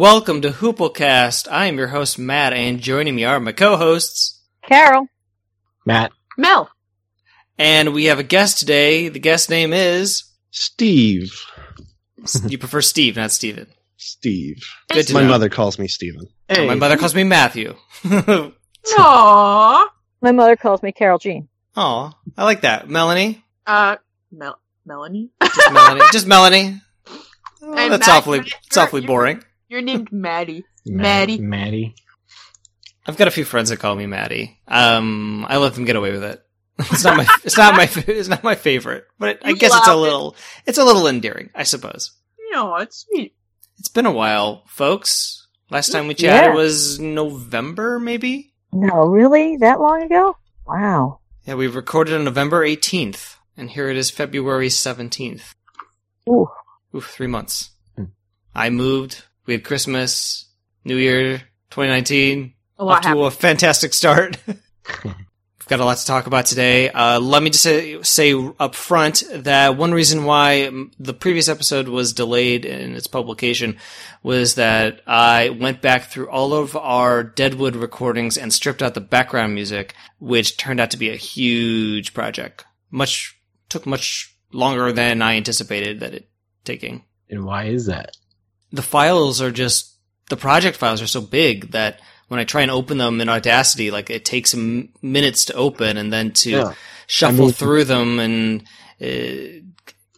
Welcome to Hooplecast. I am your host, Matt, and joining me are my co-hosts. Carol. Matt. Mel. And we have a guest today. The guest name is... Steve. you prefer Steve, not Steven. Steve. Good to My know. mother calls me Steven. Oh, my mother calls me Matthew. Aww. My mother calls me Carol Jean. Aw, I like that. Melanie? Uh, Mel- Melanie? Just Melanie. Just Melanie. Oh, that's Matt, awfully, you're- awfully boring. You're named Maddie. Ma- Maddie. Maddie. I've got a few friends that call me Maddie. Um, I let them get away with it. It's not my, it's not my, it's not my favorite, but I guess it's a love it. little, it's a little endearing, I suppose. No, it's sweet. It's been a while, folks. Last time we chatted Yeah. was November, maybe? No, really? That long ago? Wow. Yeah, we recorded on November 18th, and here it is February 17th. Ooh. Oof, three months. Hmm. I moved. We had Christmas, New Year, 2019. A Off lot to happened. a fantastic start. We've got a lot to talk about today. Uh, let me just say, say up front that one reason why the previous episode was delayed in its publication was that I went back through all of our Deadwood recordings and stripped out the background music, which turned out to be a huge project. Much took much longer than I anticipated that it taking And why is that? The files are just the project files are so big that when I try and open them in Audacity, like it takes m- minutes to open and then to Yeah. shuffle I mean- through them and uh,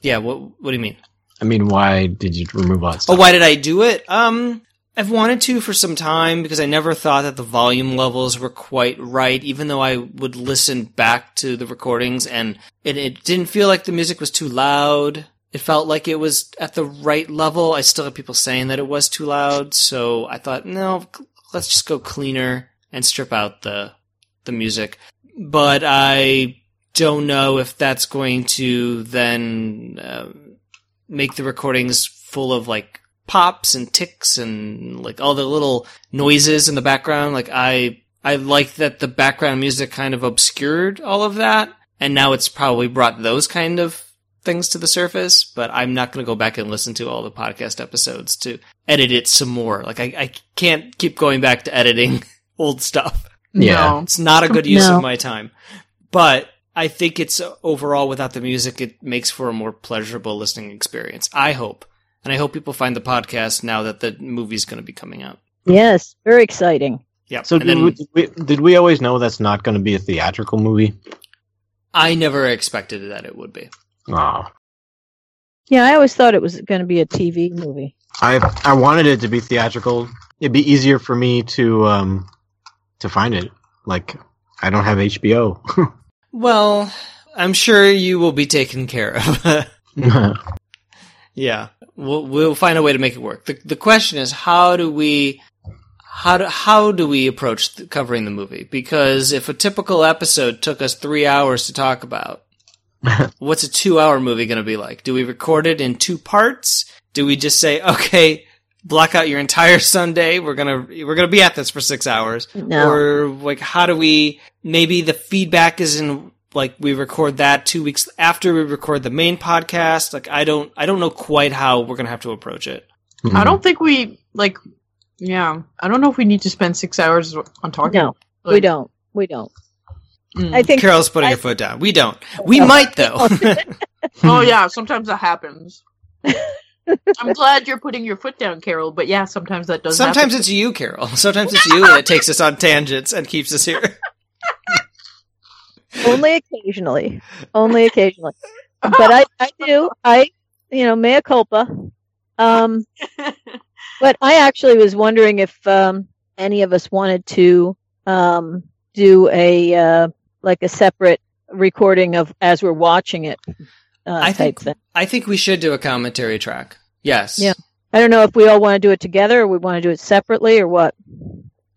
yeah. What what do you mean? I mean, why did you remove all Oh, why did I do it? Um, I've wanted to for some time because I never thought that the volume levels were quite right, even though I would listen back to the recordings and it, it didn't feel like the music was too loud. It felt like it was at the right level. I still have people saying that it was too loud, so I thought, no, let's just go cleaner and strip out the the music. But I don't know if that's going to then um, make the recordings full of like pops and ticks and like all the little noises in the background. Like I, I like that the background music kind of obscured all of that. And now it's probably brought those kind of things to the surface, but I'm not going to go back and listen to all the podcast episodes to edit it some more. Like I, I can't keep going back to editing old stuff. Yeah. No. It's not a good use No. of my time. But I think it's uh, overall without the music, it makes for a more pleasurable listening experience. I hope. And I hope people find the podcast now that the movie's going to be coming out. Yes, very exciting. Yeah. So did, then we, did we- did we always know that's not going to be a theatrical movie? I never expected that it would be. Oh. Yeah, I always thought it was going to be a TV movie. I I wanted it to be theatrical. It'd be easier for me to um to find it. Like I don't have HBO. Well, I'm sure you will be taken care of. yeah. We'll, we'll find a way to make it work. The, the question is, how do we, how do, how do we approach th- covering the movie? Because if a typical episode took us three hours to talk about, what's a two hour movie going to be like? Do we record it in two parts? Do we just say, okay, block out your entire Sunday. We're going to, we're going to be at this for six hours. No. Or like, how do we, maybe the feedback is in, like, we record that two weeks after we record the main podcast. Like, I don't, I don't know quite how we're going to have to approach it. I mm-hmm. don't think we, like, yeah. I don't know if we need to spend six hours on talking. No, we don't. We don't. Mm. I think Carol's putting I- her foot down. We don't. We might though. Oh, yeah. Sometimes that happens. I'm glad you're putting your foot down, Carol, but yeah, sometimes that does Sometimes happen. it's you, Carol. Sometimes it's you that takes us on tangents and keeps us here. only occasionally. Only occasionally. But I, I do. I, you know, mea culpa. Um, but I actually was wondering if um, any of us wanted to um, do a uh, like a separate recording of as we're watching it. Uh, I think thing. I think we should do a commentary track. Yes. Yeah. I don't know if we all want to do it together or we want to do it separately or what.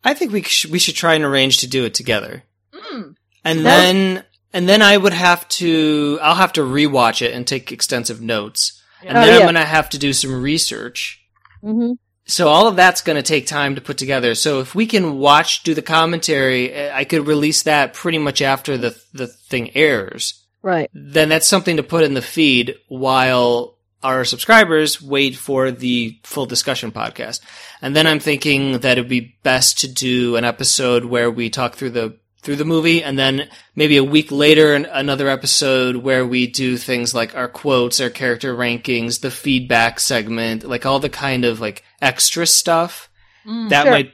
I think we sh- we should try and arrange to do it together. Mm. And That- then and then I would have to I'll have to rewatch it and take extensive notes. And Oh, then yeah. I'm going to have to do some research. hmm So all of that's going to take time to put together. So if we can watch do the commentary, eh, I could release that pretty much after the the thing airs. Right. Then that's something to put in the feed while our subscribers wait for the full discussion podcast. And then I'm thinking that it'd be best to do an episode where we talk through the through the movie and then maybe a week later an- another episode where we do things like our quotes, our character rankings, the feedback segment, like all the kind of like extra stuff. Mm. That Sure. might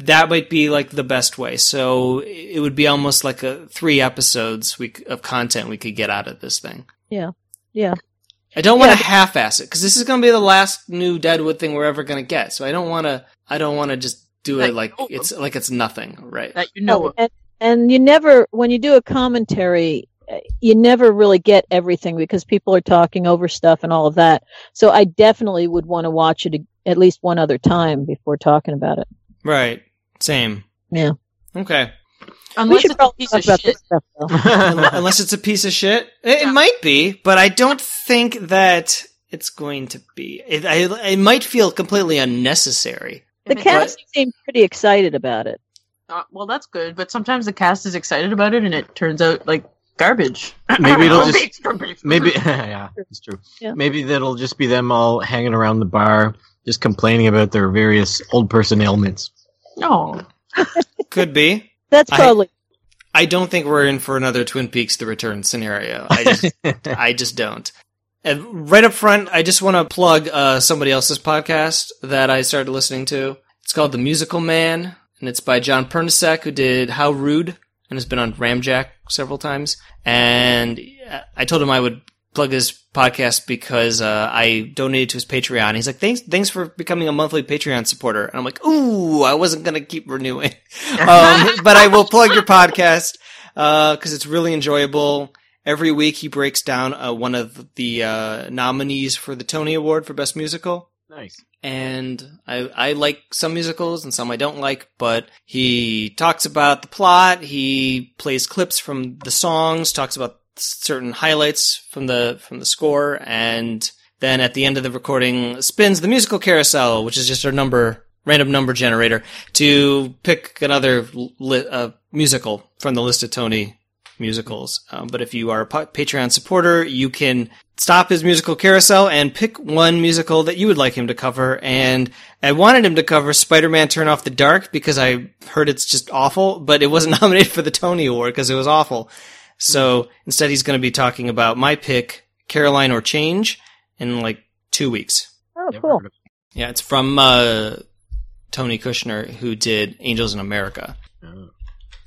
that might be like the best way. So it would be almost like a three episodes we, of content we could get out of this thing. Yeah. Yeah. I don't want Yeah, to half-ass it because this is going to be the last new Deadwood thing we're ever going to get. So I don't want to. I don't want to just do it Like, like oh, it's like it's nothing, right? that you know. of. and, and you never when you do a commentary uh, you never really get everything because people are talking over stuff and all of that so i definitely would want to watch it at least one other time before talking about it Right. Same. Yeah. Okay. Unless it's a piece of shit. stuff Unless it's a piece of shit, it, it might be, but I don't think that it's going to be. It, I, it might feel completely unnecessary. the If it cast seemed pretty excited about it Uh, well, that's good, but sometimes the cast is excited about it and it turns out like garbage. Maybe it'll just- Garbage, garbage. Maybe yeah, it's true. Yeah. Maybe that'll just be them all hanging around the bar, just complaining about their various old person ailments. No. Could be. that's I- probably I don't think we're in for another Twin Peaks: The Return scenario. I just, I just don't. And right up front, I just want to plug uh, somebody else's podcast that I started listening to. It's called The Musical Man, and it's by John Pernisek, who did How Rude and has been on Ramjack several times. And uh, I told him I would plug his podcast because uh, I donated to his Patreon. He's like, "Thanks, thanks for becoming a monthly Patreon supporter." And I'm like, "Ooh, I wasn't gonna keep renewing." um, but I will plug your podcast because it's really enjoyable. Every week he breaks down uh, one of the uh, nominees for the Tony Award for Best Musical. nice. And I, I like some musicals and some I don't like, but he talks about the plot. He plays clips from the songs, talks about certain highlights from the from the score, and then at the end of the recording spins the musical carousel, which is just a number random number generator to pick another li- uh, musical from the list of Tony musicals. Um, but if you are a Patreon supporter, you can stop his musical carousel and pick one musical that you would like him to cover. And I wanted him to cover Spider-Man Turn Off the Dark because I heard it's just awful, but it wasn't nominated for the Tony Award because it was awful. So instead he's going to be talking about my pick, Caroline or Change, in like two weeks. oh cool Yeah, it's from uh, Tony Kushner, who did Angels in America. Oh.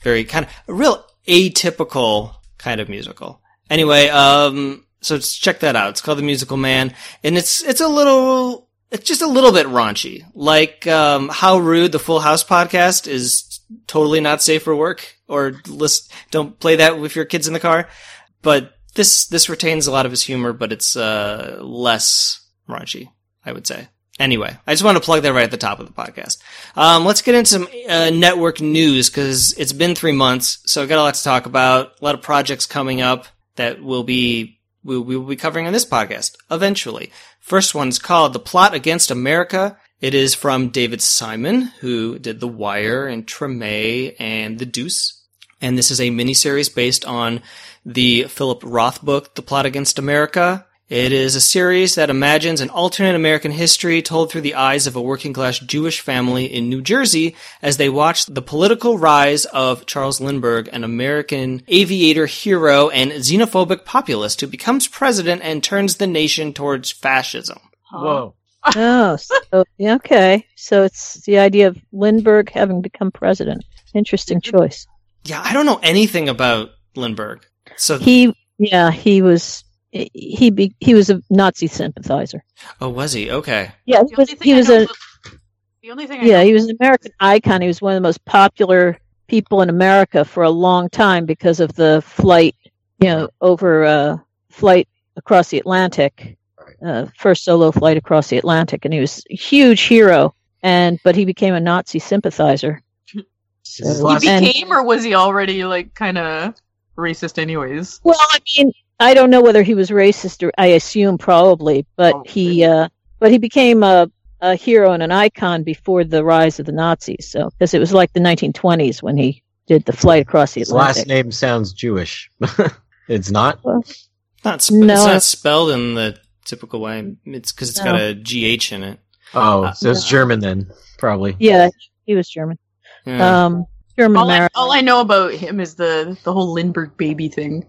Very kind of a real atypical kind of musical. Anyway, um, so check that out. It's called The Musical Man, and it's it's a little, it's just a little bit raunchy. Like um, How Rude, the Full House podcast, is totally not safe for work, or list, don't play that with your kids in the car. But this this retains a lot of his humor, but it's uh, less raunchy, I would say. Anyway, I just want to plug that right at the top of the podcast. Um, let's get into some uh, network news because it's been three months, so I've got a lot to talk about. A lot of projects coming up that will be we will be covering on this podcast eventually. First one's called "The Plot Against America." It is from David Simon, who did The Wire and Treme and The Deuce, and this is a miniseries based on the Philip Roth book, The Plot Against America. It is a series that imagines an alternate American history told through the eyes of a working class Jewish family in New Jersey as they watch the political rise of Charles Lindbergh, an American aviator hero and xenophobic populist who becomes president and turns the nation towards fascism. Whoa. oh so yeah, okay so it's the idea of lindbergh having become president interesting choice Yeah, I don't know anything about Lindbergh. So, he yeah he was he be, he was a nazi sympathizer oh, was he? Okay. yeah he was, he was a about- the only thing I Yeah, know he was an American icon. He was one of the most popular people in America for a long time because of the flight, you know, over uh, flight across the Atlantic, uh, first solo flight across the Atlantic, and he was a huge hero. And but he became a Nazi sympathizer. So- last- he and- became, or was he already like kind of racist, anyways? Well, I mean, I don't know whether he was racist or I assume probably, but Oh, he uh, but he became a a hero and an icon before the rise of the Nazis. So because it was like the 1920s when he did the flight across the Atlantic. His Atlantic. last name sounds Jewish. it's not. Not sp- No. It's not spelled in the typical way. It's because it's got a GH in it. Oh, Uh, so it's German then, probably. Yeah, he was German. Yeah. Um, German All I, all I know about him is the the whole Lindbergh baby thing.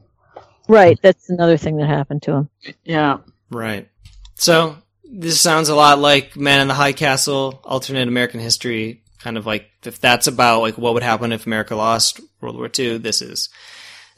Right, that's another thing that happened to him. Yeah. Right. So this sounds a lot like Man in the High Castle, alternate American history, kind of like if that's about like what would happen if America lost World War II. This is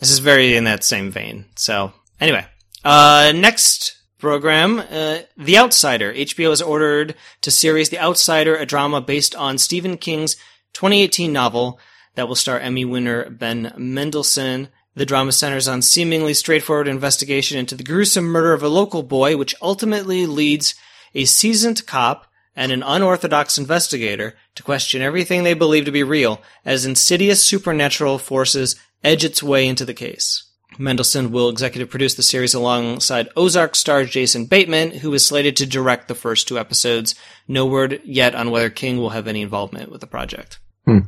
this is very in that same vein. So anyway, uh, next program, uh, The Outsider. HBO has ordered to series The Outsider, a drama based on Stephen King's 2018 novel that will star Emmy winner Ben Mendelsohn. The drama centers on seemingly straightforward investigation into the gruesome murder of a local boy, which ultimately leads a seasoned cop and an unorthodox investigator to question everything they believe to be real as insidious supernatural forces edge its way into the case. Mendelsohn will executive produce the series alongside Ozark star Jason Bateman, who is slated to direct the first two episodes. No word yet on whether King will have any involvement with the project. Hmm.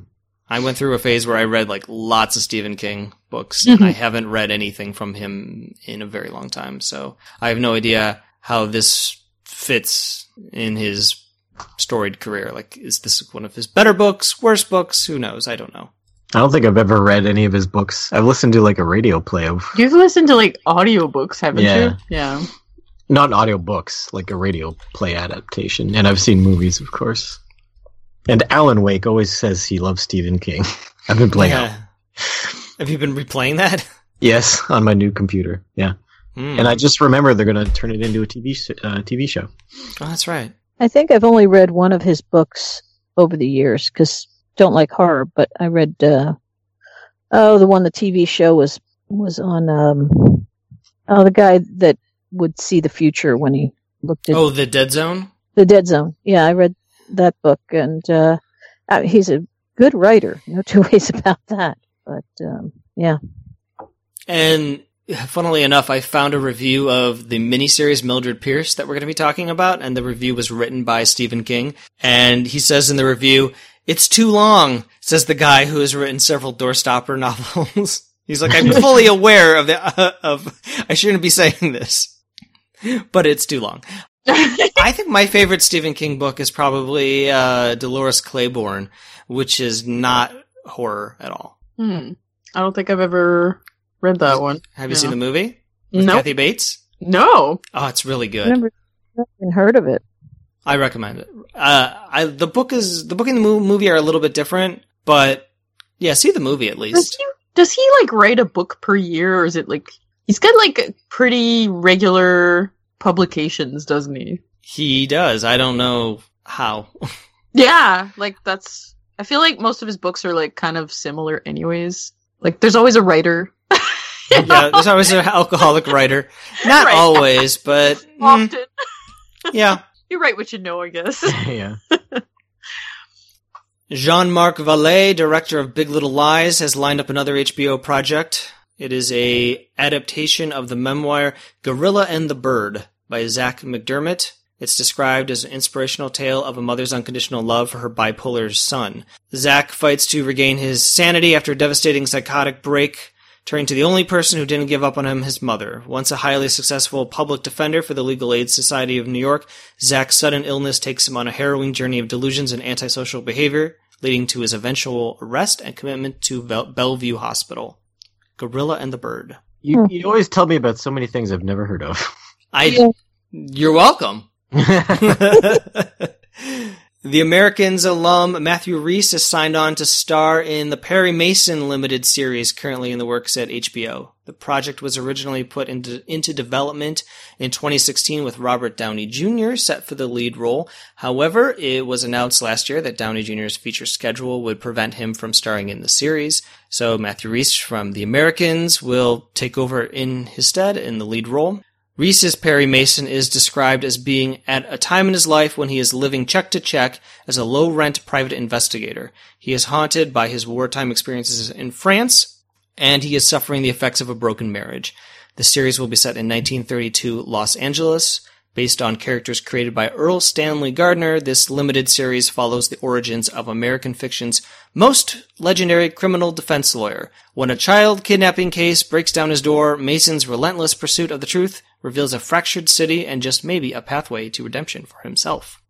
I went through a phase where I read like lots of Stephen King books, and mm-hmm. I haven't read anything from him in a very long time. So I have no idea how this fits in his storied career. Like, is this one of his better books, worse books? Who knows? I don't know. I don't think I've ever read any of his books. I've listened to like a radio play of You've listened to like audiobooks, haven't Yeah. you? Yeah. not audio books, like a radio play adaptation, and I've seen movies, of course. And Alan Wake always says he loves Stephen King. I've been playing. Yeah. Have you been replaying that? Yes, on my new computer. Yeah, Hmm. and I just remember they're going to turn it into a TV uh, TV show. oh, that's right. I think I've only read one of his books over the years because don't like horror, but I read uh, oh the one the TV show was was on um oh the guy that would see the future when he looked at Oh, the Dead Zone. the Dead Zone. Yeah, I read that book and uh, uh, he's a good writer, no two ways about that. But um, yeah, And funnily enough, I found a review of the miniseries Mildred Pierce that we're going to be talking about, and the review was written by Stephen King. And he says in the review, "It's too long," says the guy who has written several doorstopper novels. He's like, "I'm fully aware of the uh, of. I shouldn't be saying this, but it's too long." I think my favorite Stephen King book is probably uh, Dolores Claiborne, which is not horror at all. Hmm. I don't think I've ever read that one. Have you No. seen the movie with Nope. Kathy Bates? No. Oh, it's really good. I never, never even heard of it. I recommend it. Uh, I the book is the book and the movie are a little bit different, but yeah, see the movie at Does least. he, does he like write a book per year or is it like he's got like pretty regular publications, doesn't he? He does. I don't know how. Yeah, like that's I feel like most of his books are like kind of similar anyways. Like there's always a writer. yeah, there's always an alcoholic writer. Not Right. always, but mm, Often. yeah. You write what you know, I guess. yeah, Jean-Marc Vallée, director of Big Little Lies, has lined up another HBO project. It is a adaptation of the memoir Gorilla and the Bird by Zach McDermott. It's described as an inspirational tale of a mother's unconditional love for her bipolar son. Zach fights to regain his sanity after a devastating psychotic break, turning to the only person who didn't give up on him, his mother. Once a highly successful public defender for the Legal Aid Society of New York, Zach's sudden illness takes him on a harrowing journey of delusions and antisocial behavior, leading to his eventual arrest and commitment to Bel- Bellevue Hospital. Gorilla and the Bird. you you always tell me about so many things I've never heard of. I. Yeah. You're welcome. the Americans alum Matthew Rhys has signed on to star in the Perry Mason limited series currently in the works at HBO. The project was originally put into, into development in 2016 with Robert Downey Jr. set for the lead role. However, it was announced last year that Downey Jr.'s feature schedule would prevent him from starring in the series. So Matthew Rhys from The Americans will take over in his stead in the lead role. Rhys's Perry Mason is described as being at a time in his life when he is living check to check as a low rent private investigator. He is haunted by his wartime experiences in France, and he is suffering the effects of a broken marriage. The series will be set in 1932 Los Angeles. Based on characters created by Erle Stanley Gardner, this limited series follows the origins of American fiction's most legendary criminal defense lawyer. When a child kidnapping case breaks down his door, Mason's relentless pursuit of the truth reveals a fractured city and just maybe a pathway to redemption for himself.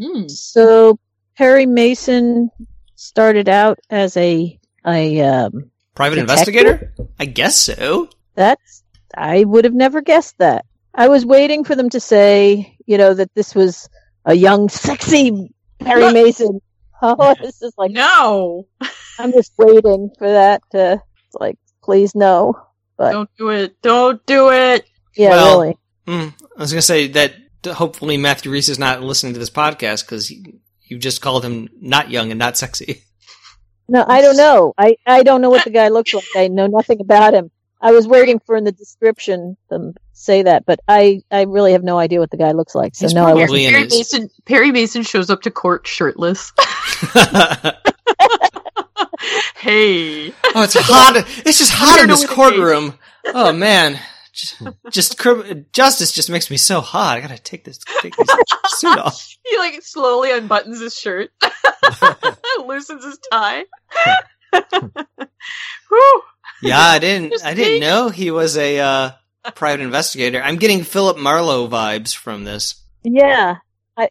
Hmm. So Perry Mason started out as a a um, Private Detective? investigator? I guess so. that's I would have never guessed that. I was waiting for them to say, you know, that this was a young, sexy Perry Look. Mason. Oh, this is like No, I'm just waiting for that to like, please no. But don't do it. Don't do it. Yeah, Well- really. Mm, I was going to say that hopefully Matthew Rhys is not listening to this podcast because you just called him not young and not sexy. No, I don't know. I, I don't know what the guy looks like. I know nothing about him. I was waiting for in the description them say that, but I, I really have no idea what the guy looks like. So He's no, I wasn't. Perry his- Mason. Perry Mason shows up to court shirtless. Hey. Oh, it's hot. It's just hot in this courtroom. Oh man. Just, just crim- justice just makes me so hot. I gotta take this, take this suit off. he like slowly unbuttons his shirt, loosens his tie. Whew. Yeah, I didn't, Just I didn't me. know he was a uh, private investigator. I'm getting Philip Marlowe vibes from this. Yeah, I,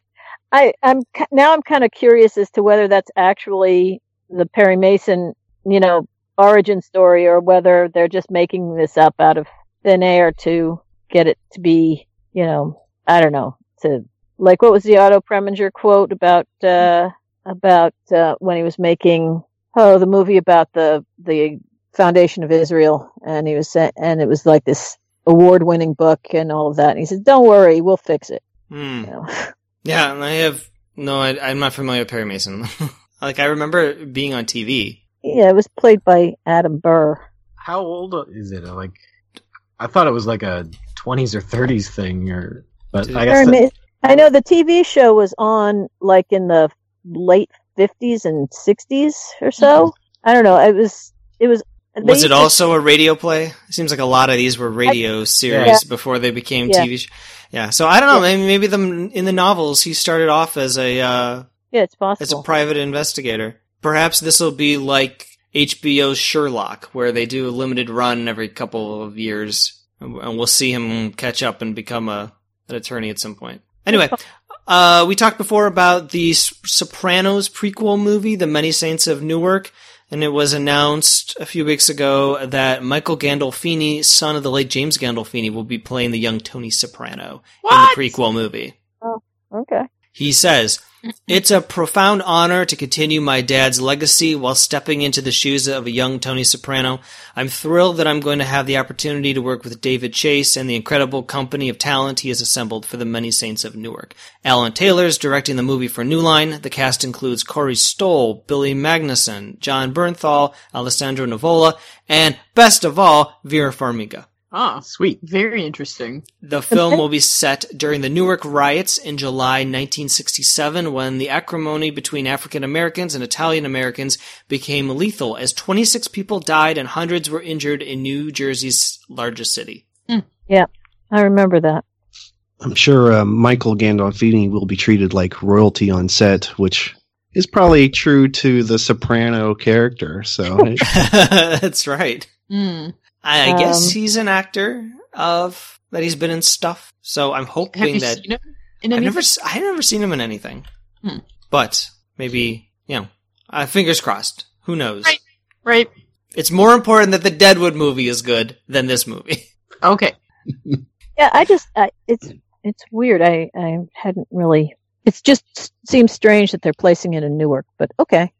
I, I'm now I'm kind of curious as to whether that's actually the Perry Mason, you know, origin story, or whether they're just making this up out of thin air to get it to be, you know, I don't know, to like what was the Otto Preminger quote about uh about uh, when he was making oh the movie about the the foundation of Israel, and he was sa- and it was like this award winning book and all of that, and he said, "Don't worry, we'll fix it." Hmm. You know? Yeah, and I have no. I, I'm not familiar with Perry Mason. like I remember being on TV. Yeah, it was played by Adam Burr. How old is it? Like, I thought it was like a 20s or 30s thing, or but I guess that- I know the TV show was on like in the late fifties and sixties or so. I don't know. It was. It was. Was used it to- also a radio play? It seems like a lot of these were radio series Yeah. before they became Yeah. TV. Sh- yeah, so I don't know. Yeah. Maybe maybe them in the novels he started off as a uh, Yeah, it's possible. as a private investigator. Perhaps this will be like HBO's Sherlock, where they do a limited run every couple of years, and we'll see him catch up and become a an attorney at some point. Anyway, uh, we talked before about the S- Sopranos prequel movie, The Many Saints of Newark, and it was announced a few weeks ago that Michael Gandolfini, son of the late James Gandolfini, will be playing the young Tony Soprano What? in the prequel movie. okay. He says, It's a profound honor to continue my dad's legacy while stepping into the shoes of a young Tony Soprano. I'm thrilled that I'm going to have the opportunity to work with David Chase and the incredible company of talent he has assembled for the Many Saints of Newark. Alan Taylor's directing the movie for New Line. The cast includes Corey Stoll, Billy Magnussen, Jon Bernthal, Alessandro Nivola, and best of all, Vera Farmiga. Ah, sweet. very interesting. The film will be set during the Newark riots in July 1967 when the acrimony between African Americans and Italian Americans became lethal as 26 people died and hundreds were injured in New Jersey's largest city. Yeah. I remember that. I'm sure uh, Michael Gandolfini will be treated like royalty on set, which is probably true to the Soprano character. So That's right. Hmm. I, I guess Um, he's an actor of that he's been in stuff. So I'm Have hoping you that seen him in I've never s- I've never seen him in anything. Hmm. But maybe, you know, uh, fingers crossed. Who knows? Right. Right. It's more important that the Deadwood movie is good than this movie. Okay. Yeah, I just. I, it's. It's weird. I. I hadn't really. It just seems strange that they're placing it in Newark, but okay.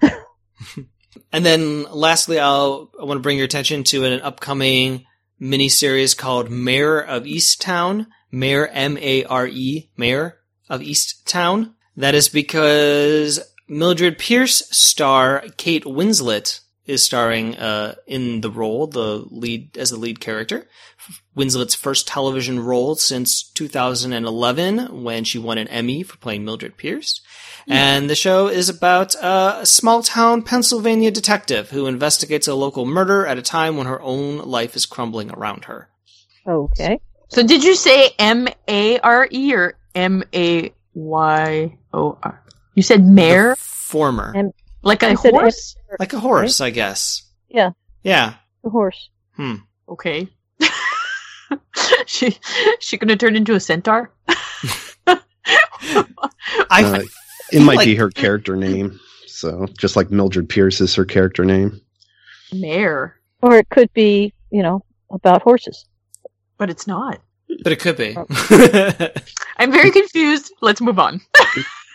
And then lastly, I'll, I want to bring your attention to an upcoming miniseries called Mare of Easttown. Mare, M-A-R-E, Mare of Easttown. That is because Mildred Pierce star Kate Winslet is starring uh, in the role, the lead as the lead character. Winslet's first television role since 2011 when she won an Emmy for playing Mildred Pierce. And the show is about a small town Pennsylvania detective who investigates a local murder at a time when her own life is crumbling around her. Okay. So did you say M A R E or M A Y O R? You said mare, The former. And- like a I said horse. like a horse, I guess. Yeah. Yeah. The horse. Hmm. Okay. she she gonna turn into a centaur? I Uh, It might like- be her mm. character name. So just like Mildred Pierce is her character name. Mare, Or it could be, you know, about horses. but it's not. but it could be. Oh. I'm very confused. Let's move on.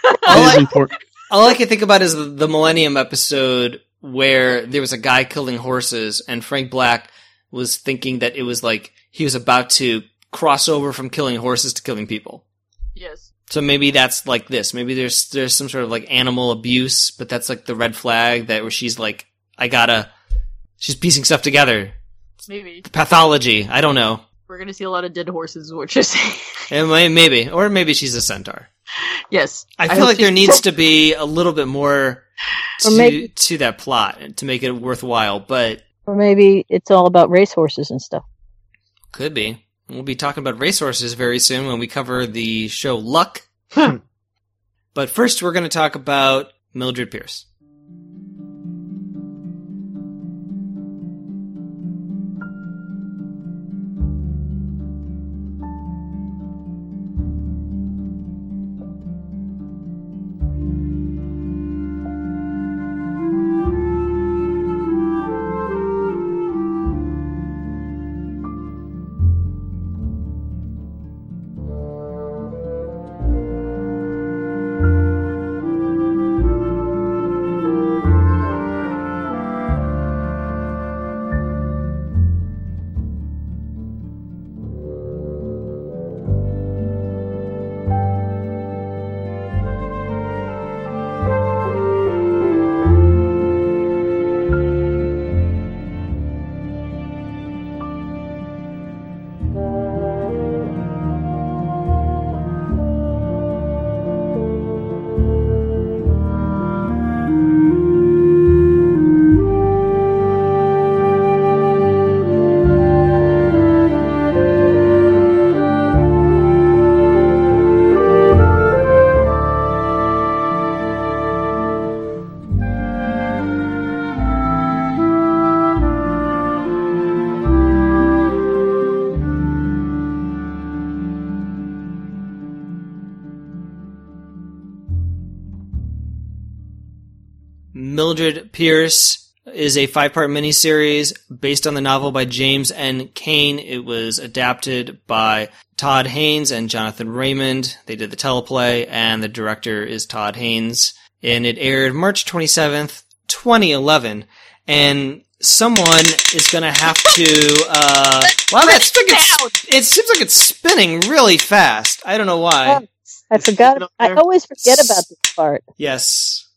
All I- important. All I can think about is the, the Millennium episode where there was a guy killing horses, and Frank Black was thinking that it was like he was about to cross over from killing horses to killing people. Yes. So maybe that's like this. Maybe there's there's some sort of like animal abuse, but that's like the red flag that where she's like, I gotta, she's piecing stuff together. Maybe The pathology. I don't know. we're gonna see a lot of dead horses. is What you're saying? It maybe, or maybe she's a centaur. yes. I feel hope like there needs to be a little bit more to, maybe- to that plot to make it worthwhile, but Or maybe it's all about racehorses and stuff. could be. We'll be talking about racehorses very soon when we cover the show Luck. Hmm. but first, we're going to talk about Mildred Pierce. Pierce is a five part miniseries based on the novel by James M. Cain. It was adapted by Todd Haynes and Jonathan Raymond. They did the teleplay, and the director is Todd Haynes. And it aired March 27th, 2011. And someone is going to have to. Uh, wow, that's it seems like it's spinning really fast. I don't know why. Oh, I forgot. I always forget about this part. Yes.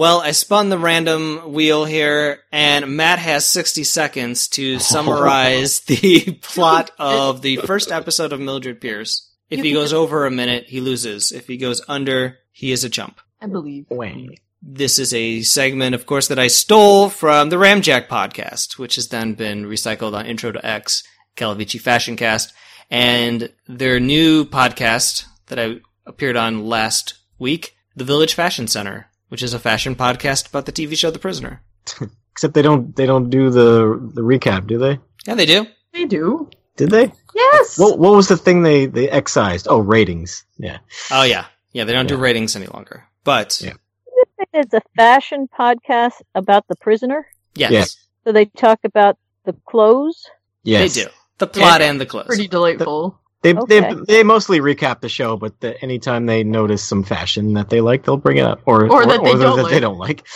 Well, I spun the random wheel here, and Matt has 60 seconds to oh. summarize the plot of the first episode of Mildred Pierce. If he goes over a minute, he loses. If he goes under, he is a chump. I believe. This is a segment, of course, that I stole from the Ramjack podcast, which has then been recycled on Intro to X, Calavici Fashion Cast, and their new podcast that I appeared on last week, The Village Fashion Center, which is a fashion podcast about the TV show The Prisoner. Except they don't they don't do the the recap, do they? Yeah, they do. They do. Did they? Yes. What what was the thing they they excised? Oh, ratings. Yeah. Oh yeah, yeah. They don't do ratings any longer, but Yeah. It's a fashion podcast about the prisoner. yes, Yeah. So they talk about the clothes. Yes. they do. The plot Yeah, and the clothes. Pretty delightful. They Okay. they they mostly recap the show, but the, anytime they notice some fashion that they like, they'll bring it up, or Or that they don't that like. they don't like.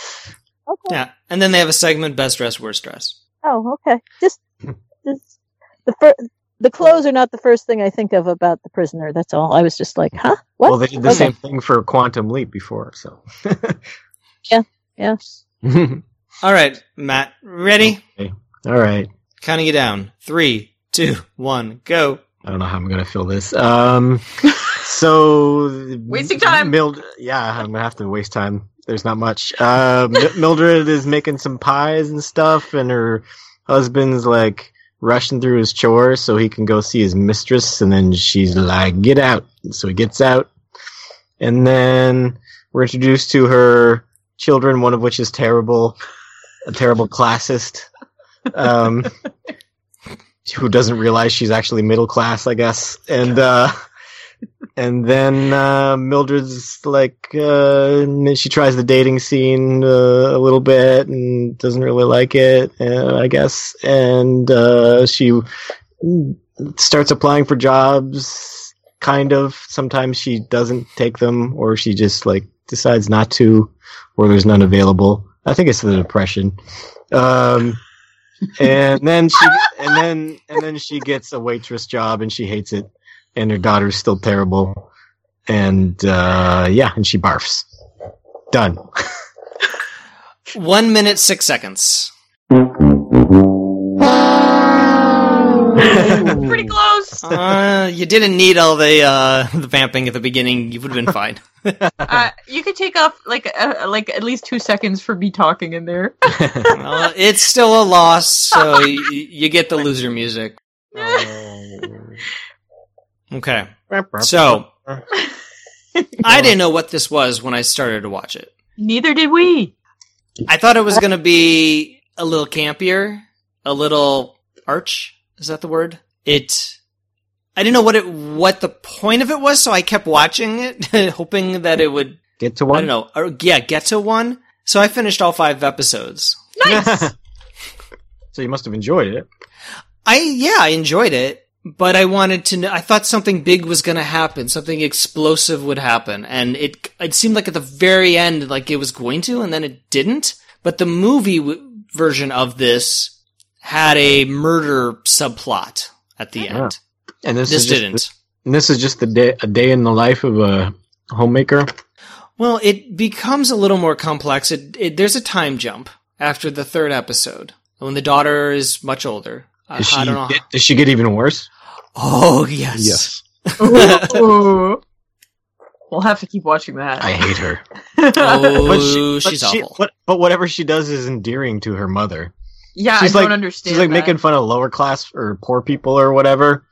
Okay. Yeah, and then they have a segment: best dress, worst dress. Oh, okay. Just, hmm. just the fir- the clothes are not the first thing I think of about the prisoner. That's all. I was just like, huh? What? Well, they did the Okay. same thing for Quantum Leap before, so. Yeah. All right, Matt, ready? All right. Counting you down. Three, two, one, go. I don't know how I'm gonna fill this. Um, so Wasting time. Mild, yeah, I'm gonna have to waste time. There's not much. Uh, Mildred is making some pies and stuff, and her husband's like rushing through his chores so he can go see his mistress, and then she's like, "Get out!" So he gets out, and then we're introduced to her children, one of which is terrible, a terrible classist. Um, who doesn't realize she's actually middle class, I guess. And uh, and then uh, Mildred's like uh, she tries the dating scene uh, a little bit and doesn't really like it, uh, I guess. And uh, she starts applying for jobs, kind of. Sometimes she doesn't take them, or she just like decides not to, or there's none available. I think it's the depression. Um, and then she and then and then she gets a waitress job and she hates it and her daughter's still terrible and uh yeah and she barfs done One minute, six seconds. Pretty close. Uh, you didn't need all the uh, the vamping at the beginning. You would have been fine. Uh, you could take off like uh, like at least two seconds for me talking in there. Well, it's still a loss, so you, you get the loser music. Okay. So I didn't know what this was when I started to watch it. Neither did we. I thought it was going to be a little campier, a little arch. Is that the word? It. I didn't know what it what the point of it was, so I kept watching it, hoping that it would. get to one. I don't know. Or, yeah, get to one. So I finished all five episodes. Nice. so you must have enjoyed it I yeah, I enjoyed it, but I wanted to know. I thought something big was going to happen, something explosive would happen, and it it seemed like at the very end, like it was going to, and then it didn't. But the movie w- version of this had a murder subplot at the Yeah. end. And this, This is just, didn't. and this is just the day a day in the life of a homemaker Well, it becomes a little more complex. It, it there's a time jump after the third episode when the daughter is much older. I, Does she, I don't know. get, does she get even worse oh yes, Yes. Ooh. We'll have to keep watching that. i hate her Oh, But she- but she's she- awful. but, but whatever she does is endearing to her mother yeah, she's I like- don't understand. She's like that. making fun of lower class or poor people or whatever.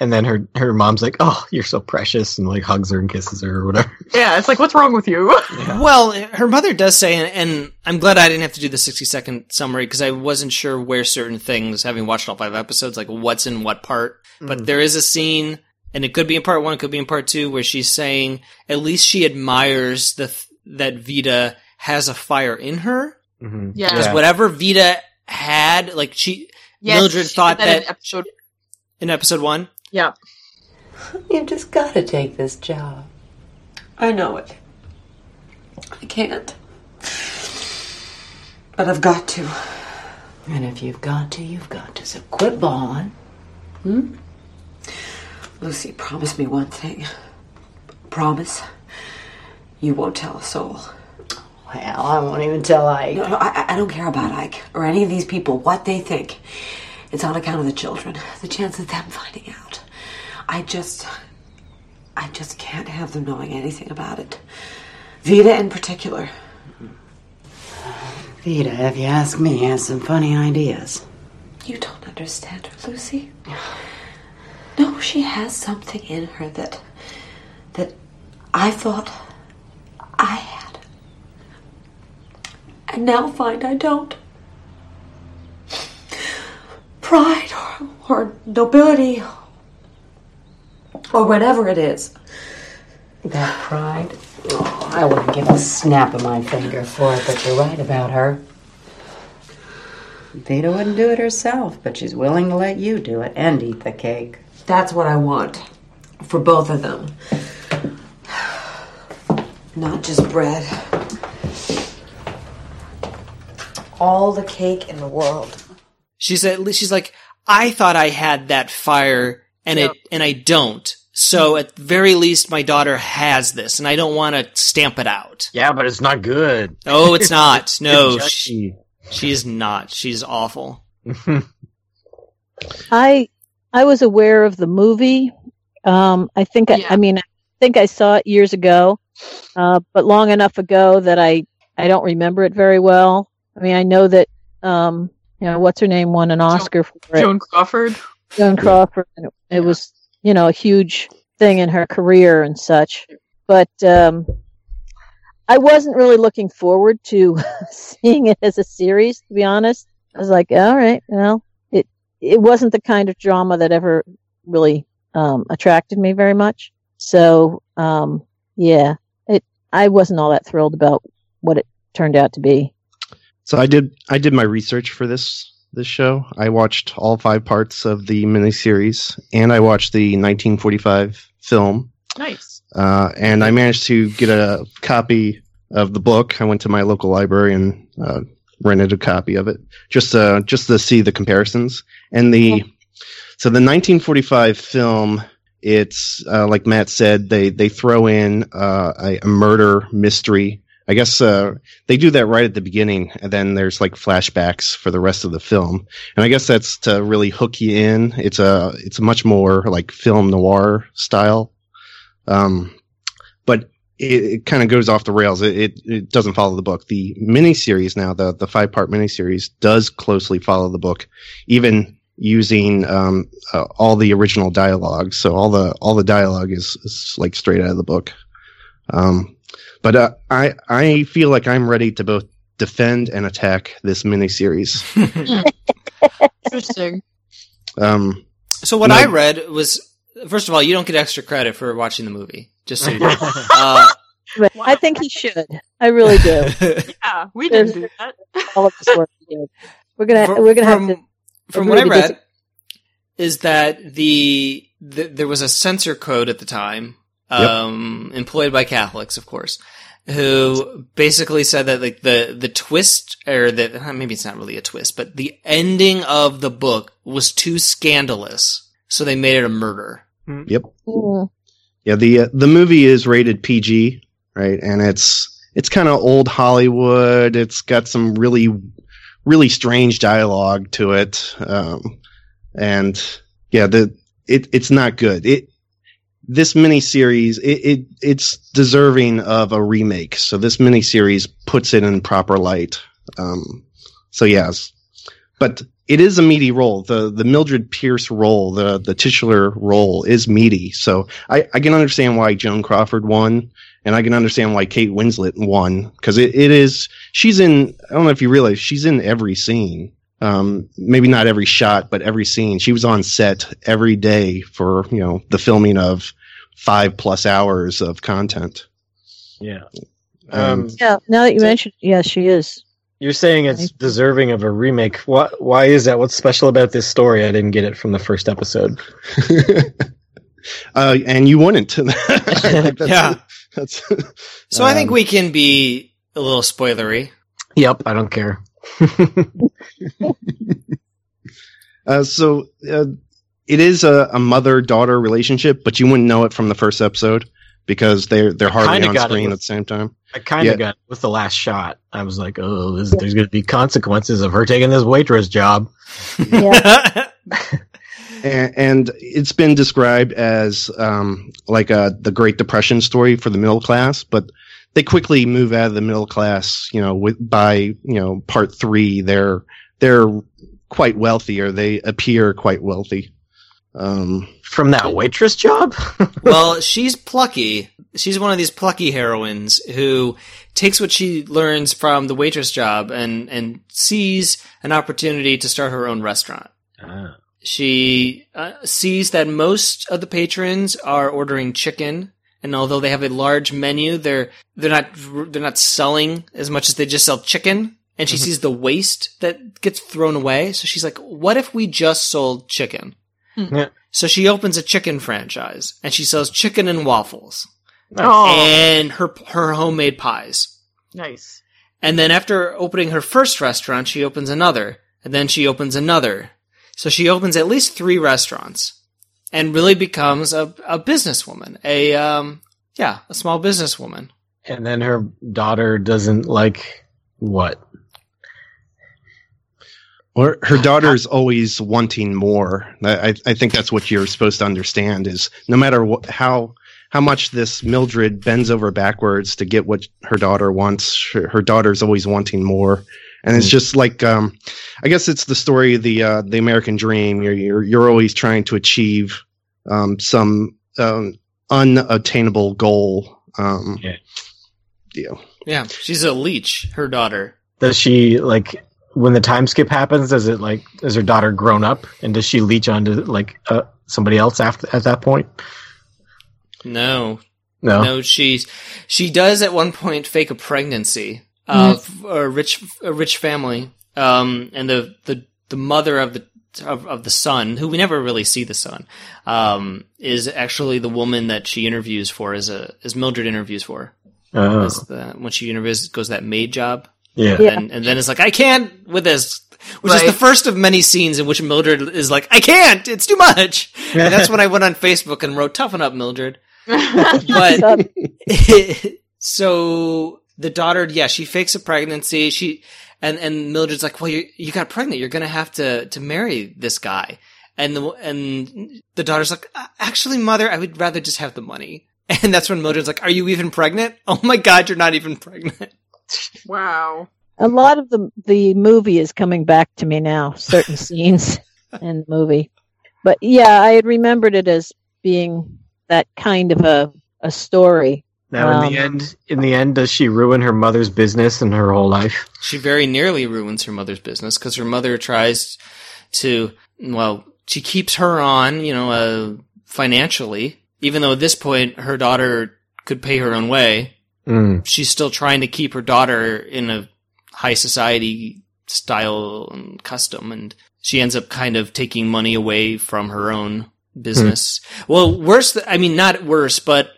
And then her her mom's like, "Oh, you're so precious," and like hugs her and kisses her or whatever. Yeah, it's like, what's wrong with you? Well, her mother does say, and, and I'm glad I didn't have to do the 60 second summary because I wasn't sure where certain things, having watched all five episodes, like what's in what part. But there is a scene, and it could be in part one, it could be in part two, where she's saying at least she admires the th- that Veda has a fire in her. Mm-hmm. Yeah. Because whatever Veda had, like she Yes, Mildred she thought did in that- episode. in episode one. Yeah. You just gotta take this job. I know it. I can't. But I've got to. And if you've got to, you've got to. So quit bawling. Hmm? Lucy, promise me one thing. Promise. You won't tell a soul. Well, I won't even tell Ike. No, no, I, I don't care about Ike or any of these people, what they think. It's on account of the children, the chance of them finding out. I just. I just can't have them knowing anything about it. Veda in particular. Uh, Veda, if you ask me, has some funny ideas. You don't understand her, Lucy. No, she has something in her that. that I thought I had. And now find I don't. Pride or, or nobility or whatever it is. That pride? Oh, I wouldn't give a snap of my finger for it, but you're right about her. Veda wouldn't do it herself, but she's willing to let you do it and eat the cake. That's what I want for both of them. Not just bread. All the cake in the world. She said, she's like, I thought I had that fire and it, and I don't. So at the very least, my daughter has this and I don't want to stamp it out. Yeah, but it's not good. Oh, it's not. No, It's she, judgy. she's not. She's awful. I I was aware of the movie. Um, I think I, Yeah. I mean I think I saw it years ago, uh, but long enough ago that I I don't remember it very well. I mean I know that um, you know what's her name won an Oscar for it, Joan Crawford. Joan Crawford. And it, it was you know a huge thing in her career and such, but um, I wasn't really looking forward to seeing it as a series. To be honest, I was like, all right, well, it it wasn't the kind of drama that ever really um, attracted me very much. So um, yeah, it I wasn't all that thrilled about what it turned out to be. So I did I did my research for this this show. I watched all five parts of the miniseries, and I watched the 1945 film. Nice. Uh, and I managed to get a copy of the book. I went to my local library and uh, rented a copy of it just uh, just to see the comparisons. And the so the 1945 film, it's uh, like Matt said, they they throw in uh, a, a murder mystery. I guess uh, they do that right at the beginning, and then there's like flashbacks for the rest of the film. And I guess that's to really hook you in. It's a it's much more like film noir style. Um, but it, it kind of goes off the rails. It, it, it doesn't follow the book. The miniseries now, the the five part miniseries, does closely follow the book, even using um, uh, all the original dialogue. So all the all the dialogue is, is like straight out of the book. Um, but uh, I I feel like I'm ready to both defend and attack this miniseries. Interesting. Um, So what No. I read was first of all, you don't get extra credit for watching the movie. Just so you know. uh, I think he should. I really do. Yeah, we didn't do that. All of this work he did. We're gonna from, we're gonna from, have to. from what I to read is that the, the there was a censor code at the time um, employed by Catholics, of course, who basically said that like the the twist or the uh, maybe it's not really a twist, but the ending of the book was too scandalous, so they made it a murder. yep. Mm, Yeah, the uh, the movie is rated PG, right? And it's it's kind of old Hollywood. It's got some really really strange dialogue to it, um, and yeah, the it it's not good. It this miniseries it, it it's deserving of a remake. So this miniseries puts it in proper light. Um, so yes, but it is a meaty role. The the Mildred Pierce role, the the titular role, is meaty. So I, I can understand why Joan Crawford won, and I can understand why Kate Winslet won because it, it is she's in. I don't know if you realize she's in every scene. Um, maybe not every shot, but every scene. She was on set every day for you know the filming of five plus hours of content. Yeah. Um, Um, yeah. Now that you mentioned, yes, she is. You're saying it's deserving of a remake. What? Why is that? What's special about this story? I didn't get it from the first episode. uh, and you wouldn't. That's- Yeah. That's So I think Um, we can be a little spoilery. Yep, I don't care. Uh, so uh, it is a, a mother daughter relationship, but you wouldn't know it from the first episode because they're they're hardly Kinda on screen with- at the same time. I kind Yeah. of got with the last shot. I was like, oh, this, there's going to be consequences of her taking this waitress job. Yeah. And, and it's been described as um, like a the Great Depression story for the middle class, but they quickly move out of the middle class. You know, with by you know part three, they're they're quite wealthy, or they appear quite wealthy. Um, From that waitress job? well, she's plucky. She's one of these plucky heroines who takes what she learns from the waitress job and, and sees an opportunity to start her own restaurant. Ah. She uh, sees that most of the patrons are ordering chicken, and although they have a large menu, they're they're not they're not selling as much as they just sell chicken. And she sees the waste that gets thrown away, so she's like, "What if we just sold chicken?" Yeah. So she opens a chicken franchise, and she sells chicken and waffles Oh, and her her homemade pies. nice. And then after opening her first restaurant, she opens another, and then she opens another. So she opens at least three restaurants, and really becomes a a businesswoman, a um yeah, a small businesswoman. And then her daughter doesn't like what? Or her daughter's always wanting more. I, I- I think that's what you're supposed to understand is no matter what, how how much this Mildred bends over backwards to get what her daughter wants, her, her daughter's always wanting more. And it's Mm. just like um, I guess it's the story of the uh, the American dream. You're you're, you're always trying to achieve um, some um, unattainable goal. Um, Yeah. yeah. Yeah, she's a leech. Her daughter. Does she like when the time skip happens, does it like is her daughter grown up and does she leech onto like uh, somebody else after at that point? No, No. no, she's she does at one point fake a pregnancy of a rich a rich family, um, and the the the mother of the of, of the son, who we never really see the son, um, is actually the woman that she interviews for as a as Mildred interviews for Oh, the when she interviews goes that maid job. Yeah. Yeah. and, and then it's like I can't with this, which is the first of many scenes in which Mildred is like, I can't, it's too much. And that's when I went on Facebook and wrote, "Toughen up, Mildred." But So- so the daughter, yeah, she fakes a pregnancy. She and and Mildred's like, well, you you got pregnant. You're gonna have to to marry this guy. And the and the daughter's like, "Uh, actually, mother, I would rather just have the money. And that's when Mildred's like, are you even pregnant? Oh my god, you're not even pregnant. Wow. a lot of the the movie is coming back to me now. Certain scenes in the movie, but yeah, I had remembered it as being that kind of a a story. Now in the Um, end, in the end, does she ruin her mother's business and her whole life? She very nearly ruins her mother's business because her mother tries to, well, she keeps her on, you know, uh, financially, even though at this point her daughter could pay her own way. Mm. She's still trying to keep her daughter in a high society style and custom, and she ends up kind of taking money away from her own business. Well, worse, th- I mean, not worse, but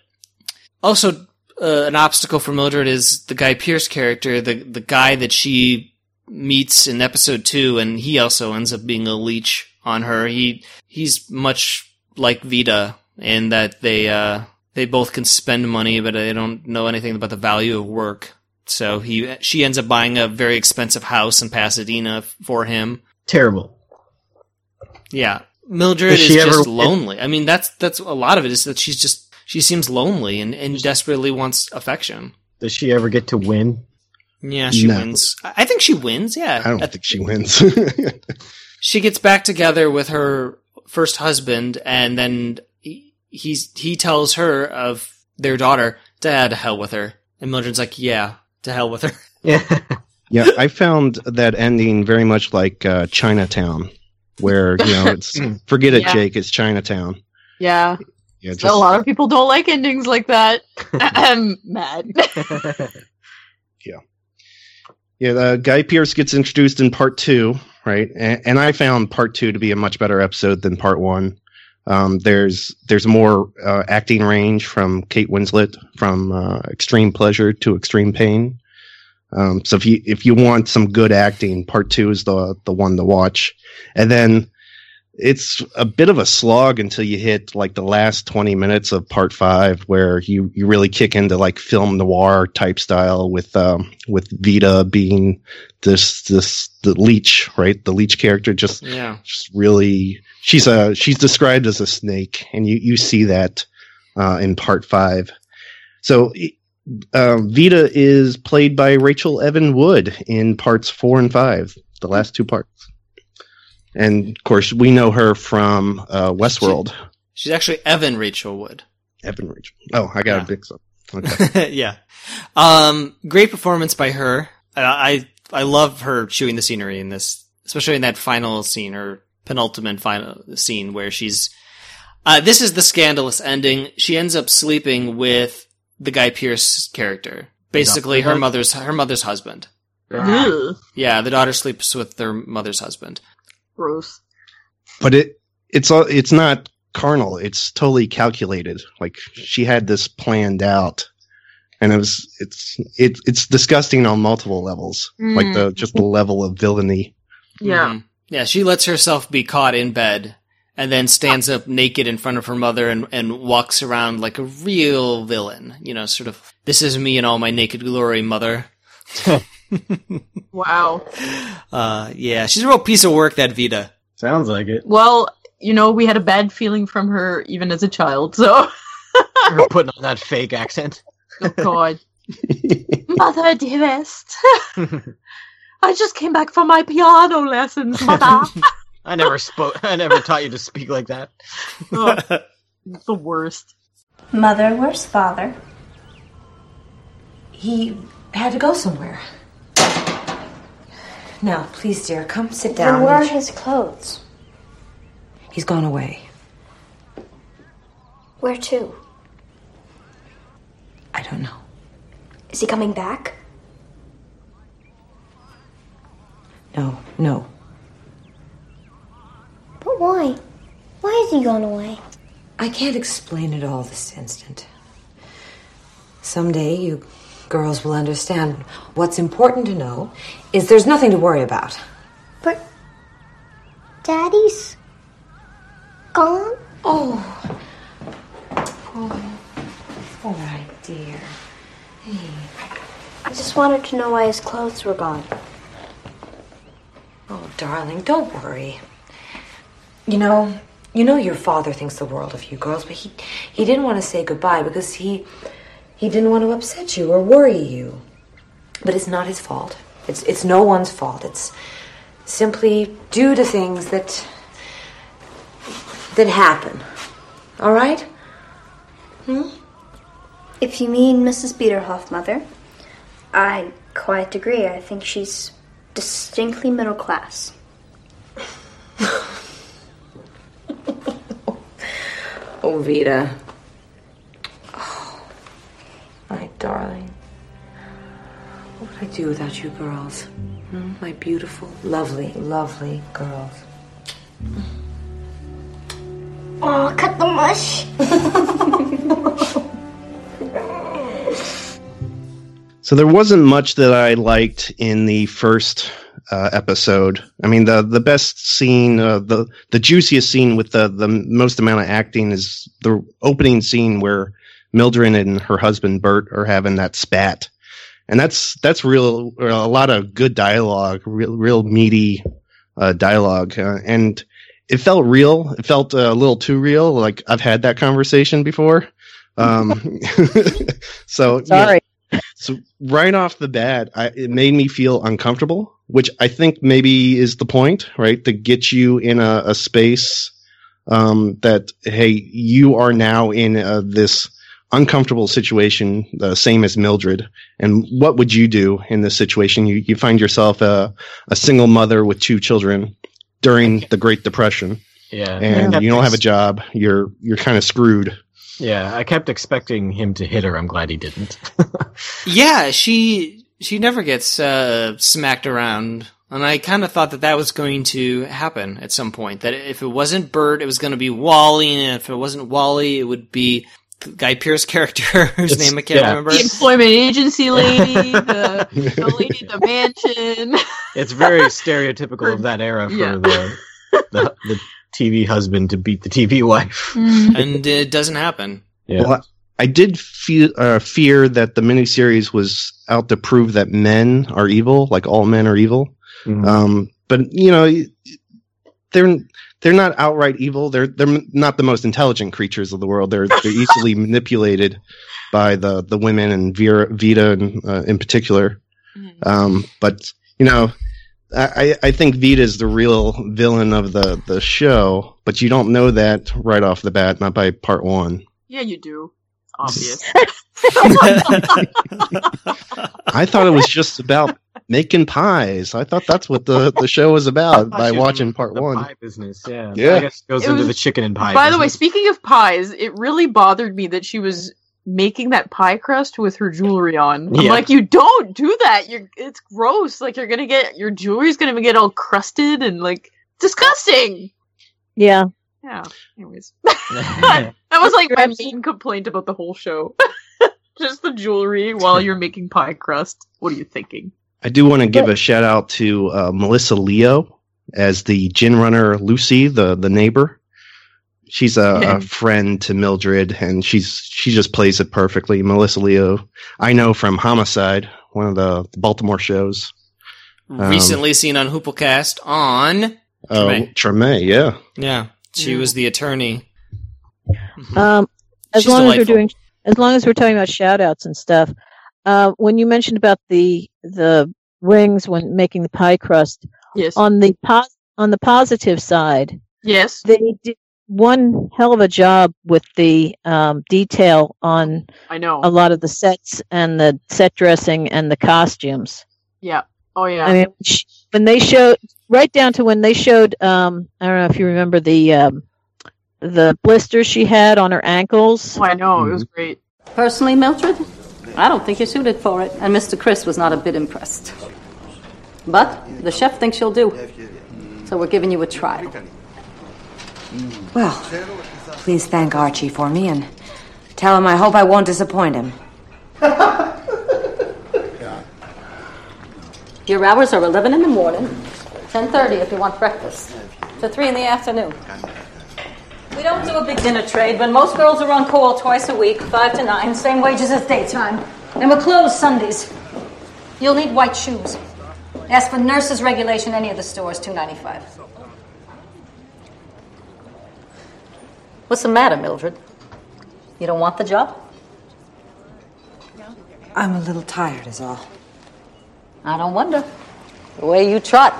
also uh, an obstacle for Mildred is the Guy Pearce character, the the guy that she meets in episode two, and he also ends up being a leech on her. He he's much like Veda in that they uh, they both can spend money, but they don't know anything about the value of work. So he she ends up buying a very expensive house in Pasadena for him. Terrible. Yeah. Mildred Does is she just ever- lonely. I mean, that's that's a lot of it is that she's just she seems lonely and, and desperately wants affection. Does she ever get to win? Yeah, she No. wins. I I think she wins. Yeah, I don't At- think she wins. she gets back together with her first husband, and then he, he's he tells her of their daughter. Dad, to hell with her. And Mildred's like, yeah, to hell with her. Yeah. yeah, I found that ending very much like uh, Chinatown, where you know it's forget it, Yeah. Jake. It's Chinatown. Yeah. Yeah, a lot of people don't like endings like that. I'm mad. Yeah. Yeah, the Guy Pearce gets introduced in part two, right? And, and I found part two to be a much better episode than part one. Um, there's there's more uh, acting range from Kate Winslet from uh, Extreme Pleasure to Extreme Pain. Um, so if you if you want some good acting, part two is the the one to watch. And then it's a bit of a slog until you hit like the last 20 minutes of part five where you, you really kick into like film noir type style with um, with Veda being this this the leech right? The leech character just Yeah. just really she's a she's described as a snake and you you see that uh, in part five. So uh, Veda is played by Rachel Evan Wood in parts four and five the last two parts and of course we know her from uh, Westworld She's actually Evan Rachel Wood. Evan Rachel oh I got Yeah. a mix up okay. yeah. Um, great performance by her. I, I I love her chewing the scenery in this, especially in that final scene or penultimate final scene where she's. Uh, this is the scandalous ending. She ends up sleeping with the Guy Pearce character, basically her mother's her mother's husband. Yeah, the daughter sleeps with their mother's husband. Gross. but it it's all it's not carnal it's totally calculated like she had this planned out and it was it's it, it's disgusting on multiple levels like the just the level of villainy Yeah. Mhm. Yeah, she lets herself be caught in bed and then stands up naked in front of her mother and, and walks around like a real villain. You know, sort of, this is me in all my naked glory, mother. Wow. Uh, yeah, she's a real piece of work, that Veda. Sounds like it. Well, you know, we had a bad feeling from her even as a child, so. Her putting on that fake accent. Oh, God. Mother, dearest. I just came back from my piano lessons, Mother. I never spoke. I never taught you to speak like that. oh, the worst. Mother, where's father? He had to go somewhere. Now, please, dear, come sit down. Then where are his clothes? He's gone away. Where to? I don't know. Is he coming back? No, no. But why? Why has he gone away? I can't explain it all this instant. Someday you girls will understand what's important to know is there's nothing to worry about. But Daddy's gone? Oh. Oh. All right, dear. Hey. I just wanted to know why his clothes were gone. Oh, darling, don't worry. You know, you know your father thinks the world of you girls, but he he didn't want to say goodbye because he he didn't want to upset you or worry you. But it's not his fault. It's it's no one's fault. It's simply due to things that that happen. All right? Hmm? If you mean Mrs. Biederhoff, Mother, I quite agree. I think she's distinctly middle class. Oh, Veda. Oh, my darling. What would I do without you girls? Hmm? My beautiful, lovely, lovely girls. Oh, cut the mush. So there wasn't much that I liked in the first uh, episode. I mean, the the best scene, uh, the the juiciest scene with the the most amount of acting is the opening scene where Mildred and her husband Bert are having that spat, and that's that's real a lot of good dialogue, real real meaty uh, dialogue, uh, and it felt real. It felt uh, a little too real. Like I've had that conversation before. Um, so yeah. Sorry. So right off the bat, I, it made me feel uncomfortable, which I think maybe is the point, right? To get you in a, a space um, that hey, you are now in uh, this uncomfortable situation, the same as Mildred. And what would you do in this situation? You you find yourself a a single mother with two children during the Great Depression, Yeah, and you don't have a job. You're you're kind of screwed. Yeah, I kept expecting him to hit her. I'm glad he didn't. Yeah, she she never gets uh, smacked around, and I kind of thought that that was going to happen at some point. That if it wasn't Bert, it was going to be Wally, and if it wasn't Wally, it would be Guy Pearce character whose It's- name I can't yeah. remember. The employment agency lady, the, the lady at the mansion. it's very stereotypical of that era for Yeah. the, the the TV husband to beat the TV wife. and it doesn't happen. Yeah. Well, I did feel, uh, fear that the miniseries was out to prove that men are evil, like all men are evil. Mhm. Um, but you know, they're they're not outright evil. They're they're not the most intelligent creatures of the world. They're they're easily manipulated by the the women and Vera, Veda in, uh, in particular. Um, but you know, I, I think Veda is the real villain of the the show. But you don't know that right off the bat, not by part one. Yeah, you do. Obvious. I thought it was just about making pies. I thought that's what the, the show was about by watching part the one. Pie business, yeah. Yeah. I guess it goes It into was- the chicken and pie. By the way, speaking of pies, it really bothered me that she was making that pie crust with her jewelry on. I'm Yeah. like, you don't do that. You're it's gross. Like you're gonna get your jewelry's gonna get all crusted and like disgusting. Yeah. Yeah. Anyways, that was like my main complaint about the whole show. Just the jewelry while you're making pie crust. What are you thinking? I do want to give a shout out to uh, Melissa Leo as the gin runner Lucy, the the neighbor. She's a, Yeah. a friend to Mildred, and she's she just plays it perfectly. Melissa Leo, I know from Homicide, one of the, the Baltimore shows. Um, Recently seen on Hooplecast on Uh, Treme. Treme, yeah. yeah, she Yeah. was the attorney. Um, as She's long as we're doing, as long as we're talking about shout outs and stuff, uh, when you mentioned about the the rings when making the pie crust Yes. on the pos- on the positive side, yes. they did one hell of a job with the um, detail on I know. a lot of the sets and the set dressing and the costumes. yeah. Oh yeah. I mean, when they showed right down to when they showed um I don't know if you remember the um the blisters she had on her ankles. Oh, I know it was great. Personally, Mildred, I don't think you're suited for it, and Mr. Chris was not a bit impressed. But the chef thinks you'll do, so we're giving you a trial. Well, please thank Archie for me and tell him I hope I won't disappoint him. Your hours are 11 in the morning, 10.30 if you want breakfast, to 3 in the afternoon. We don't do a big dinner trade, but most girls are on call twice a week, 5 to 9, same wages as daytime. And we're closed Sundays. You'll need white shoes. As for nurses regulation, any of the stores, 2.95. What's the matter, Mildred? You don't want the job? I'm a little tired, is all. I don't wonder. The way you trot.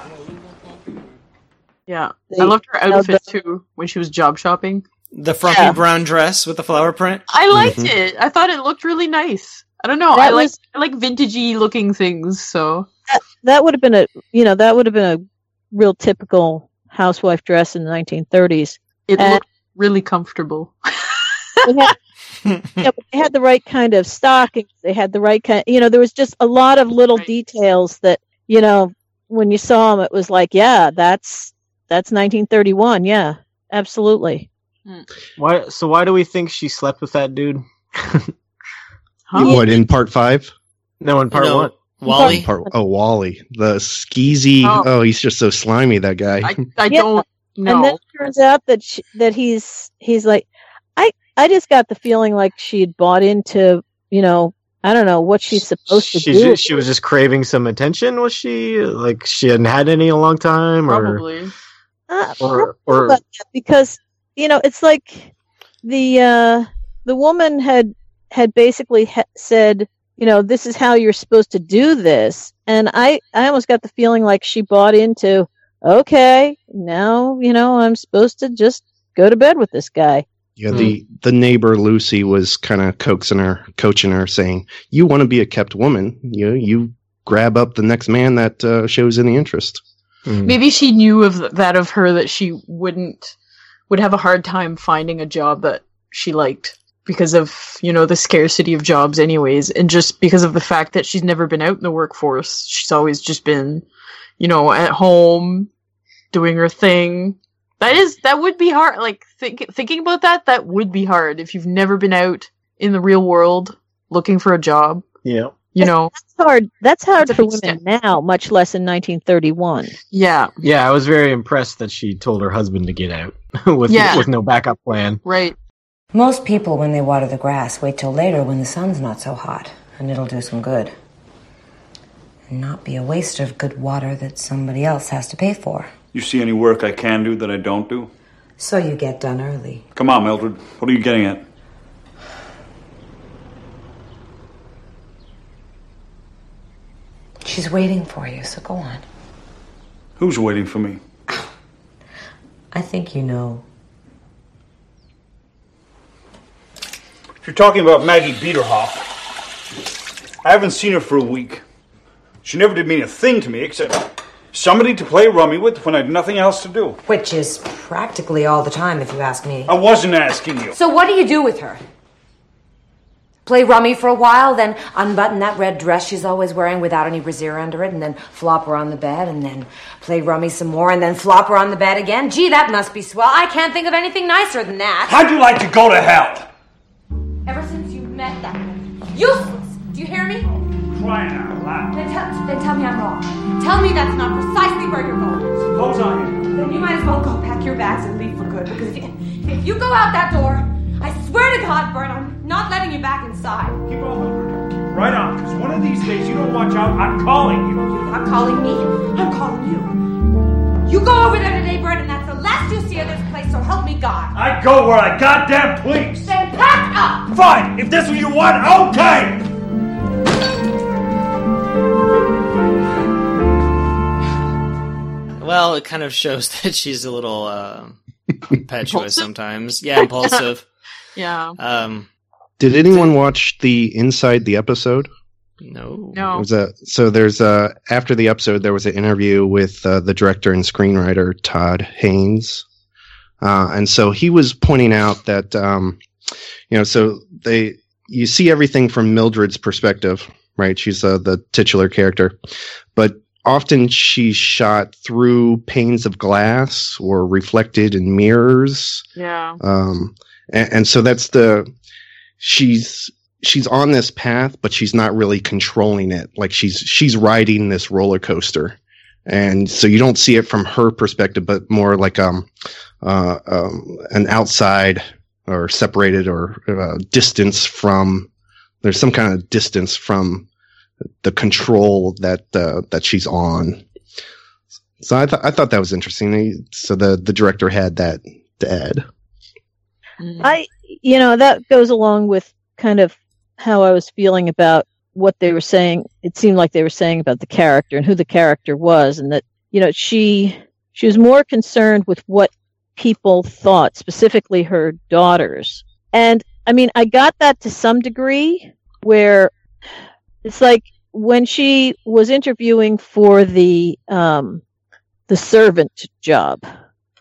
Yeah, They- I loved her outfit the- too when she was job shopping. The frumpy Yeah. brown dress with the flower print. I liked Mhm. it. I thought it looked really nice. I don't know. That I like was- I like vintagey looking things. So That would have been a you know that would have been a real typical housewife dress in the 1930s. it Uh, looked really comfortable. They had, yeah, but they had the right kind of stockings. They had the right kind. You know, there was just a lot of little Right. details that you know when you saw them, it was like, yeah, that's that's 1931. Yeah, absolutely. Hmm. Why? So why do we think she slept with that dude? Huh? What in part five? No, in part No, one. Wally. Part oh Wally, the skeezy. Oh. Oh, he's just so slimy. That guy. I I Yeah, don't know. And then it turns out that she, that he's he's like, I I just got the feeling like she had bought into you know I don't know what she's supposed to she, do. ju- she was just craving some attention. Was she like she hadn't had any in a long time, or Probably. Uh, or or about that because you know it's like the uh the woman had had basically ha- said you know this is how you're supposed to do this. And i i almost got the feeling like she bought into okay now you know i'm supposed to just go to bed with this guy. Yeah, the the neighbor Lucy was kind of coaxing her, coaching her, saying, "You want to be a kept woman, you you grab up the next man that uh, shows any interest." Hmm. Maybe she knew of th- that of her that she wouldn't would have a hard time finding a job that she liked because of you know the scarcity of jobs anyways and just because of the fact that she's never been out in the workforce she's always just been you know at home doing her thing that is that would be hard like think, thinking about that that would be hard if you've never been out in the real world looking for a job yeah. You know that's hard that's hard That's for big women now much less in 1931 yeah Yeah, I was very impressed that she told her husband to get out with Yeah. with no backup plan. right Most people, when they water the grass, wait till later when the sun's not so hot, and it'll do some good. And not be a waste of good water that somebody else has to pay for. You see any work I can do that I don't do? So you get done early. Come on, Mildred. What are you getting at? She's waiting for you, so go on. Who's waiting for me? I think you know. If you're talking about Maggie Biederhoff, I haven't seen her for a week. She never did mean a thing to me except somebody to play rummy with when I had nothing else to do. Which is practically all the time, if you ask me. I wasn't asking you. So what do you do with her? Play rummy for a while, then unbutton that red dress she's always wearing without any brassiere under it, and then flop her on the bed, and then play rummy some more, and then flop her on the bed again. Gee, that must be swell. I can't think of anything nicer than that. How'd you like to go to hell? Ever since you met that useless. Do you hear me? Crying out loud. Then tell, then tell me I'm wrong. Tell me that's not precisely where you're going. Suppose I am. Then you might as well go pack your bags and leave for good. Because if you, if you go out that door, I swear to God, Bert, I'm not letting you back inside. Keep on, Mildred. Keep right on, because one of these days you don't watch out, I'm calling you. You're not calling me. I'm calling you. You go over there today, Bert, and that's the last you see of this place. So help me God. I go where I goddamn please. Then pack up. Fine. If this is what you want, okay. Well, it kind of shows that she's a little uh, impetuous sometimes. Yeah, impulsive. Yeah Um, Did anyone watch the inside the episode? No. No. It was a, so there's a after the episode there was an interview with uh, the director and screenwriter Todd Haynes, uh, and so he was pointing out that um, you know so they you see everything from Mildred's perspective, right? She's uh, the titular character, but often she's shot through panes of glass or reflected in mirrors Yeah. um, and, and so that's the she's she's on this path but she's not really controlling it. Like she's she's riding this roller coaster. And so you don't see it from her perspective but more like um uh um an outside or separated or uh, distance from there's some kind of distance from the control that uh, that she's on. So I, th- I thought that was interesting. So the the director had that to add I, you know, that goes along with kind of how I was feeling about what they were saying. It seemed like they were saying about the character and who the character was, and that you know she she was more concerned with what people thought, specifically her daughters. And I mean, I got that to some degree, where it's like when she was interviewing for the um, the servant job,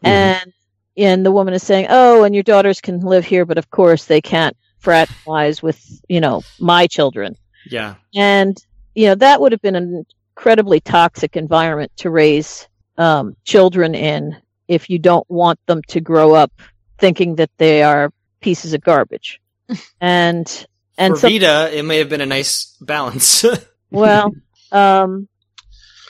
and and the woman is saying, "Oh, and your daughters can live here, but of course they can't fraternize with you know my children." Yeah. And you know that would have been an incredibly toxic environment to raise um, children in if you don't want them to grow up thinking that they are pieces of garbage. and and For so Veda, it may have been a nice balance. well, um,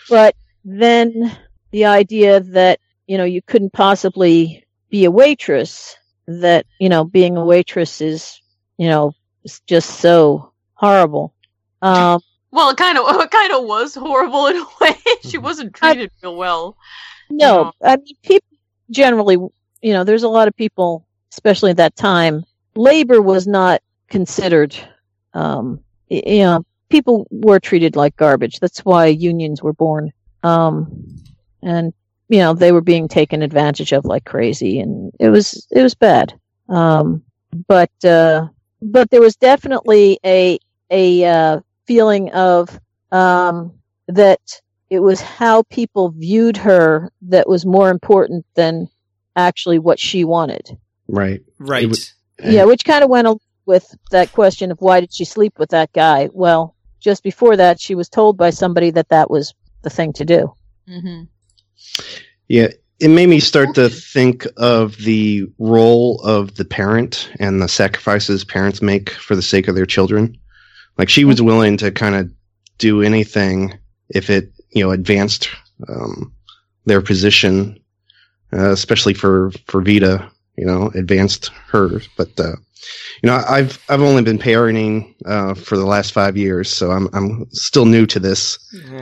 but then the idea that you know you couldn't possibly be a waitress, that you know being a waitress is you know is just so horrible. Um, Well, it kind of it kind of was horrible in a way. she wasn't treated real well. no, I mean people generally, you know, there's a lot of people, especially at that time. Labor was not considered. Um, y- you know, people were treated like garbage. That's why unions were born. Um, and you know they were being taken advantage of like crazy, and it was it was bad. Um, but uh, but there was definitely a a uh, feeling of um, that it was how people viewed her that was more important than actually what she wanted. right right. It was- Yeah, which kind of went al- with that question of why did she sleep with that guy? Well, just before that, she was told by somebody that that was the thing to do. Mm-hmm. Yeah, it made me start to think of the role of the parent and the sacrifices parents make for the sake of their children. Like she was willing to kind of do anything if it, you know, advanced um, their position, uh, especially for for Veda, you know, advanced hers. But uh, you know, I've I've only been parenting uh, for the last five years, so I'm I'm still new to this.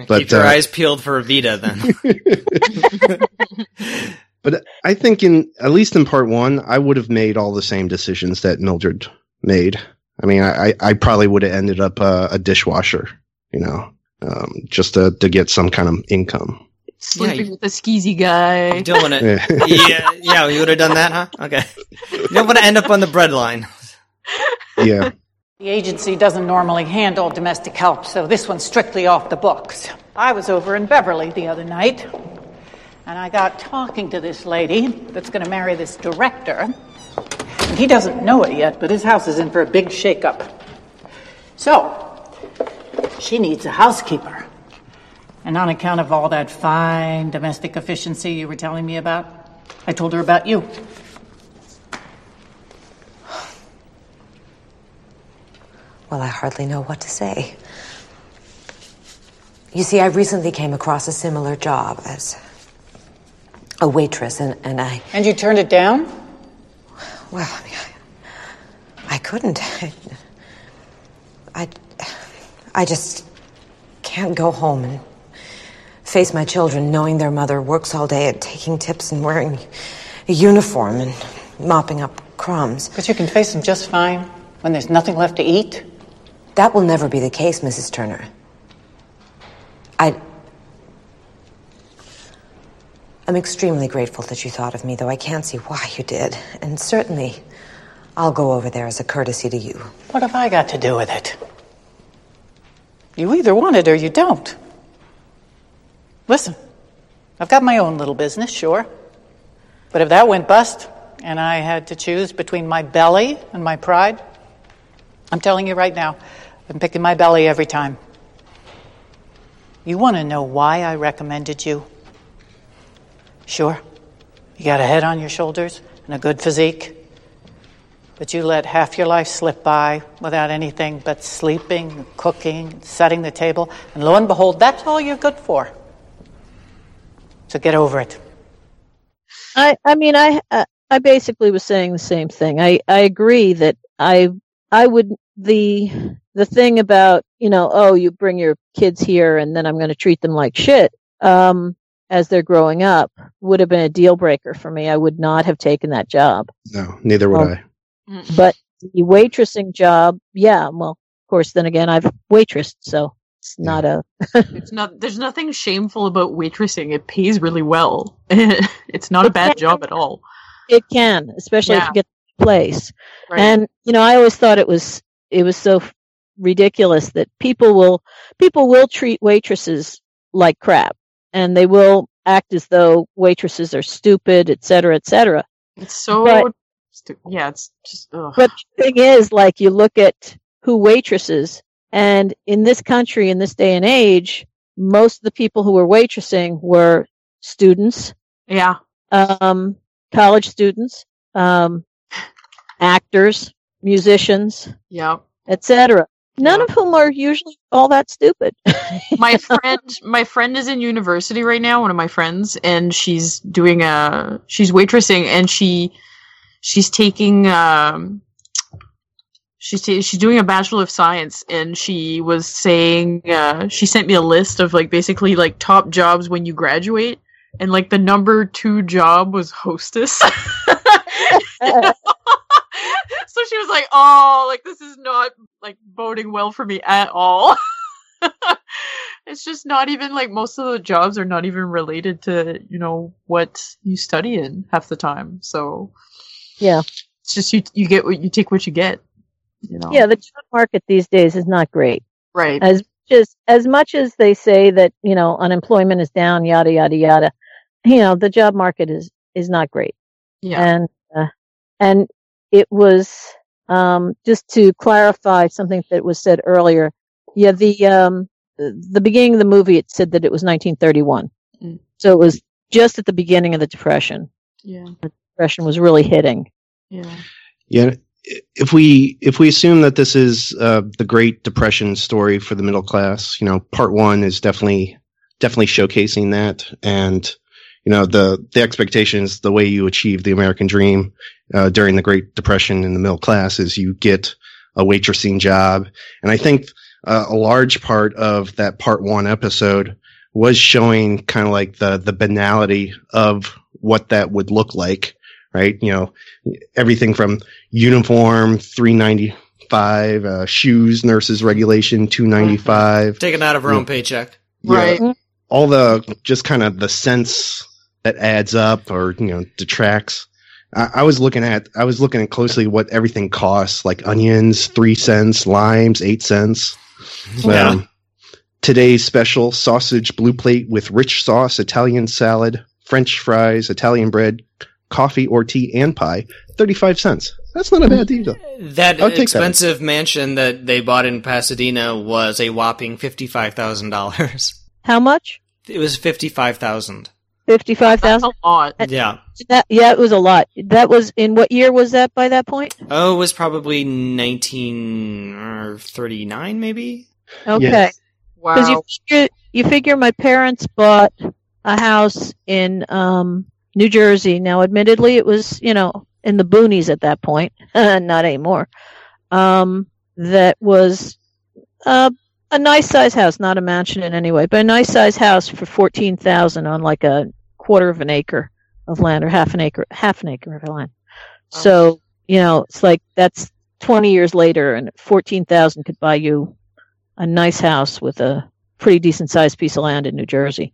But Keep your uh, eyes peeled for Veda then. But I think in at least in part one, I would have made all the same decisions that Mildred made. I mean, I, I I probably would have ended up uh, a dishwasher, you know, um, just to, to get some kind of income. Sleeping with a skeezy guy. You don't want to. Yeah. yeah, yeah, you would have done that, huh? Okay. You don't want to end up on the breadline. Yeah. The agency doesn't normally handle domestic help, so this one's strictly off the books. I was over in Beverly the other night, and I got talking to this lady that's going to marry this director. And he doesn't know it yet, but his house is in for a big shakeup. So, she needs a housekeeper. And on account of all that fine domestic efficiency you were telling me about, I told her about you. Well, I hardly know what to say. You see, I recently came across a similar job as a waitress, and, and I. And you turned it down? Well, I, mean, I, I couldn't. I, I just can't go home and face my children knowing their mother works all day at taking tips and wearing a uniform and mopping up crumbs. But you can face them just fine when there's nothing left to eat. That will never be the case, Mrs. Turner. I. I'm extremely grateful that you thought of me, though I can't see why you did. And certainly, I'll go over there as a courtesy to you. What have I got to do with it? You either want it or you don't. Listen, I've got my own little business, sure. But if that went bust and I had to choose between my belly and my pride, I'm telling you right now, I'm picking my belly every time. You want to know why I recommended you? Sure. You got a head on your shoulders and a good physique. But you let half your life slip by without anything but sleeping, cooking, setting the table, and lo and behold, that's all you're good for. So get over it. I I mean I uh, I basically was saying the same thing. I I agree that I I would the the thing about you know oh you bring your kids here and then I'm going to treat them like shit um as they're growing up would have been a deal breaker for me. I would not have taken that job. No, neither would Um, I. But the waitressing job, yeah, well, of course, then again, I've waitressed, so it's not a. It's not. There's nothing shameful about waitressing. It pays really well. it's not a bad job at all. It can, especially if you get the place. Right. And you know, I always thought it was it was so ridiculous that people will people will treat waitresses like crap, and they will act as though waitresses are stupid, et cetera, et cetera. It's so. But- stu- yeah, it's just. Ugh. But the thing is, like, you look at who waitresses, and in this country, in this day and age, most of the people who were waitressing were students, yeah, um, college students, um, actors, musicians, yeah. etc. None of whom are usually all that stupid. my friend my friend is in university right now one of my friends and she's doing a she's waitressing and she she's taking um she's ta- she's doing a bachelor of science and she was saying uh she sent me a list of like basically like top jobs when you graduate and like the number 2 job was hostess so she was like, "Oh, like this is not like boding well for me at all." it's just not even like most of the jobs are not even related to you know what you study in half the time. So yeah, it's just you you get what you take what you get. You know. yeah, the job market these days is not great. Right. As much as as much as they say that you know unemployment is down, yada yada yada, you know the job market is is not great. Yeah. And uh, and it was um, just to clarify something that was said earlier. Yeah, the um, the beginning of the movie it said that it was 1931, Mm. so it was just at the beginning of the depression. Yeah. The depression was really hitting. Yeah. Yeah, if we if we assume that this is uh, the Great Depression story for the middle class, you know, part one is definitely definitely showcasing that, and you know the the expectations, the way you achieve the American dream uh, during the Great Depression in the middle class is you get a waitressing job, and I think uh, a large part of that part one episode was showing kind of like the the banality of what that would look like, right? You know, everything from uniform 395 uh, shoes nurses regulation 295 Taken out of her Yeah. own paycheck. Yeah. all the just kind of the sense that adds up or you know detracts I, I was looking at i was looking at closely what everything costs like onions three cents limes eight cents Yeah. Um, today's special sausage blue plate with rich sauce italian salad french fries italian bread coffee or tea and pie 35 cents that's not a bad deal That I'll that. expensive mansion that they bought in Pasadena was a whopping fifty-five thousand dollars. How much? It was fifty-five thousand. Fifty-five thousand. A lot. Yeah. That yeah, it was a lot. That was in what year was that? By that point? Oh, it was probably nineteen thirty-nine, maybe. Okay. Wow. Because you figure, you figure my parents bought a house in um, New Jersey. Now, admittedly, it was you know in the boonies at that point, not anymore. Um, that was uh, a nice size house, not a mansion in any way, but a nice size house for fourteen thousand on like a quarter of an acre of land or half an acre, half an acre of land. So you know, it's like that's twenty years later, and fourteen thousand could buy you a nice house with a pretty decent sized piece of land in New Jersey.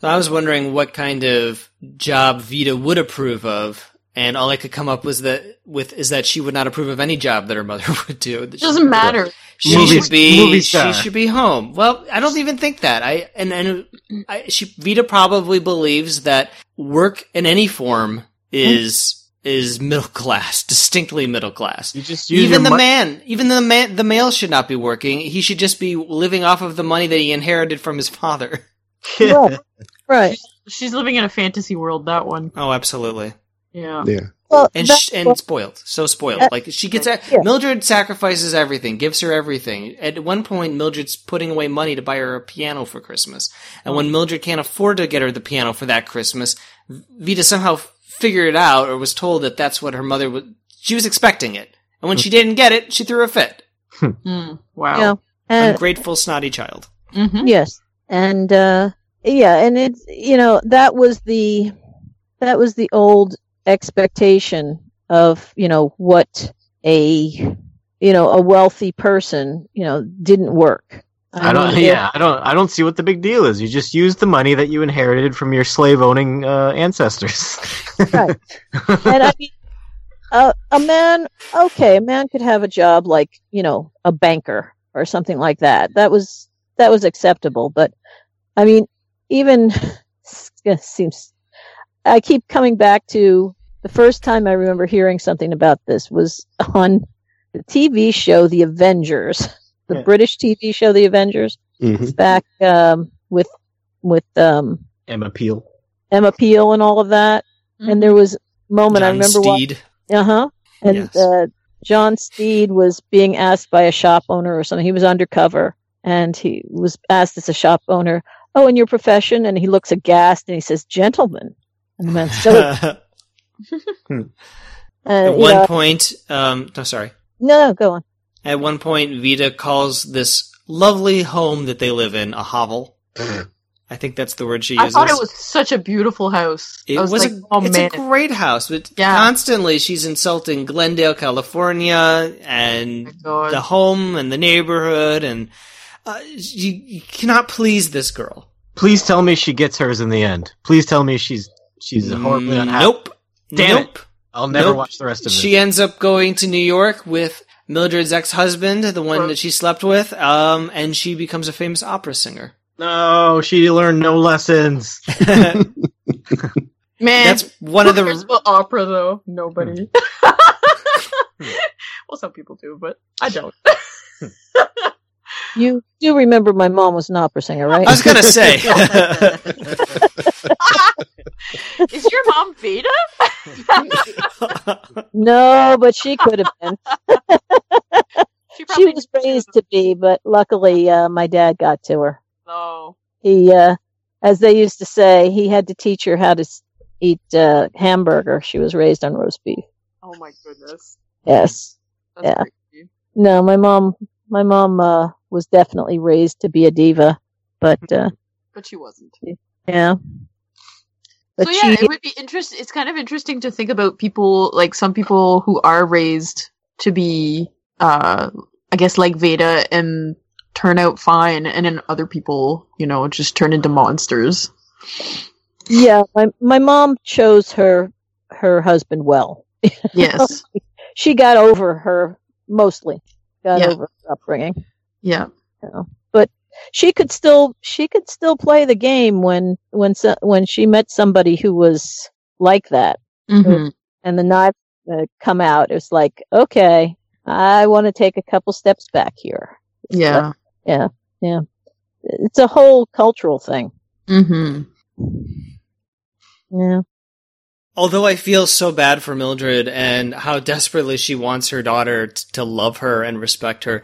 So I was wondering what kind of job Veda would approve of And all I could come up was that with is that she would not approve of any job that her mother would do. It doesn't matter. She Movie- should be. She should be home. Well, I don't even think that. I and and I, she Veda probably believes that work in any form is is middle class, distinctly middle class. You just use Even the mo- man, even the man, the male should not be working. He should just be living off of the money that he inherited from his father. Right. right. She's living in a fantasy world. That one. Oh, absolutely. Yeah. Yeah. Well, and sh- and spoiled, so spoiled. Uh, like she gets a- yeah. Mildred sacrifices everything, gives her everything. At one point, Mildred's putting away money to buy her a piano for Christmas, and when Mildred can't afford to get her the piano for that Christmas, Veda somehow figured it out or was told that that's what her mother was. She was expecting it, and when she didn't get it, she threw a fit. Mm, wow. Yeah. And- Ungrateful, snotty child. Mm-hmm. Yes, and uh, yeah, and it's you know that was the that was the old expectation of you know what a you know a wealthy person you know didn't work. I don't. mean, yeah, I don't. I don't see what the big deal is. You just use the money that you inherited from your slave-owning uh, ancestors. Right. and I mean, uh, a man, okay, a man could have a job like you know a banker or something like that. That was that was acceptable. But I mean, even it seems I keep coming back to the first time I remember hearing something about this was on the TV show The Avengers, the Yeah. British TV show The Avengers, Mhm. back um, with with um, Emma Peel. Emma Peel and all of that. And there was a moment I remember John remember. Steed. Uh huh. And Yes. uh, John Steed was being asked by a shop owner or something. He was undercover, and he was asked as a shop owner, "Oh, in your profession?" And he looks aghast and he says, "Gentleman." And the man so. At Uh, you one know- point, um, no, sorry. no, no, go on. At one point, Veda calls this lovely home that they live in a hovel. I think that's the word she uses. I thought it was such a beautiful house. It I was, was, a, oh it's man. a great house, but Yeah. constantly she's insulting Glendale, California, and God. the home and the neighborhood, and uh, you, you cannot please this girl. Please tell me she gets hers in the end. Please tell me she's she's horribly unhappy. Nope. Damn it. nope. I'll never Nope. watch the rest of it. She ends up going to New York with Mildred's ex-husband, the one that she slept with, um, and she becomes a famous opera singer. No, she learned no lessons. Man, That's one of the- cares about opera though. Nobody. well, some people do, but I don't. You do remember my mom was an opera singer, right? I was gonna say. Is your mom Veda? no, but she could have been. she, she was raised to be, but luckily uh, my dad got to her. Oh. He, uh, as they used to say, he had to teach her how to eat uh, hamburger. She was raised on roast beef. Oh my goodness. Yes. That's yeah. crazy. No, my mom, my mom uh, was definitely raised to be a diva, but uh, But she wasn't. yeah. So yeah, it would be interesting. It's kind of interesting to think about people like some people who are raised to be, uh, I guess, like Veda and turn out fine, and then other people, you know, just turn into monsters. yeah, my my mom chose her her husband well. Yes. she got over her mostly got Yeah. over her upbringing. Yeah. you know. But she could still she could still play the game when when so, when she met somebody who was like that, Mhm. and the knife uh, come out. It was like, okay, I want to take a couple steps back here. Yeah. yeah, yeah. It's a whole cultural thing. Mm-hmm. Yeah. Although I feel so bad for Mildred and how desperately she wants her daughter t- to love her and respect her,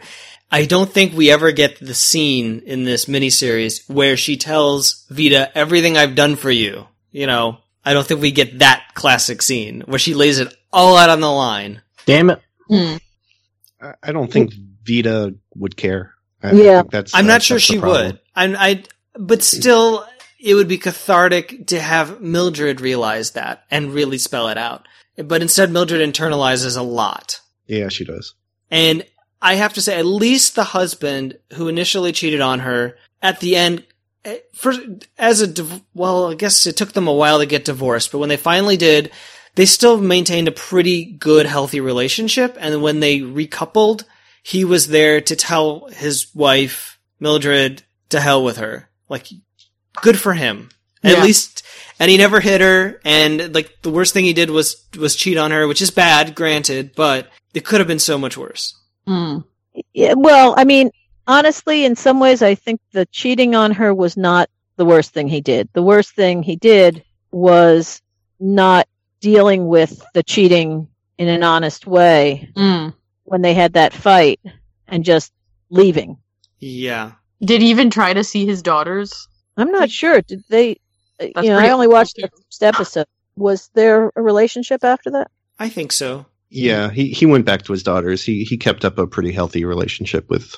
I don't think we ever get the scene in this miniseries where she tells Veda everything I've done for you. You know, I don't think we get that classic scene where she lays it all out on the line. Damn it. Hmm. I- I don't think Veda would care. I, I Yeah. think that's, I'm that- not sure that's she would. I'm, I, but still, it would be cathartic to have Mildred realize that and really spell it out. But instead, Mildred internalizes a lot. Yeah, she does. And I have to say, at least the husband who initially cheated on her at the end, eh, for, as a, well, I guess it took them a while to get divorced, but when they finally did, they still maintained a pretty good, healthy relationship. And when they recoupled, he was there to tell his wife, Mildred, to hell with her. Like, good for him. At least, and he never hit her. And like, the worst thing he did was, was cheat on her, which is bad, granted, but it could have been so much worse. Mm. Yeah, well, I mean, honestly, in some ways, I think the cheating on her was not the worst thing he did. The worst thing he did was not dealing with the cheating in an honest way Mm. when they had that fight and just leaving. Yeah. Did he even try to see his daughters? I'm not sure. Did they? That's you know, I only watched the first episode. Was there a relationship after that? I think so. Yeah, he, he went back to his daughters. He he kept up a pretty healthy relationship with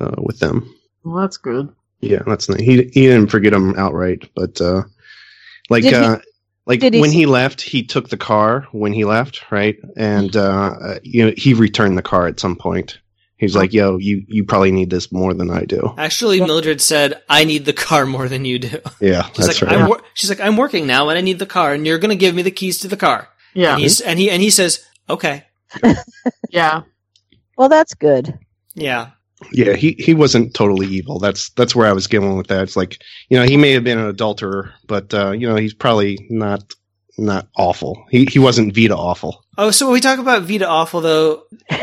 uh, with them. Well, that's good. Yeah, that's nice. He he didn't forget them outright, but uh, like Did he- uh, like did he when he left, he took the car when he left, right? And uh, uh, you know he returned the car at some point. He's like, "Yo, you you probably need this more than I do." Actually, Mildred said, I need the car more than you do. Yeah, She's that's like, right. I'm wor- she's like, I'm working now and I need the car and you're going to give me the keys to the car. Yeah. And, he's, and he, and he says, okay. Yeah. Well, that's good. Yeah. Yeah, he, he wasn't totally evil. That's that's where I was going with that. It's like you know he may have been an adulterer, but uh, you know he's probably not not awful. He he wasn't Veda awful. Oh, so when we talk about Veda awful though,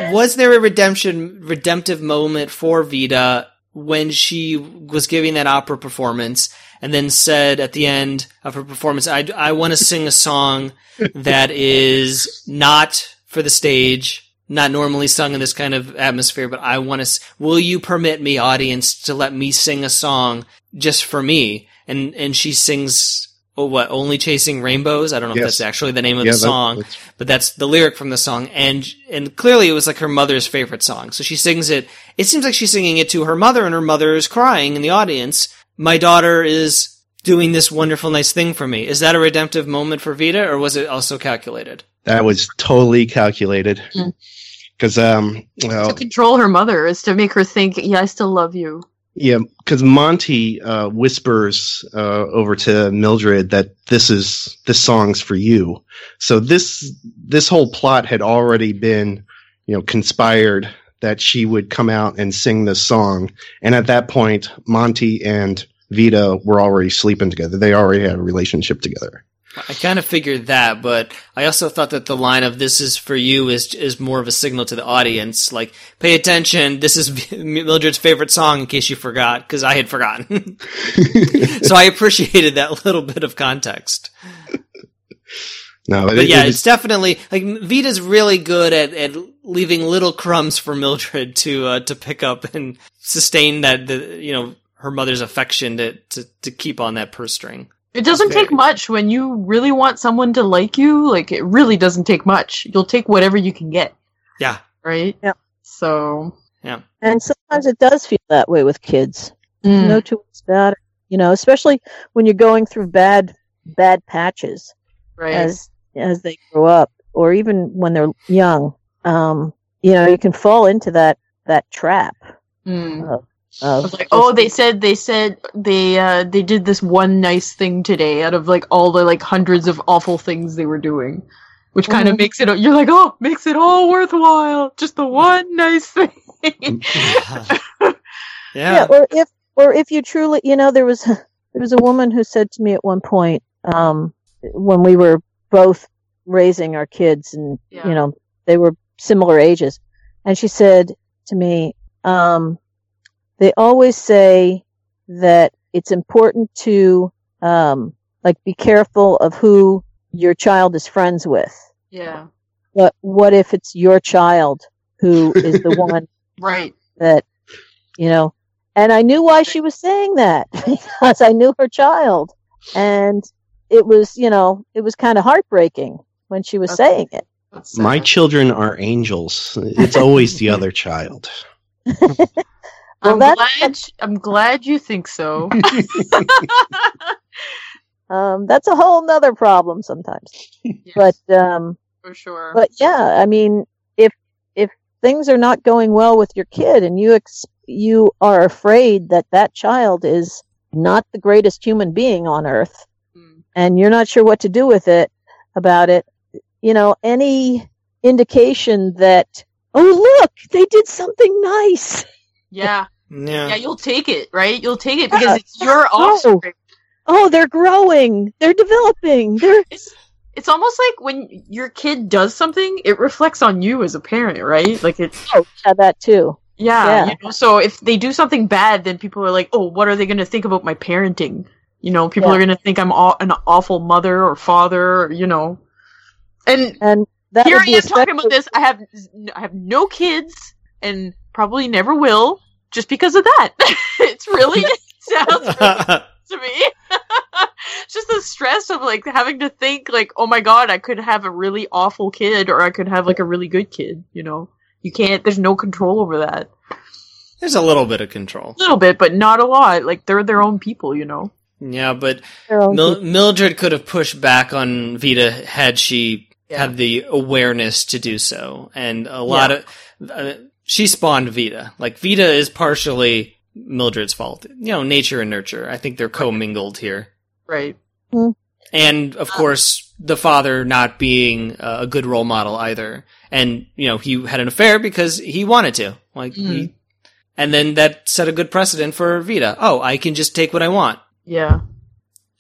was there a redemption, redemptive moment for Veda when she was giving that opera performance and then said at the end of her performance, I, I want to sing a song that is not for the stage, not normally sung in this kind of atmosphere, but I want to, will you permit me, audience, to let me sing a song just for me? And, and she sings, oh, what, Only Chasing Rainbows? I don't know if that's actually the name of Yeah, the song, that's- but that's the lyric from the song. And, and clearly it was like her mother's favorite song. So she sings it. It seems like she's singing it to her mother and her mother is crying in the audience. My daughter is doing this wonderful, nice thing for me. Is that a redemptive moment for Veda or was it also calculated? That was totally calculated. Mm. Because um, To control her mother is to make her think, yeah, I still love you. Yeah, because Monty uh, whispers uh, over to Mildred that this is this song's for you. So this this whole plot had already been, you know, conspired that she would come out and sing this song, and at that point, Monty and Veda were already sleeping together. They already had a relationship together. I kind of figured that, but I also thought that the line of "This is for you" is is more of a signal to the audience, like "Pay attention, this is Mildred's favorite song." In case you forgot, because I had forgotten, so I appreciated that little bit of context. No, But it- yeah, it was- it's definitely like Veda's really good at, at leaving little crumbs for Mildred to uh, to pick up and sustain that the you know her mother's affection to to, to keep on that purse string. It doesn't take much when you really want someone to like you. Like, it really doesn't take much. You'll take whatever you can get, Yeah, right? Yeah. So, yeah. And sometimes it does feel that way with kids. Mm. No two ways about it. You know, especially when you're going through bad bad patches right. as as they grow up, or even when they're young. Um, you know, you can fall into that that trap. Mm. Of, I was like, oh, they said they said they uh they did this one nice thing today out of like all the like hundreds of awful things they were doing, which kind of Mhm. makes it. You're like, oh, makes it all worthwhile. Just the one nice thing. yeah. yeah or if or if you truly you know there was there was a woman who said to me at one point um when we were both raising our kids and Yeah. you know they were similar ages and she said to me um they always say that it's important to um like be careful of who your child is friends with yeah. but what if it's your child who is the one Right. that you know and i knew why she was saying that because i knew her child and it was you know it was kind of heartbreaking when she was Okay. saying it My children are angels. It's always the other child. I'm Well, glad. I'm glad you think so. um that's a whole nother problem sometimes Yes, but um for sure. but yeah i mean if if things are not going well with your kid and you ex- you are afraid that that child is not the greatest human being on earth Mm. and you're not sure what to do with it about it you know, any indication that, oh, look, they did something nice. Yeah. Yeah. Yeah, you'll take it, right? You'll take it because it's your oh. offspring. Oh, they're growing. They're developing. They're It's, it's almost like when your kid does something, it reflects on you as a parent, right? Like it's Oh, yeah, that too. Yeah. Yeah. You know, so if they do something bad, then people are like, "Oh, what are they going to think about my parenting?" You know, people Yeah. are going to think I'm aw- an awful mother or father, or, you know. And and that here would I be am talking about this. I have I have no kids, and probably never will, just because of that. it's really it sounds really to me. It's just the stress of like having to think like, oh my god, I could have a really awful kid or I could have like a really good kid, you know. You can't there's no control over that. There's a little bit of control. A little bit, but not a lot. Like they're their own people, you know. Yeah, but Mil- Mildred could have pushed back on Veda had she had the awareness to do so. And a lot Yeah. of uh, she spawned Veda. Like Veda is partially Mildred's fault. You know, nature and nurture. I think they're commingled here. Right. And of course, the father not being uh, a good role model either. And you know, he had an affair because he wanted to. Like he, and then that set a good precedent for Veda. Oh, I can just take what I want Yeah.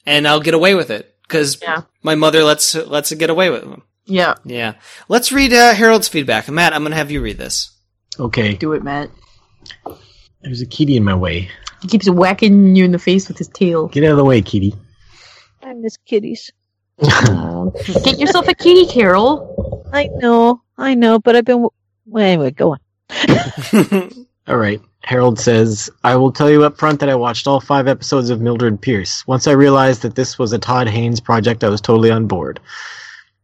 and I'll get away with it because Yeah. my mother lets lets it get away with it. Yeah. Yeah. Let's read uh, Harold's feedback. Matt, I'm going to have you read this. Okay. Do it, Matt. There's a kitty in my way. He keeps whacking you in the face with his tail. Get out of the way, kitty. I miss kitties. Get yourself a kitty, Carol. I know, I know, but I've been. Well, anyway, go on. All right. Harold says, I will tell you up front that I watched all five episodes of Mildred Pierce. Once I realized that this was a Todd Haynes project, I was totally on board.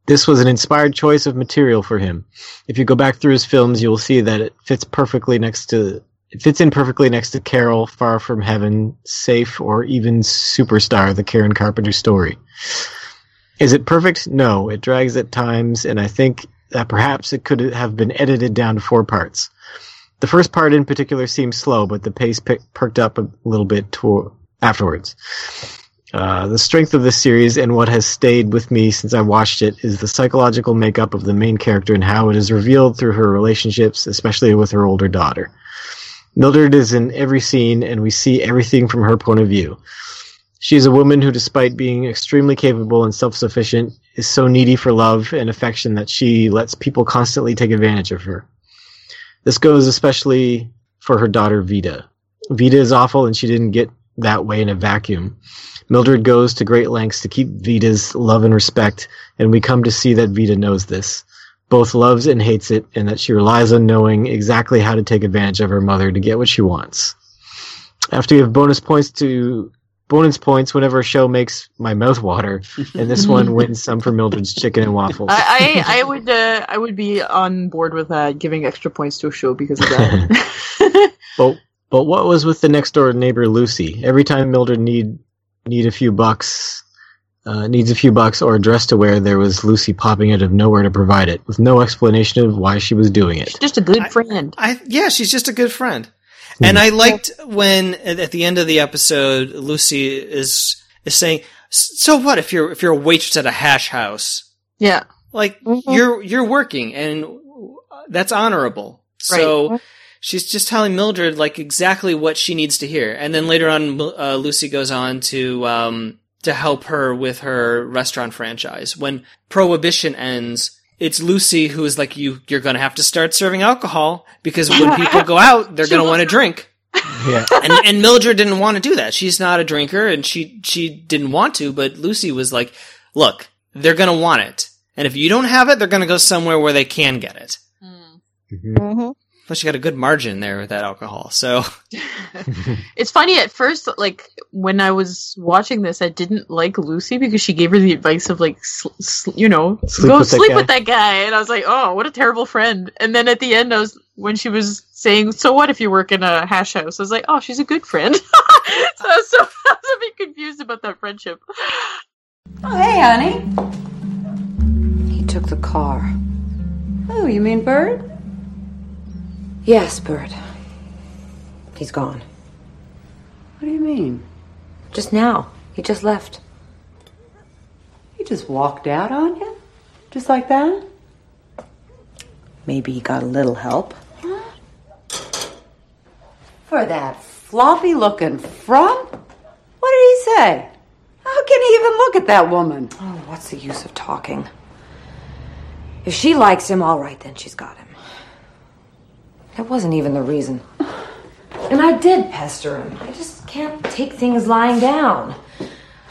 This was an inspired choice of material for him. If you go back through his films, you will see that it fits perfectly next to it fits in perfectly next to Carol, Far From Heaven, Safe, or even Superstar, the Karen Carpenter story. Is it perfect? No. It drags at times, and I think that perhaps it could have been edited down to four parts. The first part in particular seems slow, but the pace pick, perked up a little bit to, afterwards. Uh, the strength of this series and what has stayed with me since I watched it is the psychological makeup of the main character and how it is revealed through her relationships, especially with her older daughter. Mildred is in every scene, and we see everything from her point of view. She is a woman who, despite being extremely capable and self sufficient, is so needy for love and affection that she lets people constantly take advantage of her. This goes especially for her daughter Veda. Veda is awful and she didn't get that way in a vacuum. Mildred goes to great lengths to keep Veda's love and respect, and we come to see that Veda knows this. Both loves and hates it, and that she relies on knowing exactly how to take advantage of her mother to get what she wants. After you have bonus points to bonus points whenever a show makes my mouth water, and this one wins some for Mildred's chicken and waffles. I, I, I would uh, I would be on board with that, giving extra points to a show because of that. But but what was with the next door neighbor Lucy? Every time Mildred need need a few bucks, uh, needs a few bucks or a dress to wear, there was Lucy popping out of nowhere to provide it, with no explanation of why she was doing it. Just a good friend. I yeah, she's just a good friend. And I liked when at at the end of the episode, Lucy is is saying, "So what if you're if you're a waitress at a hash house? Yeah. Like you're you're working, and that's honorable." So she's just telling Mildred like exactly what she needs to hear. And then later on, uh, Lucy goes on to um to help her with her restaurant franchise. When Prohibition ends, it's Lucy who is like, "You you're gonna have to start serving alcohol because when people go out, they're gonna want to drink." Yeah. and and Mildred didn't want to do that. She's not a drinker, and she she didn't want to. But Lucy was like, "Look, they're gonna want it, and if you don't have it, they're gonna go somewhere where they can get it." Mm-hmm. Plus, you got a good margin there with that alcohol. So It's funny at first, like when I was watching this, I didn't like Lucy because she gave her the advice of like, sl- sl- you know, Sleep go with sleep guy. with that guy, and I was like, oh, what a terrible friend. And then at the end, I was when she was saying, so what if you work in a hash house? I was like, oh, she's a good friend. so, I was so I was a bit confused about that friendship. Oh, hey, honey. He took the car. Oh, you mean Bert? Yes, Bert. He's gone. What do you mean? Just now. He just left. He just walked out on you? Just like that? Maybe he got a little help. For that floppy looking frump? What did he say? How can he even look at that woman? Oh, what's the use of talking? If she likes him, all right, then she's got him. That wasn't even the reason. And I did pester him. I just can't take things lying down.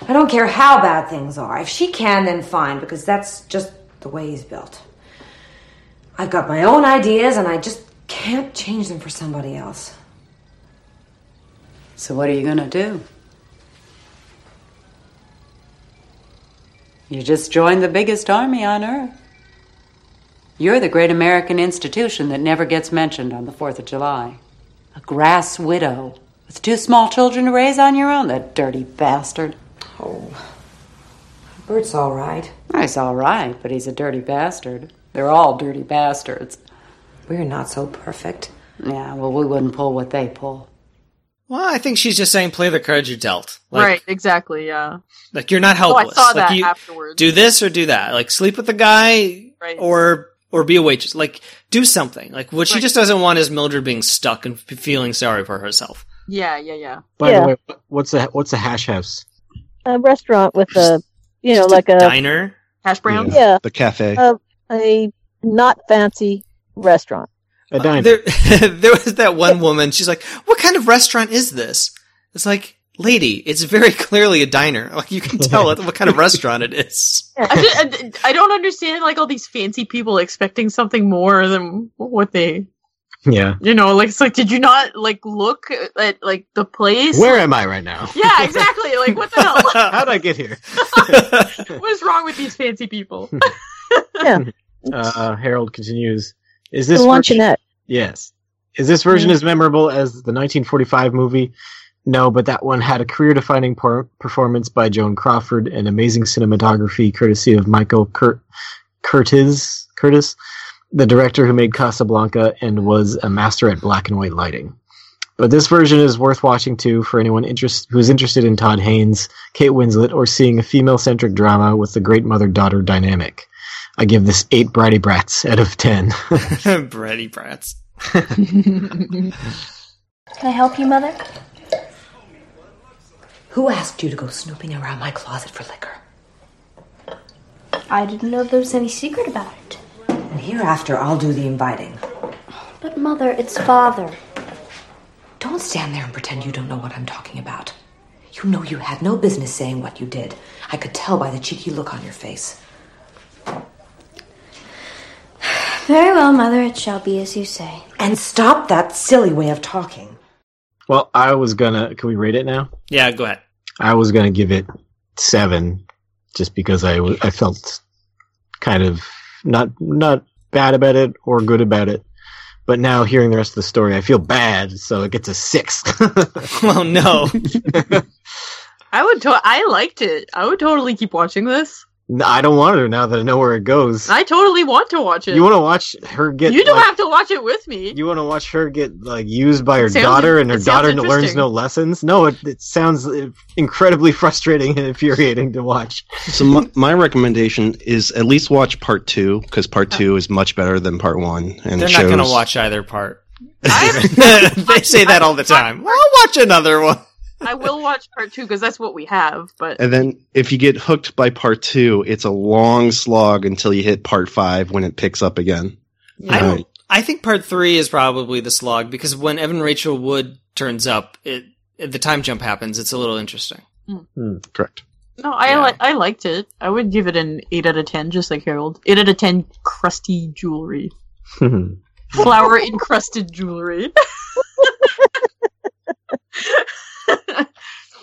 I don't care how bad things are. If she can, then fine, because that's just the way he's built. I've got my own ideas, and I just can't change them for somebody else. So, what are you gonna do? You just joined the biggest army on earth. You're the great American institution that never gets mentioned on the 4th of July. A grass widow with two small children to raise on your own, that dirty bastard. Oh. Bert's all right. He's all right, but he's a dirty bastard. They're all dirty bastards. We're not so perfect. Yeah, well, we wouldn't pull what they pull. Well, I think she's just saying play the cards you're dealt. Like, right, exactly, yeah. Like you're not Oh, I helpless. saw like that you afterwards. do this or do that. Like sleep with the guy Right. or or be a waitress. Like do something. Like what she Right. just doesn't want is Mildred being stuck and f- feeling sorry for herself. Yeah, yeah, yeah. By Yeah. the way, what's a what's a hash house? A restaurant with a, you know, Just like a, diner. Hash browns? yeah, The cafe. a, a not fancy restaurant. A uh, diner. There, there was that one woman. She's like, "What kind of restaurant is this?" It's like, lady, it's very clearly a diner. Like you can tell what kind of restaurant it is. I, just, I, I don't understand like all these fancy people expecting something more than what they yeah. you know like it's like did you not like look at like the place Where am I right now? yeah exactly like what the hell How'd I get here? what is wrong with these fancy people Yeah, Uh, Harold continues. Is the this version- luncheonette. Yes. Is this version as memorable as the 1945 movie? No, but that one had a career-defining por- performance by Joan Crawford and amazing cinematography courtesy of Michael Cur- Curtiz, Curtiz, the director who made Casablanca and was a master at black and white lighting. But this version is worth watching too for anyone interest- who's interested in Todd Haynes, Kate Winslet, or seeing a female-centric drama with the great mother-daughter dynamic. I give this eight Bratty Brats out of ten. Bratty brats. Can I help you, Mother? Who asked you to go snooping around my closet for liquor? I didn't know there was any secret about it. And hereafter, I'll do the inviting. But, Mother, it's Father. Don't stand there and pretend you don't know what I'm talking about. You know you had no business saying what you did. I could tell by the cheeky look on your face. Very well, Mother, it shall be as you say. And stop that silly way of talking. Well, I was gonna. Can we rate it now? Yeah, go ahead. I was gonna give it seven, just because I w- I felt kind of not not bad about it or good about it. But now hearing the rest of the story, I feel bad, so it gets a six. Oh no. i would to- i liked it i would totally keep watching this No, I don't want to now that I know where it goes. i totally want to watch it You want to watch her get? you don't like, have to watch it with me You want to watch her get like used by her Sounds- daughter, and her daughter learns no lessons. No, it, it sounds incredibly frustrating and infuriating to watch. So my, my recommendation is at least watch part two because part two is much better than part one, and They're it not going to watch either part. they say that all the time. Well, I'll watch another one. I will watch part two because that's what we have but And then if you get hooked by part two, it's a long slog until you hit part five when it picks up again. I Uh, don't. I think part three is probably the slog because when Evan Rachel Wood turns up, it the time jump happens. It's a little interesting. correct. No, I li- I liked it. I would give it an eight out of ten, just like Harold. Eight out of ten, crusty jewelry, flower encrusted jewelry.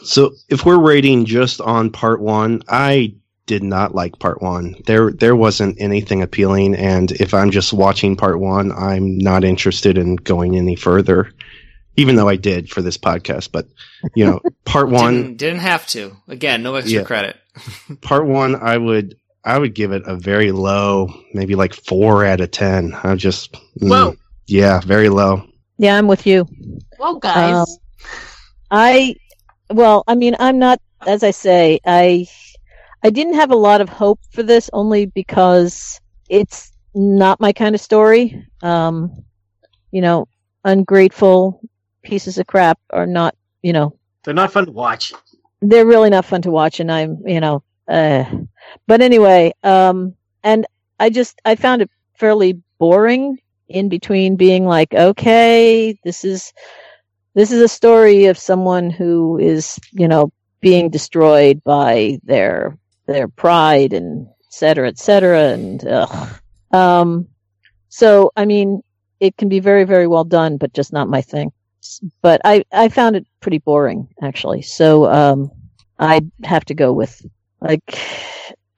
So if we're rating just on part one, I did not like part one. There there wasn't anything appealing, and if I'm just watching part one, I'm not interested in going any further. Even though I did for this podcast, but you know, part one, Didn't, didn't have to. Again, no extra Yeah. credit. part one, I would I would give it a very low, maybe like four out of ten. I just mm, Whoa. yeah, very low. Yeah, I'm with you. Well, guys, Um, I, well, I mean, I'm not, as I say, I, I didn't have a lot of hope for this only because it's not my kind of story. Um, you know, ungrateful pieces of crap are not, you know, They're not fun to watch. they're really not fun to watch and i'm you know uh but anyway um and i just i found it fairly boring in between being like okay this is this is a story of someone who is you know being destroyed by their their pride and et cetera et cetera and ugh. um so i mean it can be very very well done but just not my thing but I, I found it pretty boring actually. So um, I'd have to go with like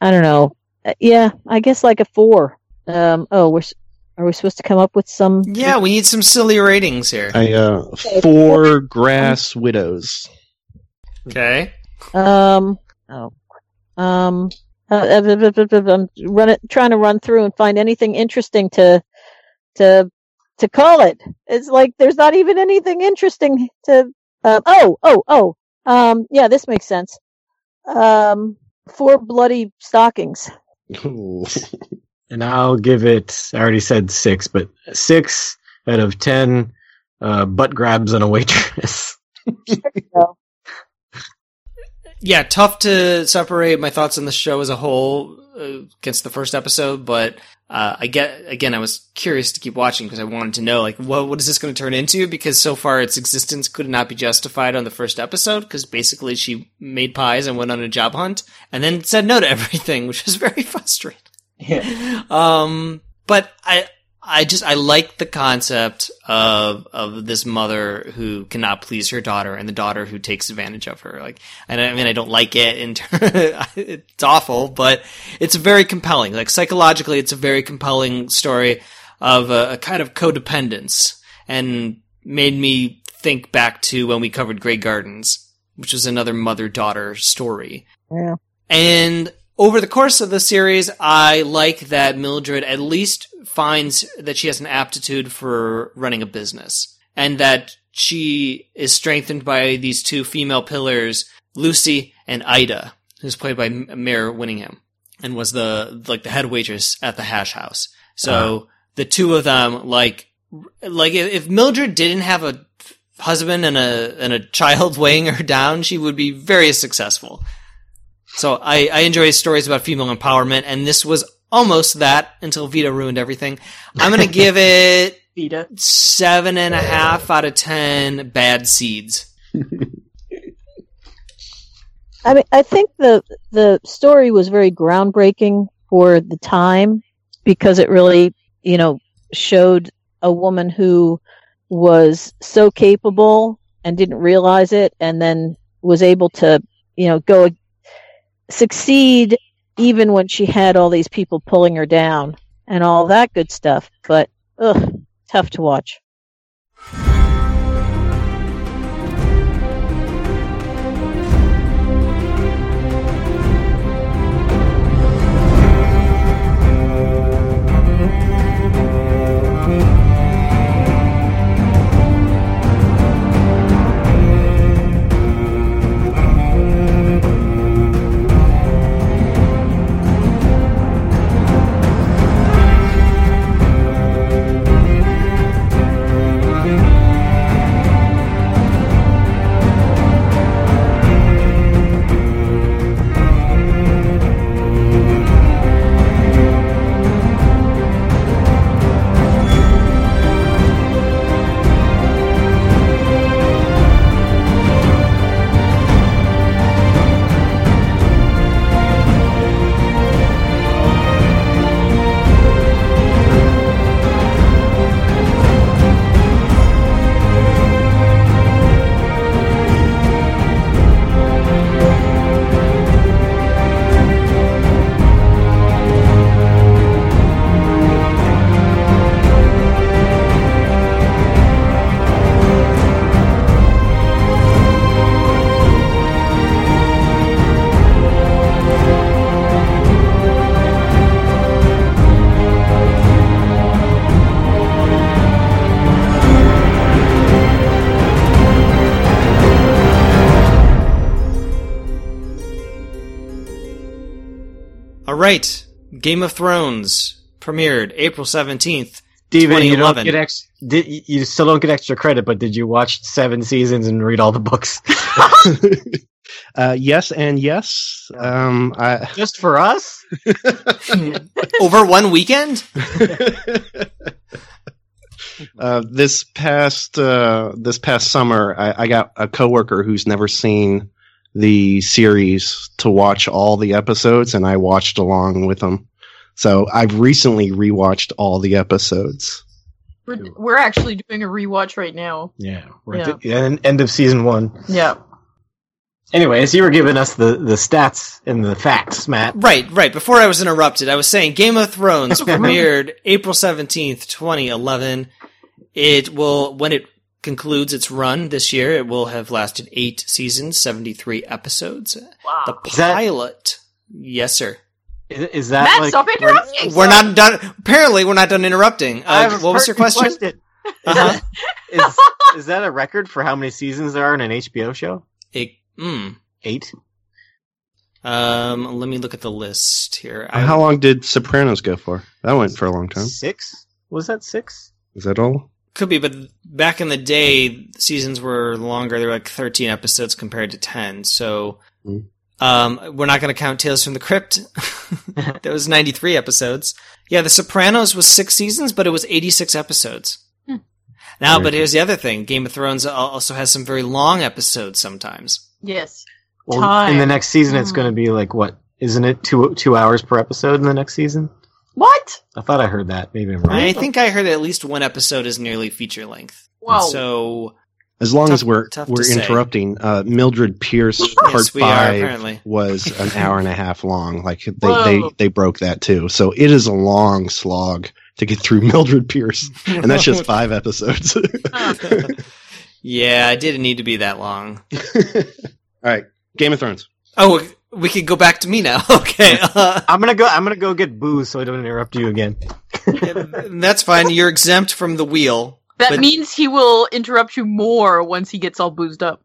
I don't know. Uh, Yeah, I guess like a four. Um, oh, we're are we supposed to come up with some? Yeah, we need some silly ratings here. I uh, four grass widows. Okay. Um. Oh. Um. Uh, uh, uh, I'm run it, trying to run through and find anything interesting to to to call it. It's like there's not even anything interesting to. Uh, oh, oh, oh. Um. Yeah, this makes sense. Um. Four bloody stockings. And I'll give it. I already said six, but six out of ten uh, butt grabs on a waitress. Yeah, tough to separate my thoughts on the show as a whole uh, against the first episode, but uh, I get again. I was curious to keep watching because I wanted to know like what what is this going to turn into? Because so far its existence could not be justified on the first episode because basically she made pies and went on a job hunt and then said no to everything, which was very frustrating. Yeah. Um, but I, I just, I like the concept of, of this mother who cannot please her daughter and the daughter who takes advantage of her. Like, and I mean, I don't like it it's awful, but it's very compelling. Like psychologically, it's a very compelling story of a, a kind of codependence and made me think back to when we covered Grey Gardens, which was another mother-daughter story. Yeah. And over the course of the series, I like that Mildred at least finds that she has an aptitude for running a business and that she is strengthened by these two female pillars, Lucy and Ida, who's played by M- Mare Winningham and was the, like the head waitress at the hash house. So uh-huh. the two of them, like, like if Mildred didn't have a husband and a, and a child weighing her down, she would be very successful. So I, I enjoy stories about female empowerment, and this was almost that until Veda ruined everything. I'm gonna give it Veda seven and a half out of ten bad seeds. I mean, I think the the story was very groundbreaking for the time because it really, you know, showed a woman who was so capable and didn't realize it, and then was able to, you know, go succeed even when she had all these people pulling her down and all that good stuff. But ugh, tough to watch. Right. Game of Thrones premiered April 17th, Steven, you don't 2011. get ex- did, you still don't get extra credit, but did you watch seven seasons and read all the books? Uh, yes and yes. Um, I, Just for us? Over one weekend? uh, this past uh, this past summer, I, I got a coworker who's never seen the series to watch all the episodes, and I watched along with them. So I've recently rewatched all the episodes. We're, we're actually doing a rewatch right now. Yeah. We're Yeah. at the end, end of season one. Yeah. Anyways, you were giving us the, the stats and the facts, Matt. Right, right. Before I was interrupted, I was saying Game of Thrones premiered April 17th, 2011. It will, when it concludes its run this year, it will have lasted eight seasons, 73 episodes. Wow. The that- pilot. Yes, sir. Is, is that Matt, like stop interrupting! We're not done. Apparently, we're not done interrupting. I Uh, have a what was your pertinent question? Uh-huh. is, is that a record for how many seasons there are in an HBO show? It, mm, Eight. um, let me look at the list here. I- How long did Sopranos go for? That went for a long time. Six? Was that six? Is that all? Could be, but back in the day, seasons were longer. They were like 13 episodes compared to 10. So, Hmm. um, we're not going to count Tales from the Crypt. that was 93 episodes. Yeah, The Sopranos was six seasons, but it was 86 episodes. Hmm. Now, Very but here's the other thing. Game of Thrones also has some very long episodes sometimes. Yes. Well, Time. in the next season, it's Hmm. going to be like what? Isn't it two two hours per episode in the next season? What? I thought I heard that. Maybe I'm wrong. I think I heard that at least one episode is nearly feature length. Whoa. So, As long Tough- as we're we're interrupting, uh, Mildred Pierce part we are, five apparently. was an hour and a half long. Like they, they Whoa. they broke that too. So it is a long slog to get through Mildred Pierce, and that's just five episodes. Yeah, it didn't need to be that long. All right, Game of Thrones. Oh, we could go back to me now. Okay. Uh, I'm gonna go. I'm gonna go get booze so I don't interrupt you again. That's fine. You're exempt from the wheel. That But- means he will interrupt you more once he gets all boozed up.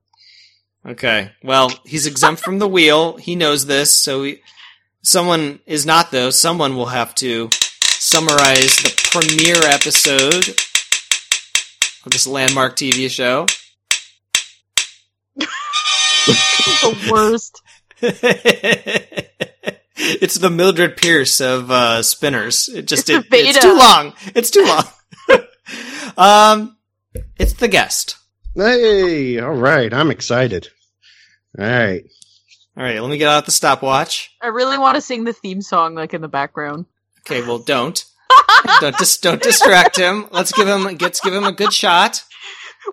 Okay. Well, he's exempt from the wheel. He knows this. So he, someone is not though. Someone will have to summarize the premiere episode of this landmark TV show. the worst. it's the Mildred Pierce of uh, spinners. It just It's it, it's too long. It's too long. um, it's the guest. Hey, all right, I'm excited. All right, All right, let me get out the stopwatch. I really want to sing the theme song like in the background. Okay, well, don't. don't dis- don't distract him. Let's give him let's give him a good shot.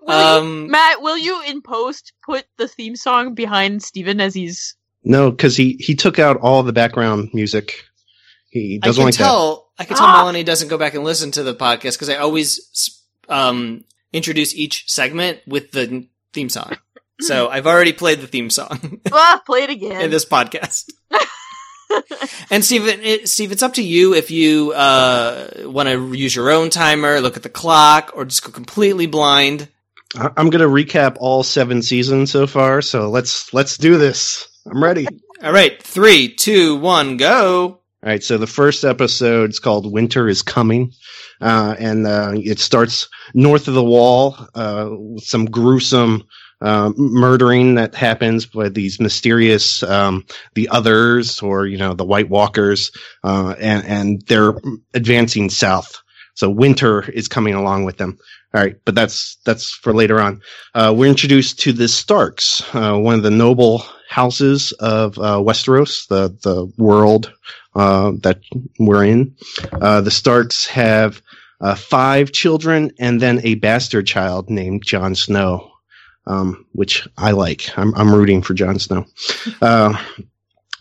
Will you- Um, Matt, will you in post put the theme song behind Steven as he's no, because he he took out all the background music. He doesn't can like tell. I can tell Ah! Melanie doesn't go back and listen to the podcast because I always um, introduce each segment with the theme song. So I've already played the theme song ah, play it again. in this podcast. and Steve, it, Steve, it's up to you if you uh, want to use your own timer, look at the clock, or just go completely blind. I- I'm gonna recap all seven seasons so far. So let's let's do this. I'm ready. All right, three, two, one, go. All right, so the first episode's called "Winter is Coming," uh, and uh, it starts north of the Wall uh, with some gruesome uh, murdering that happens by these mysterious um, the others, or you know, the White Walkers, uh, and and they're advancing south. So winter is coming along with them. All right, but that's that's for later on. Uh, we're introduced to the Starks, uh, one of the noble houses of uh, Westeros, the the world uh, that we're in. Uh, the Starks have uh, five children and then a bastard child named Jon Snow, um, which I like. I'm, I'm rooting for Jon Snow. Uh,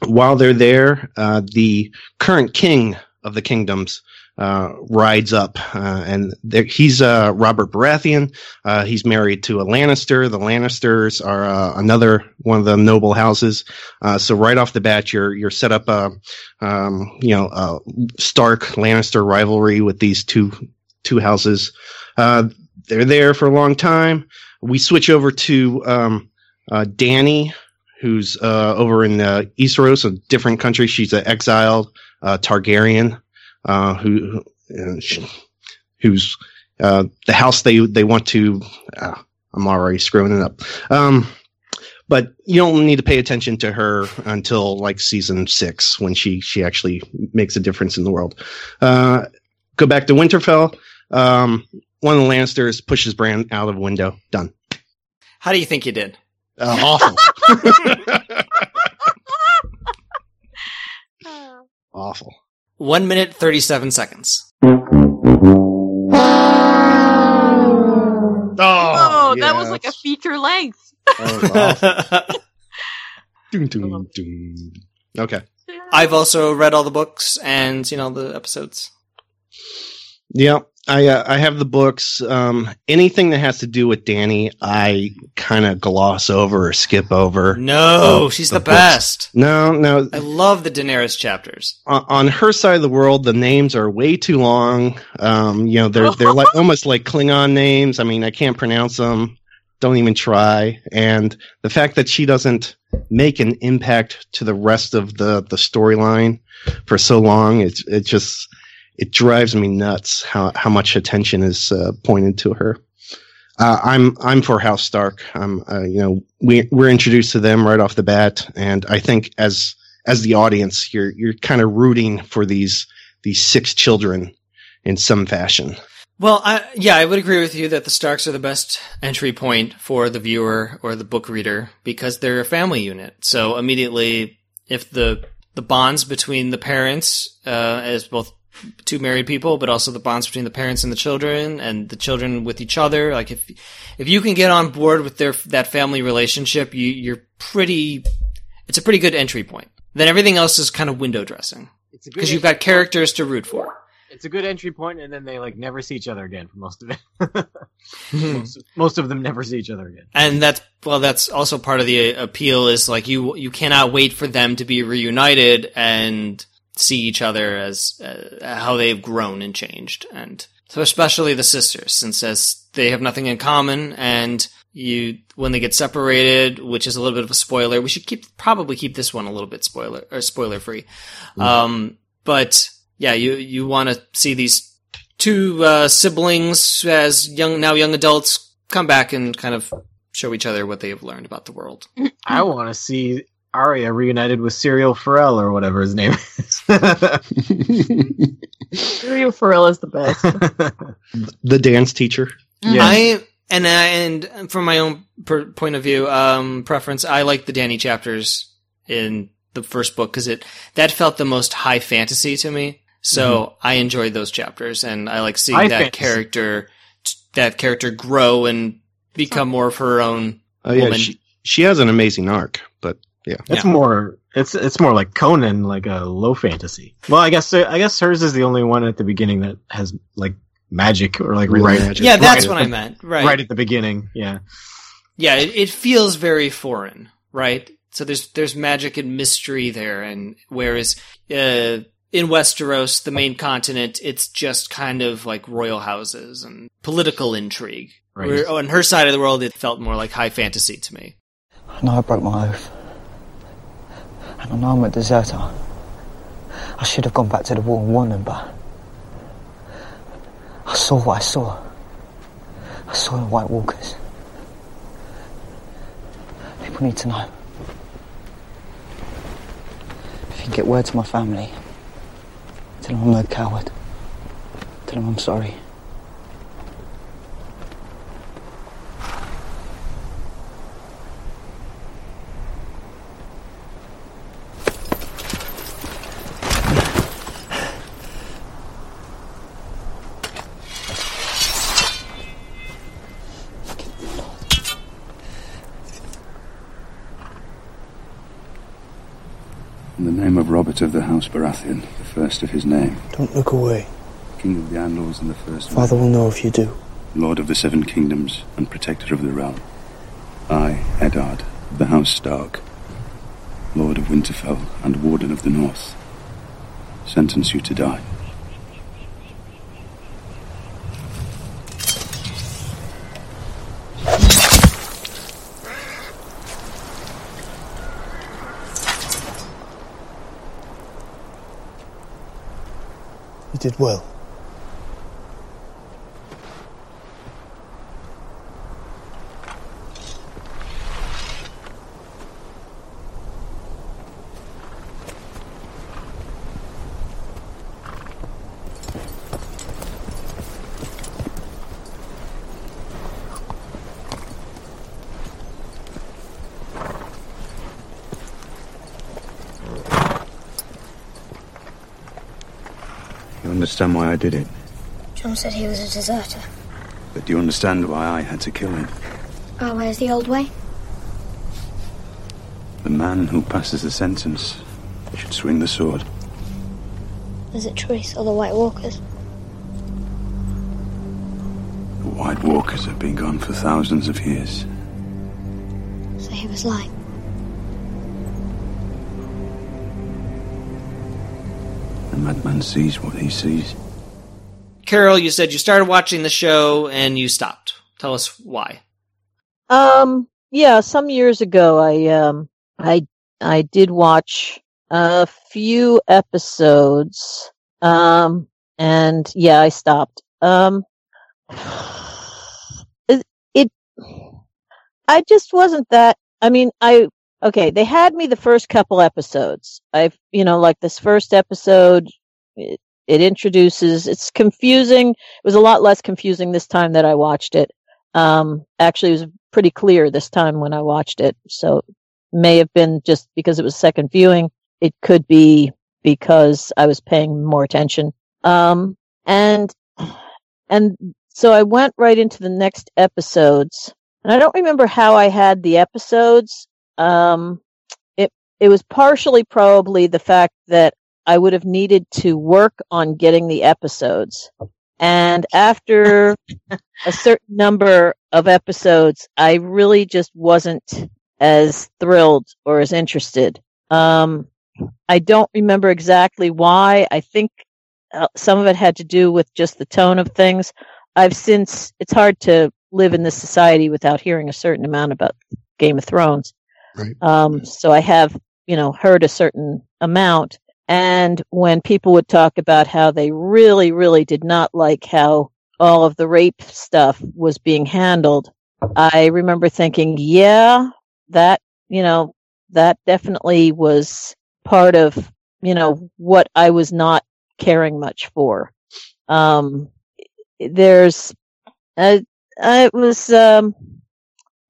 while they're there, uh, the current king of the kingdoms uh, rides up, uh, and there, he's uh, Robert Baratheon. Uh, he's married to a Lannister. The Lannisters are uh, another one of the noble houses. Uh, so right off the bat, you're you're set up a um, you know a Stark Lannister rivalry with these two two houses. They're there for a long time. We switch over to um, Dany, who's over in uh, a different country. She's an exiled Targaryen, uh, who she, who's uh, the house they they want to. Uh, I'm already screwing it up. Um, but you don't need to pay attention to her until like season six when she she actually makes a difference in the world. Uh, go back to Winterfell. Um, one of the Lannisters pushes Bran out of a window. Done. How do you think you did? Uh, awful. awful. One minute, 37 seconds. Oh, oh that was like a feature length. Dun, dun, dun. Okay. I've also read all the books and, you know, the episodes. Yeah, I uh, I have the books. Um, anything that has to do with Dany, I kind of gloss over or skip over. No, Uh, she's the, books. best. No, no. I love the Daenerys chapters. On, on her side of the world, the names are way too long. Um, you know, they're they're like almost like Klingon names. I mean, I can't pronounce them. Don't even try. And the fact that she doesn't make an impact to the rest of the the storyline for so long, it's it just it drives me nuts how how much attention is uh, pointed to her. Uh, I'm I'm for House Stark. I'm uh, you know we we're introduced to them right off the bat, and I think as as the audience, you're you're kind of rooting for these these six children in some fashion. Well, I, yeah, I would agree with you that the Starks are the best entry point for the viewer or the book reader because they're a family unit. So immediately, if the the bonds between the parents, uh, as both two married people, but also the bonds between the parents and the children, and the children with each other, like if if you can get on board with their that family relationship, you you're pretty. It's a pretty good entry point. Then everything else is kind of window dressing It's a good because you've got characters to root for. It's a good entry point, and then they like never see each other again for most of it. most, most of them never see each other again. and that's well that's also part of the appeal is like you you cannot wait for them to be reunited and see each other as uh, how they've grown and changed. And so especially the sisters since as they have nothing in common and you when they get separated which is a little bit of a spoiler we should keep probably keep this one a little bit spoiler or spoiler free um but yeah you you want to see these two uh, siblings as young now young adults come back and kind of show each other what they have learned about the world. I want to see Arya reunited with Syrio Forel or whatever his name is. Rio Pharrell is the best. The dance teacher. Yeah. I and I, and from my own per, point of view, um, preference, I like the Dany chapters in the first book because it that felt the most high fantasy to me. So I enjoyed those chapters, and I like seeing High that fantasy. character that character grow and become more of her own Oh yeah, woman. she she has an amazing arc, but yeah. It's Yeah. more. It's it's more like Conan, like a low fantasy. Well, I guess I guess hers is the only one at the beginning that has like magic or like really Right. magic. yeah, that's right what at I meant. Right. Right at the beginning, yeah. yeah, it, it feels very foreign, right? So there's there's magic and mystery there, and whereas uh, in Westeros, the main continent, it's just kind of like royal houses and political intrigue. Right. Where, on her side of the world, it felt more like high fantasy to me. I know I broke my oath. I'm a deserter. I should have gone back to the wall and won them, but I saw what I saw. I saw the White Walkers. People need to know. If you can get word to my family, tell them I'm no coward. Tell them I'm sorry. In the of the House Baratheon, the first of his name, Don't look away. King of the Andals and the first Father will know if you do. Lord of the Seven Kingdoms and Protector of the Realm. I, Eddard, of the House Stark, Lord of Winterfell and Warden of the North, sentence you to die. Did well. You understand why I did it, Jon said he was a deserter. but do you understand why I had to kill him? Oh, where's the old way? The man who passes the sentence should swing the sword. Is it Choice or the White Walkers? The White Walkers have been gone for thousands of years. So he was lying. Madman sees what he sees. Carol, you said you started watching the show and you stopped. Tell us why. Um, yeah, some years ago, I um, I I did watch a few episodes. Um, and yeah, I stopped. Um, it, it I just wasn't that. I mean, I okay. They had me the first couple episodes. I've you know like this first episode. It, it introduces. It's confusing. It was a lot less confusing this time that I watched it. Um, actually, it was pretty clear this time when I watched it. So may have been just because it was second viewing. It could be because I was paying more attention. Um, and, and so I went right into the next episodes and I don't remember how I had the episodes. Um, it, it was partially probably the fact that I would have needed to work on getting the episodes. And after a certain number of episodes, I really just wasn't as thrilled or as interested. Um, I don't remember exactly why. I think uh, some of it had to do with just the tone of things. I've since, it's hard to live in this society without hearing a certain amount about Game of Thrones. Right. Um, so I have, you know, heard a certain amount. And when people would talk about how they really, really did not like how all of the rape stuff was being handled, I remember thinking, yeah, that, you know, that definitely was part of, you know, what I was not caring much for. Um, there's, uh, it was, um,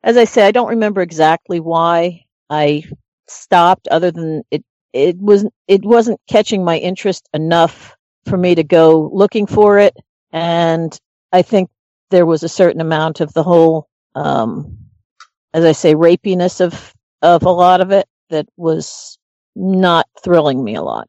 as I say, I don't remember exactly why I stopped other than it, it was, it wasn't catching my interest enough for me to go looking for it. And I think there was a certain amount of the whole, um, as I say, rapiness of, of a lot of it that was not thrilling me a lot.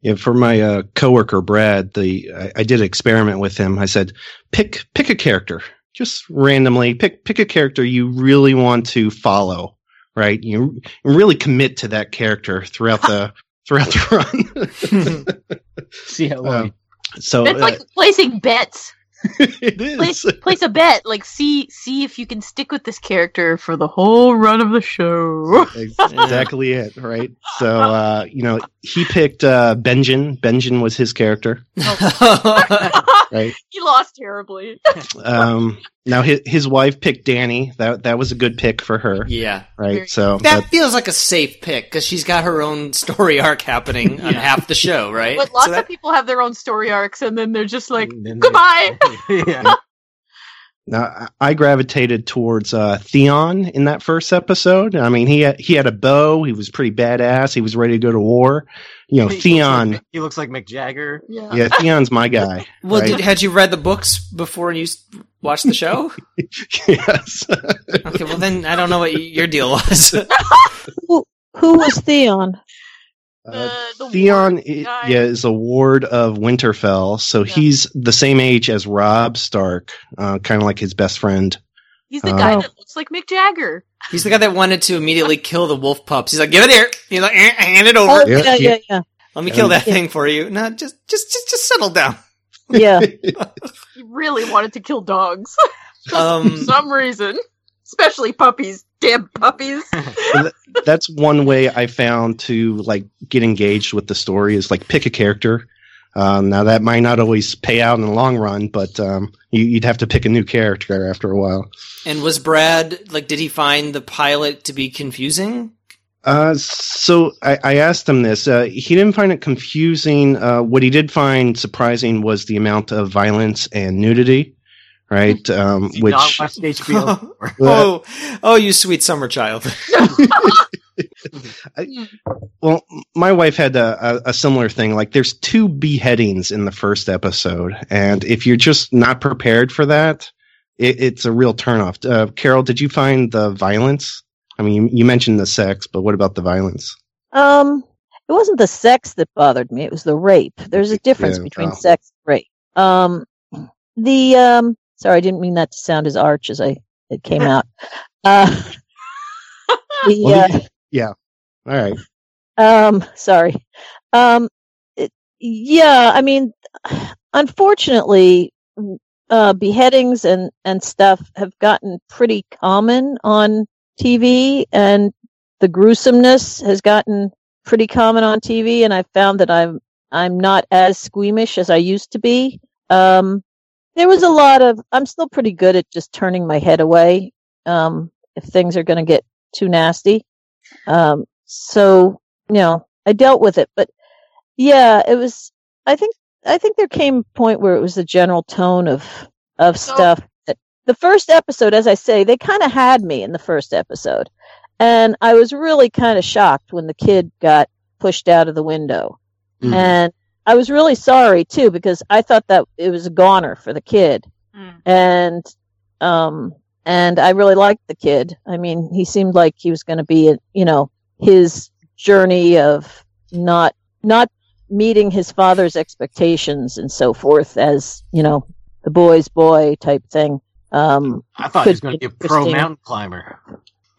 Yeah, for my uh, coworker Brad, the I, I did an experiment with him. I said, pick pick a character, just randomly pick pick a character you really want to follow, right? You really commit to that character throughout the throughout the run. See how long. Um, so It's uh, like placing bets. it is. Place, place a bet. Like see see if you can stick with this character for the whole run of the show. Exactly it, right? So uh, you know, he picked uh Benjen. Benjen was his character. right. he lost terribly. Um now his his wife picked Dany. That that was a good pick for her. Yeah. Right. So That but- feels like a safe pick because she's got her own story arc happening on half the show, right? But lots So that- of people have their own story arcs, and then they're just like, goodbye. Now, I I gravitated towards uh, Theon in that first episode. I mean, he had, he had a bow. He was pretty badass. He was ready to go to war. You know, He looks Theon. like- he looks like Mick Jagger. Yeah, Theon's my guy. Well, right? did, had you read the books before you s- watched the show? yes. okay, well then I don't know what your deal was. Who, who was Theon? Theon, i- yeah, is a ward of Winterfell, so he's the same age as Robb Stark, uh, kind of like his best friend. He's the Uh, guy that looks like Mick Jagger. He's the guy that wanted to immediately kill the wolf pups. He's like, "Give it here." He's like, "Eh, "Hand it over." Oh, yeah, yeah, yeah, yeah. Let me kill that Yeah. thing for you. No, just, just, just, just settle down. Yeah. He really wanted to kill dogs for Um, some reason, especially puppies. Damn puppies. That's one way I found to like get engaged with the story is like pick a character. Um, now that might not always pay out in the long run, but um, you, you'd have to pick a new character after a while. And was Brad like? Did he find the pilot to be confusing? Uh, so I, I asked him this. Uh, he didn't find it confusing. Uh, what he did find surprising was the amount of violence and nudity, right? Um, which Not watched HBO. oh, oh, you sweet summer child. I- well, my wife had a, a, a similar thing. Like, there's two beheadings in the first episode, and if you're just not prepared for that, it, it's a real turnoff. Uh, Carol, did you find the violence? I mean, you, you mentioned the sex, but what about the violence? Um, it wasn't the sex that bothered me; it was the rape. There's a difference Yeah, between oh. sex and rape. Um, the um, sorry, I didn't mean that to sound as arch as I it came out. Uh, the Well, uh, yeah. All right. um, sorry. Um, it, yeah, I mean, unfortunately, uh, beheadings and, and stuff have gotten pretty common on TV and the gruesomeness has gotten pretty common on TV. And I've found that I'm, I'm not as squeamish as I used to be. Um, there was a lot of, I'm still pretty good at just turning my head away. Um, if things are going to get too nasty. Um, so, you know, I dealt with it, but yeah, it was, I think, I think there came a point where it was the general tone of, of stuff. that- The first episode, as I say, they kind of had me in the first episode. And I was really kind of shocked when the kid got pushed out of the window. Mhm. And I was really sorry too, because I thought that it was a goner for the kid. And, um, and I really liked the kid. I mean, he seemed like he was going to be, you know, his journey of not, not meeting his father's expectations and so forth as, you know, the boy's boy type thing. Um, I thought he was going to be a pro mountain climber.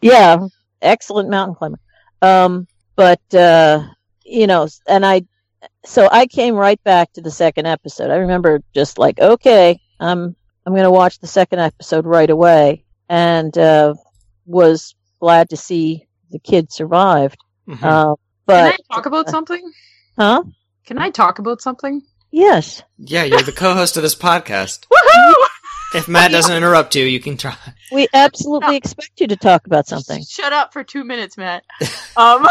Yeah, excellent mountain climber. Um, but uh, you know, and I, so I came right back to the second episode. I remember just like, okay, I'm I'm going to watch the second episode right away, and uh, was glad to see the kid survived. Mm-hmm. Uh, Can I talk about something? huh? Can I talk about something? Yes. Yeah, you're the co-host of this podcast. Woohoo! If Matt doesn't interrupt you, you can try. We absolutely expect you to talk about something. Shut up for two minutes, Matt. um,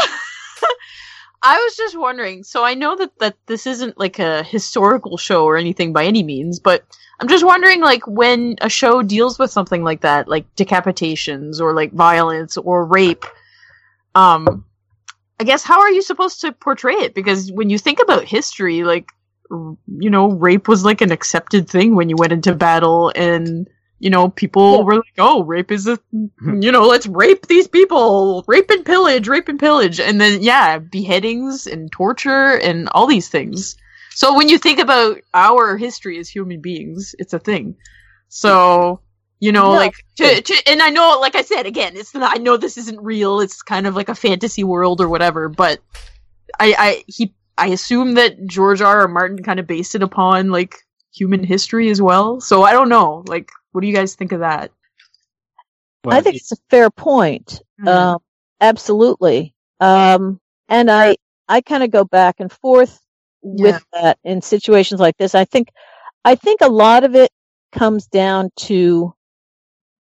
I was just wondering. So I know that that this isn't like a historical show or anything by any means, but I'm just wondering, like, when a show deals with something like that, like decapitations or like violence or rape, um, I guess how are you supposed to portray it? Because when you think about history, like, you know, rape was like an accepted thing when you went into battle and you know, people were like, "Oh, rape is a, hmm. you know, let's rape these people, rape and pillage, rape and pillage," and then yeah, beheadings and torture and all these things. So when you think about our history as human beings, it's a thing. So you know, Yeah. like, to, to, and I know, like I said again, it's not. I know this isn't real. It's kind of like a fantasy world or whatever. But I, I, he, I assume that George R. R. Martin kind of based it upon like human history as well. So I don't know. Like, what do you guys think of that? I think it's a fair point. Um, absolutely. Um, and I, I kind of go back and forth with that in situations like this. I think, I think a lot of it comes down to,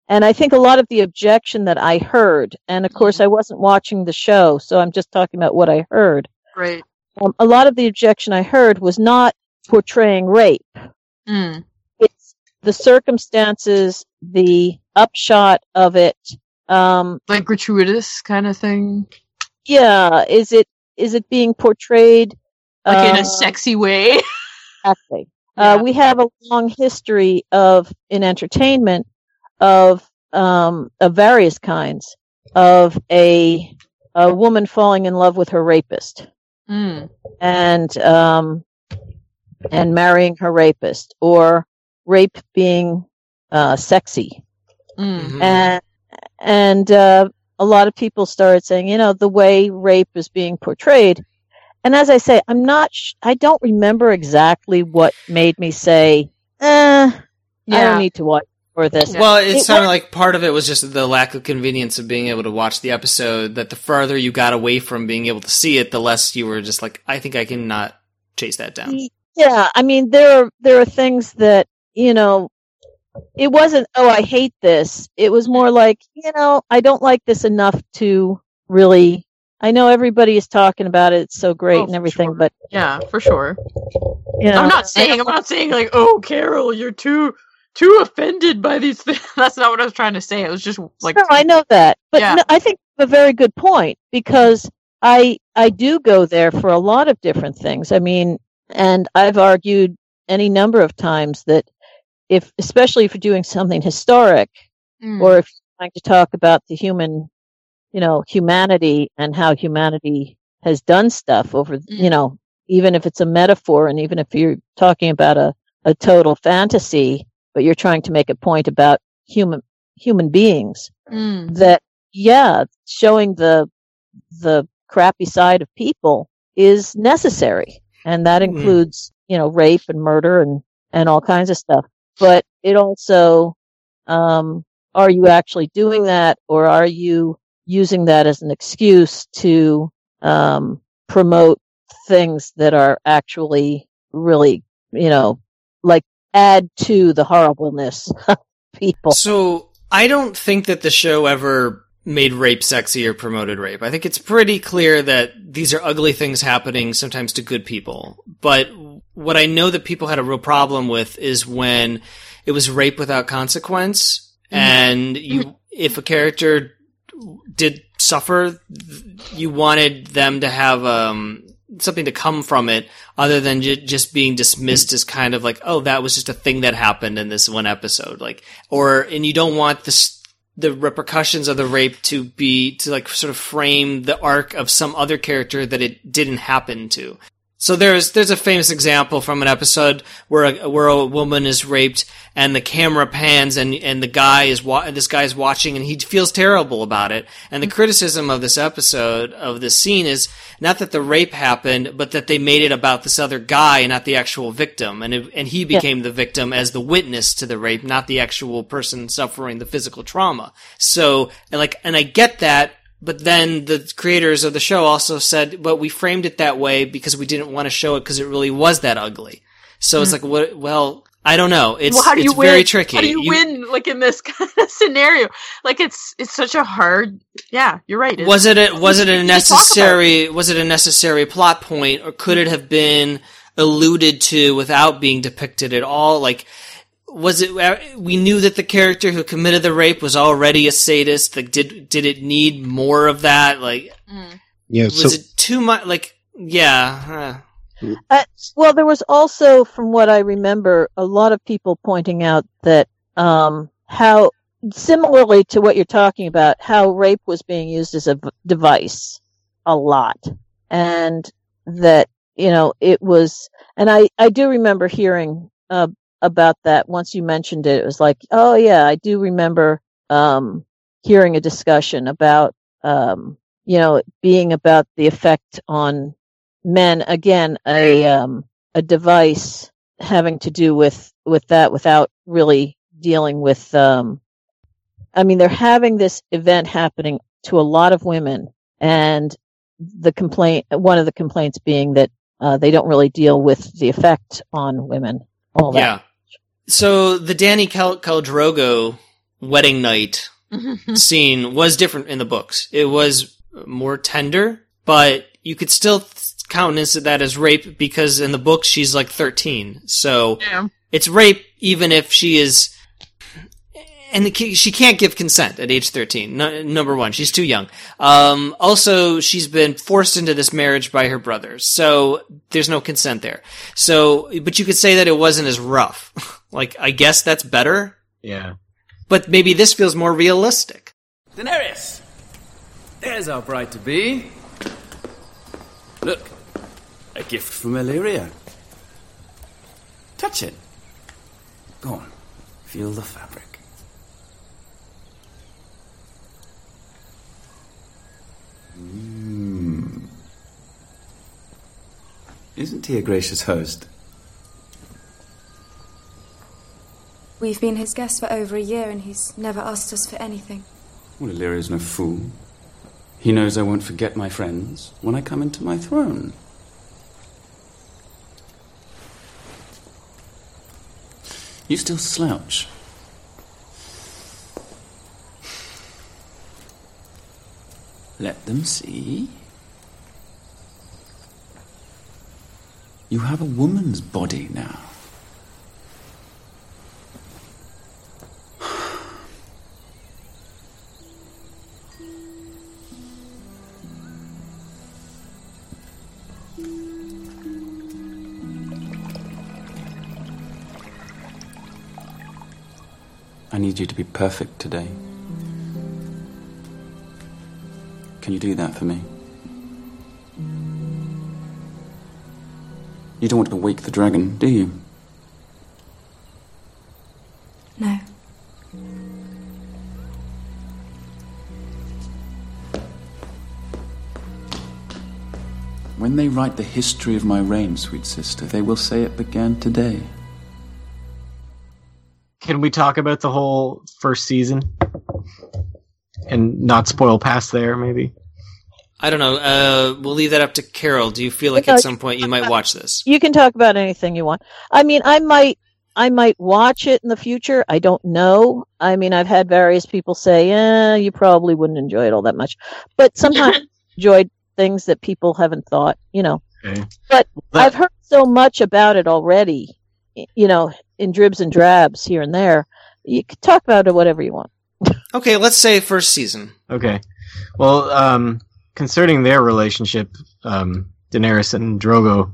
and I think a lot of the objection that I heard, and of course I wasn't watching the show, so I'm just talking about what I heard. Right. Um, a lot of the objection I heard was not portraying rape. Mm. The circumstances, the upshot of it. Um, like gratuitous kind of thing. Yeah. Is it is it being portrayed Like in uh, a sexy way. Exactly. Uh, we have a long history of in entertainment of um, of various kinds of a a woman falling in love with her rapist Mm. and um, and marrying her rapist or rape being uh, sexy Mm. and and uh, a lot of people started saying, you know, the way rape is being portrayed. And as I say, I'm not. Sh- I don't remember exactly what made me say, "Eh, I don't need to watch for this." Well, it, It sounded wa- like part of it was just the lack of convenience of being able to watch the episode. That the further you got away from being able to see it, the less you were just like, I think I can not chase that down. Yeah, I mean there are there are things that you know. It wasn't. Oh, I hate this. It was more like you know I don't like this enough to really. I know everybody is talking about it. It's so great oh, and everything, but Yeah, for sure. you know, I'm not saying I'm not saying like, oh, Carol, you're too too offended by these things. That's not what I was trying to say. It was just like no, I know that, but Yeah. no, I think a very good point because I I do go there for a lot of different things. I mean, and I've argued any number of times that if, especially if you're doing something historic, Mm. or if you're trying to talk about the human, you know, humanity and how humanity has done stuff over, you know, even if it's a metaphor and even if you're talking about a, a total fantasy, but you're trying to make a point about human human beings Mm. that yeah showing the the crappy side of people is necessary and that includes you know rape and murder and and all kinds of stuff but it also um are you actually doing that or are you using that as an excuse to um promote things that are actually really you know like add to the horribleness of people? So I don't think that the show ever made rape sexy or promoted rape. I think it's pretty clear that these are ugly things happening sometimes to good people. But what I know that people had a real problem with is when it was rape without consequence and you if a character did suffer you wanted them to have um something to come from it other than ju- just being dismissed as kind of like oh that was just a thing that happened in this one episode like or and you don't want this the repercussions of the rape to be to like sort of frame the arc of some other character that it didn't happen to so there's there's a famous example from an episode where a, where a woman is raped and the camera pans and and the guy is wa- this guy is watching and he feels terrible about it. And the criticism of this episode of this scene is not that the rape happened, but that they made it about this other guy and not the actual victim. And it, and he became the victim as the witness to the rape, not the actual person suffering the physical trauma. So and like and I get that but then the creators of the show also said, but we framed it that way because we didn't want to show it because it really was that ugly. So it's Mm. like, what, well, I don't know. It's, well, how do you it's win? very tricky. How do you, win like in this kind of scenario? Like it's it's such a hard. Yeah, you're right. It's- was it a, was it a can just talk about it. necessary, was it a necessary plot point or could it have been alluded to without being depicted at all? Like, was it, uh, we knew that the character who committed the rape was already a sadist. Like, did, did it need more of that? Like, Yeah, was so it too much? Like, yeah. uh. Uh, well, there was also, from what I remember, a lot of people pointing out that um, how, similarly to what you're talking about, how rape was being used as a v- device a lot, and that you know it was, and I I do remember hearing uh, about that once you mentioned it. It was like, oh yeah, I do remember um, hearing a discussion about um, you know being about the effect on men again a um a device having to do with with that without really dealing with um I mean they're having this event happening to a lot of women and the complaint one of the complaints being that uh, they don't really deal with the effect on women all that Yeah. So the Dany Cal- Khal Drogo wedding night mm-hmm. scene was different in the books. It was more tender, but you could still countenance that as rape because in the books she's like 13. So Yeah. it's rape even if she is and the ki- she can't give consent at age 13. No, number one, she's too young. Um, also, she's been forced into this marriage by her brothers. So there's no consent there. So, but you could say that it wasn't as rough. like, I guess that's better. Yeah. But maybe this feels more realistic. Daenerys! There's our bride to be. Look, a gift from Illyrio. Touch it. Go on, feel the fabric. Mm. Isn't he a gracious host? We've been his guests for over a year and he's never asked us for anything. Well, Illyrio's no fool. He knows I won't forget my friends when I come into my throne. You still slouch. Let them see. You have a woman's body now. I need you to be perfect today. Can you do that for me? You don't want to wake the dragon, do you? No. When they write the history of my reign, sweet sister, they will say it began today. Can we talk about the whole first season and not spoil past there? Maybe. I don't know. Uh, we'll leave that up to Carol. Do you feel like No, at some point you might watch this? You can talk about anything you want. I mean, I might, I might watch it in the future. I don't know. I mean, I've had various people say, "Yeah, you probably wouldn't enjoy it all that much," but sometimes I enjoyed things that people haven't thought. You know, Okay. but I've heard so much about it already. You know, in dribs and drabs here and there. You can talk about it whatever you want. Okay, let's say first season. Okay. Well, um, concerning their relationship, um, Daenerys and Drogo,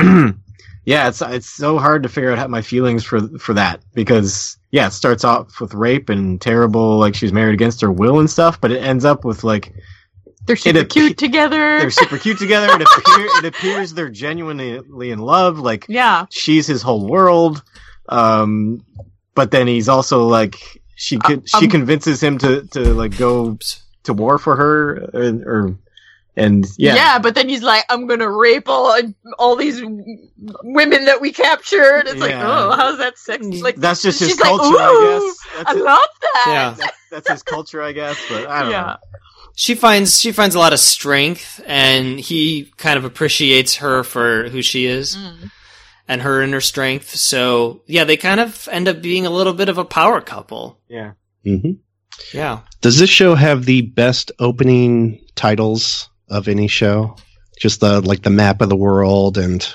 yeah, it's it's so hard to figure out how my feelings for for that because yeah, it starts off with rape and terrible, like she's married against her will and stuff, but it ends up with like They're super appe- cute together. they're super cute together. It, appear, it appears they're genuinely in love. Like Yeah. she's his whole world. Um, but then he's also like she could, she um, convinces him to to like go to war for her or, or and yeah. Yeah. but then he's like, I'm gonna rape all all these women that we captured. It's like, oh, how's that sexy? Like That's just his she's like, culture, I guess. That's I it. love that. Yeah. That's, that's his culture, I guess. But I don't Yeah. know. She finds she finds a lot of strength, and he kind of appreciates her for who she is Mm. And her inner strength. So yeah, they kind of end up being a little bit of a power couple. Yeah. hmm Yeah. Does this show have the best opening titles of any show? Just the like the map of the world and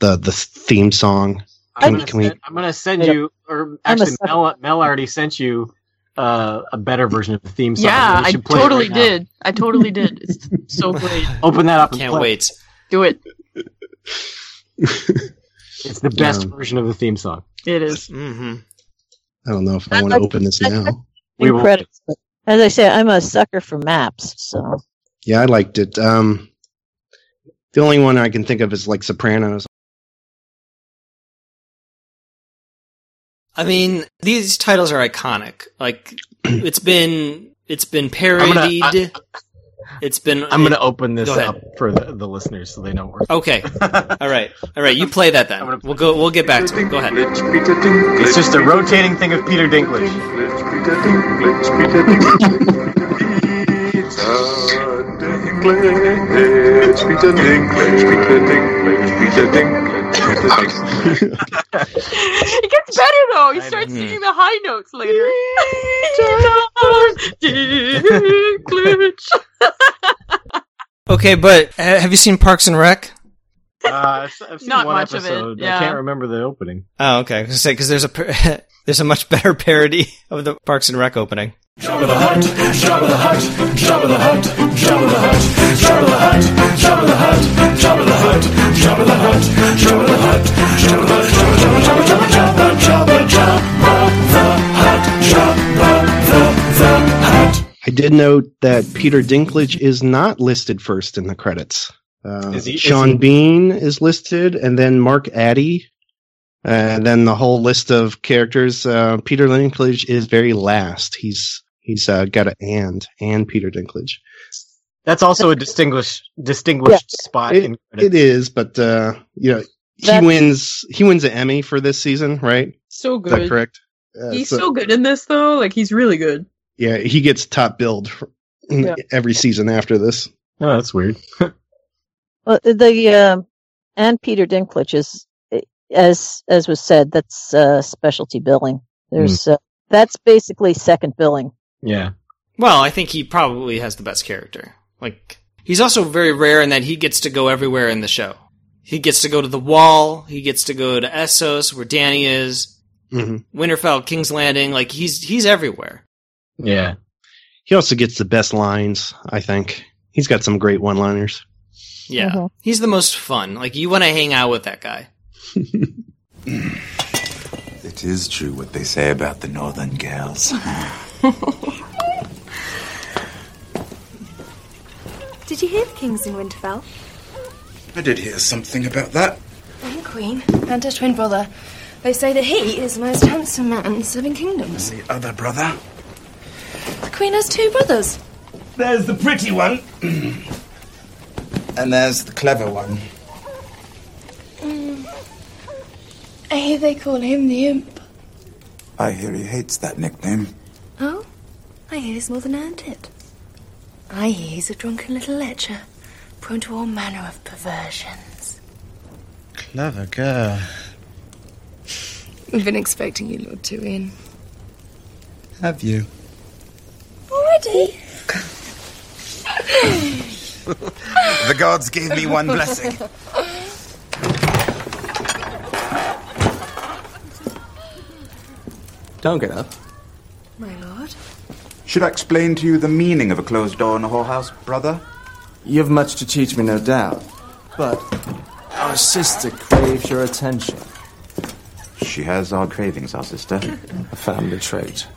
the the theme song. I'm Can, gonna, can we? send, I'm gonna send you, or actually. Mel, Mel already sent you uh, a better version of the theme song. Yeah, I should play it totally right did. I totally did. It's so great. Open that up. And Can't play. wait. Do it. It's the best Um, version of the theme song. It is. hmm I don't know if I want to open this now. We credits, as I say, I'm a sucker for maps. So Yeah, I liked it. Um, the only one I can think of is like Sopranos. I mean, these titles are iconic. Like it's been it's been I'm parodied. gonna- it's been. I'm gonna open this Go ahead. up for the, the listeners so they know where. Okay. All right. All right. You play that then. We'll go. We'll get back to it. Go ahead. It's just a rotating thing of Peter Dinklage. it gets better though. He starts Mhm. singing the high notes later. Dinklage. Okay, but uh, have you seen Parks and Rec? Uh, I've, I've seen Not one much of it, yeah. I can't remember the opening. Oh, okay. Because there's a there's a much better parody of the Parks and Rec opening. Jabba the Hutt, Jabba the Hutt, Jabba the Hutt, Jabba the Hutt, Jabba the Hutt, Jabba the Hutt, Jabba the Hutt, Jabba the Hutt, Jabba the Hutt, Jabba the Jabba Jabba Jabba Jabba Jabba Jabba Jabba the Hutt, Jabba the the Hutt. I did note that Peter Dinklage is not listed first in the credits. Uh, Is he- is Sean he- Bean is listed, and then Mark Addy, and then the whole list of characters. Uh, Peter Dinklage is very last. He's he's uh, got an and and Peter Dinklage. That's also a distinguished distinguished spot It, credits. it is, but uh, you know he That's- wins he wins an Emmy for this season, right? So Is that good. correct? Uh, He's so good in this though. Like he's really good. Yeah, he gets top billed for- Yeah. every season after this. Oh, that's weird. well, the um and Peter Dinklage is as as was said, that's uh, specialty billing. There's uh, that's basically second billing. Yeah. Well, I think he probably has the best character. Like, he's also very rare in that he gets to go everywhere in the show. He gets to go to the wall. He gets to go to Essos, where Dany is. Mm-hmm. Winterfell, King's Landing. Like, he's he's everywhere. Yeah. He also gets the best lines, I think. He's got some great one liners. Yeah, he's the most fun. Like, you want to hang out with that guy. It is true what they say about the northern girls. Did you hear the king's in Winterfell? I did hear something about that. And Queen, and her twin brother. They say that he is the most handsome man in the Seven Kingdoms. The other brother? The Queen has two brothers. There's the pretty one. and there's the clever one. Mm. I hear they call him the imp. I hear he hates that nickname. Oh? I hear he's more than earned it. I hear he's a drunken little lecher, prone to all manner of perversions. Clever girl. We've been expecting you, Lord Tyrion. Have you? Already? the gods gave me one blessing. Don't get up. Should I explain to you the meaning of a closed door in a whorehouse, brother? You have much to teach me, no doubt. But our sister craves your attention. She has our cravings, our sister. A family trait.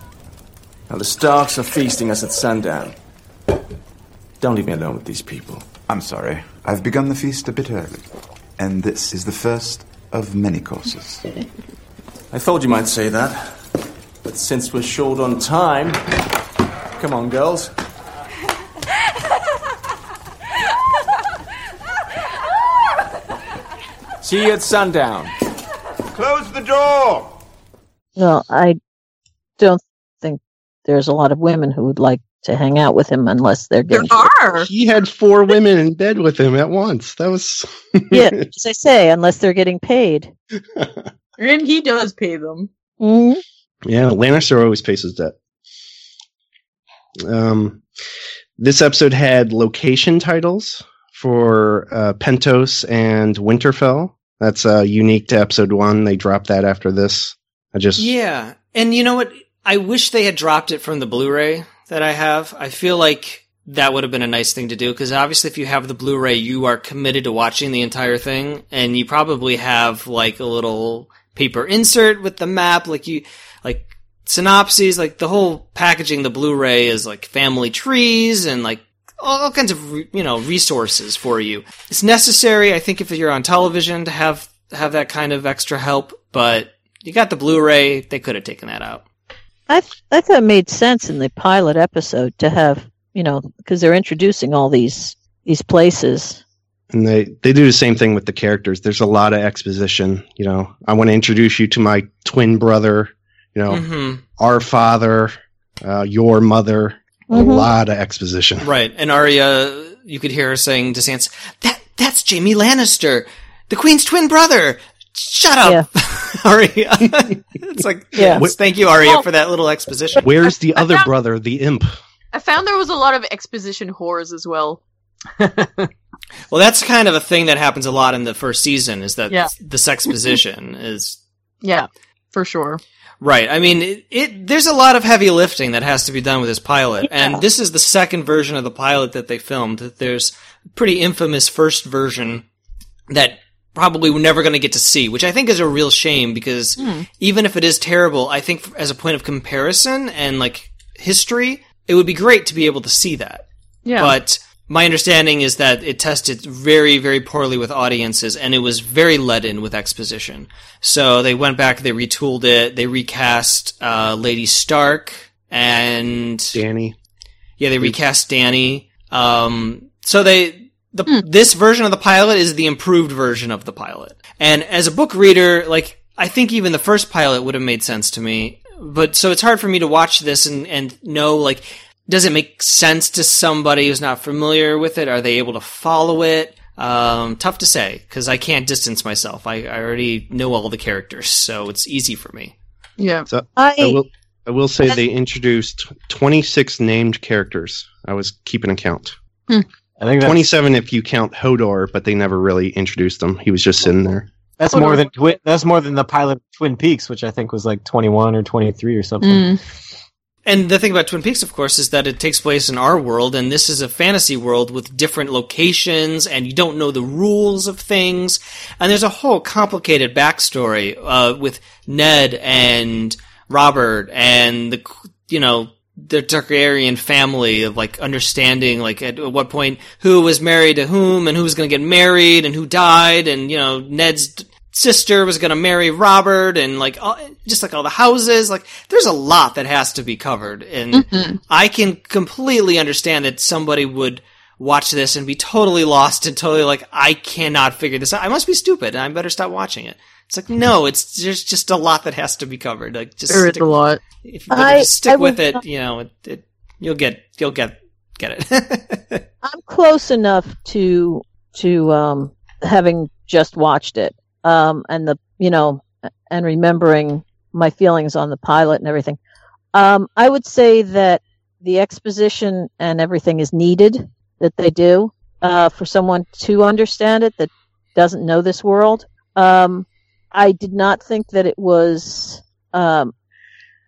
Now the Starks are feasting us at sundown. Don't leave me alone with these people. I'm sorry. I've begun the feast a bit early. And this is the first of many courses. I thought you might say that. But since we're short on time, come on, girls. See you at sundown. Close the door! Well, I don't think there's a lot of women who would like to hang out with him unless they're getting. are. He had four women in bed with him at once. That was yeah, as I say, unless they're getting paid. And he does pay them. Mm-hmm. Yeah, Lannister always pays his debt. Um, this episode had location titles for uh, Pentos and Winterfell. That's uh, unique to episode one. They dropped that after this. I just Yeah. And you know what? I wish they had dropped it from the Blu-ray that I have. I feel like that would have been a nice thing to do because obviously if you have the Blu-ray, you are committed to watching the entire thing and you probably have like a little paper insert with the map like you synopses like the whole packaging the Blu-ray is like family trees and like all, all kinds of you know resources for you. It's necessary I think if you're on television to have have that kind of extra help, but you got the Blu-ray, they could have taken that out. I th- I thought it made sense in the pilot episode to have you know because they're introducing all these these places. and they they do the same thing with the characters. There's a lot of exposition. You know, I want to introduce you to my twin brother. You know, Mhm. our father, uh, your mother. A Mhm. lot of exposition. Right. And Arya, you could hear her saying to Sansa, "That that's Jaime Lannister, the Queen's twin brother." Shut up, Arya. it's like, Yeah. yes, thank you, Arya, for that little exposition. Where's the other brother, the imp? I found there was a lot of exposition whores as well. Well, that's kind of a thing that happens a lot in the first season. Is that Yeah. the sex position is Yeah, for sure. Right. I mean, it, it there's a lot of heavy lifting that has to be done with this pilot, and this is the second version of the pilot that they filmed. There's a pretty infamous first version that probably we're never going to get to see, which I think is a real shame because Hmm. even if it is terrible, I think as a point of comparison and like history, it would be great to be able to see that. Yeah. But my understanding is that it tested very, very poorly with audiences and it was very let in with exposition. So they went back, they retooled it, they recast uh, Lady Stark and Dany. Yeah, they recast Dany. Um, so they the this version of the pilot is the improved version of the pilot. And as a book reader, like I think even the first pilot would have made sense to me. But so it's hard for me to watch this and and know like does it make sense to somebody who's not familiar with it? Are they able to follow it? Um, tough to say because I can't distance myself. I, I already know all the characters, so it's easy for me. Yeah. So I- I will I will say they introduced 26 named characters. I was keeping a count. I think 27 if you count Hodor, but they never really introduced him. He was just sitting there. that's more than Twi- that's more than the pilot of Twin Peaks, which I think was like twenty one or twenty three or something. Mm. And the thing about Twin Peaks, of course, is that it takes place in our world, and this is a fantasy world with different locations, and you don't know the rules of things. And there's a whole complicated backstory uh, with Ned and Robert and the you know the Targaryen family of like understanding like at what point who was married to whom and who was going to get married and who died and you know Ned's sister was going to marry Robert and like all, just like all the houses like there's a lot that has to be covered. And Mhm. I can completely understand that somebody would watch this and be totally lost and totally like I cannot figure this out. I must be stupid and I better stop watching it. It's like no it's there's just a lot that has to be covered. Like just There is stick, a lot. if, if I- you stick I with it not- you know it, it you'll get you'll get get it. I'm close enough to to um, having just watched it, um, and the you know, and remembering my feelings on the pilot and everything. Um, I would say that the exposition and everything is needed that they do uh, for someone to understand it that doesn't know this world. Um, I did not think that it was um,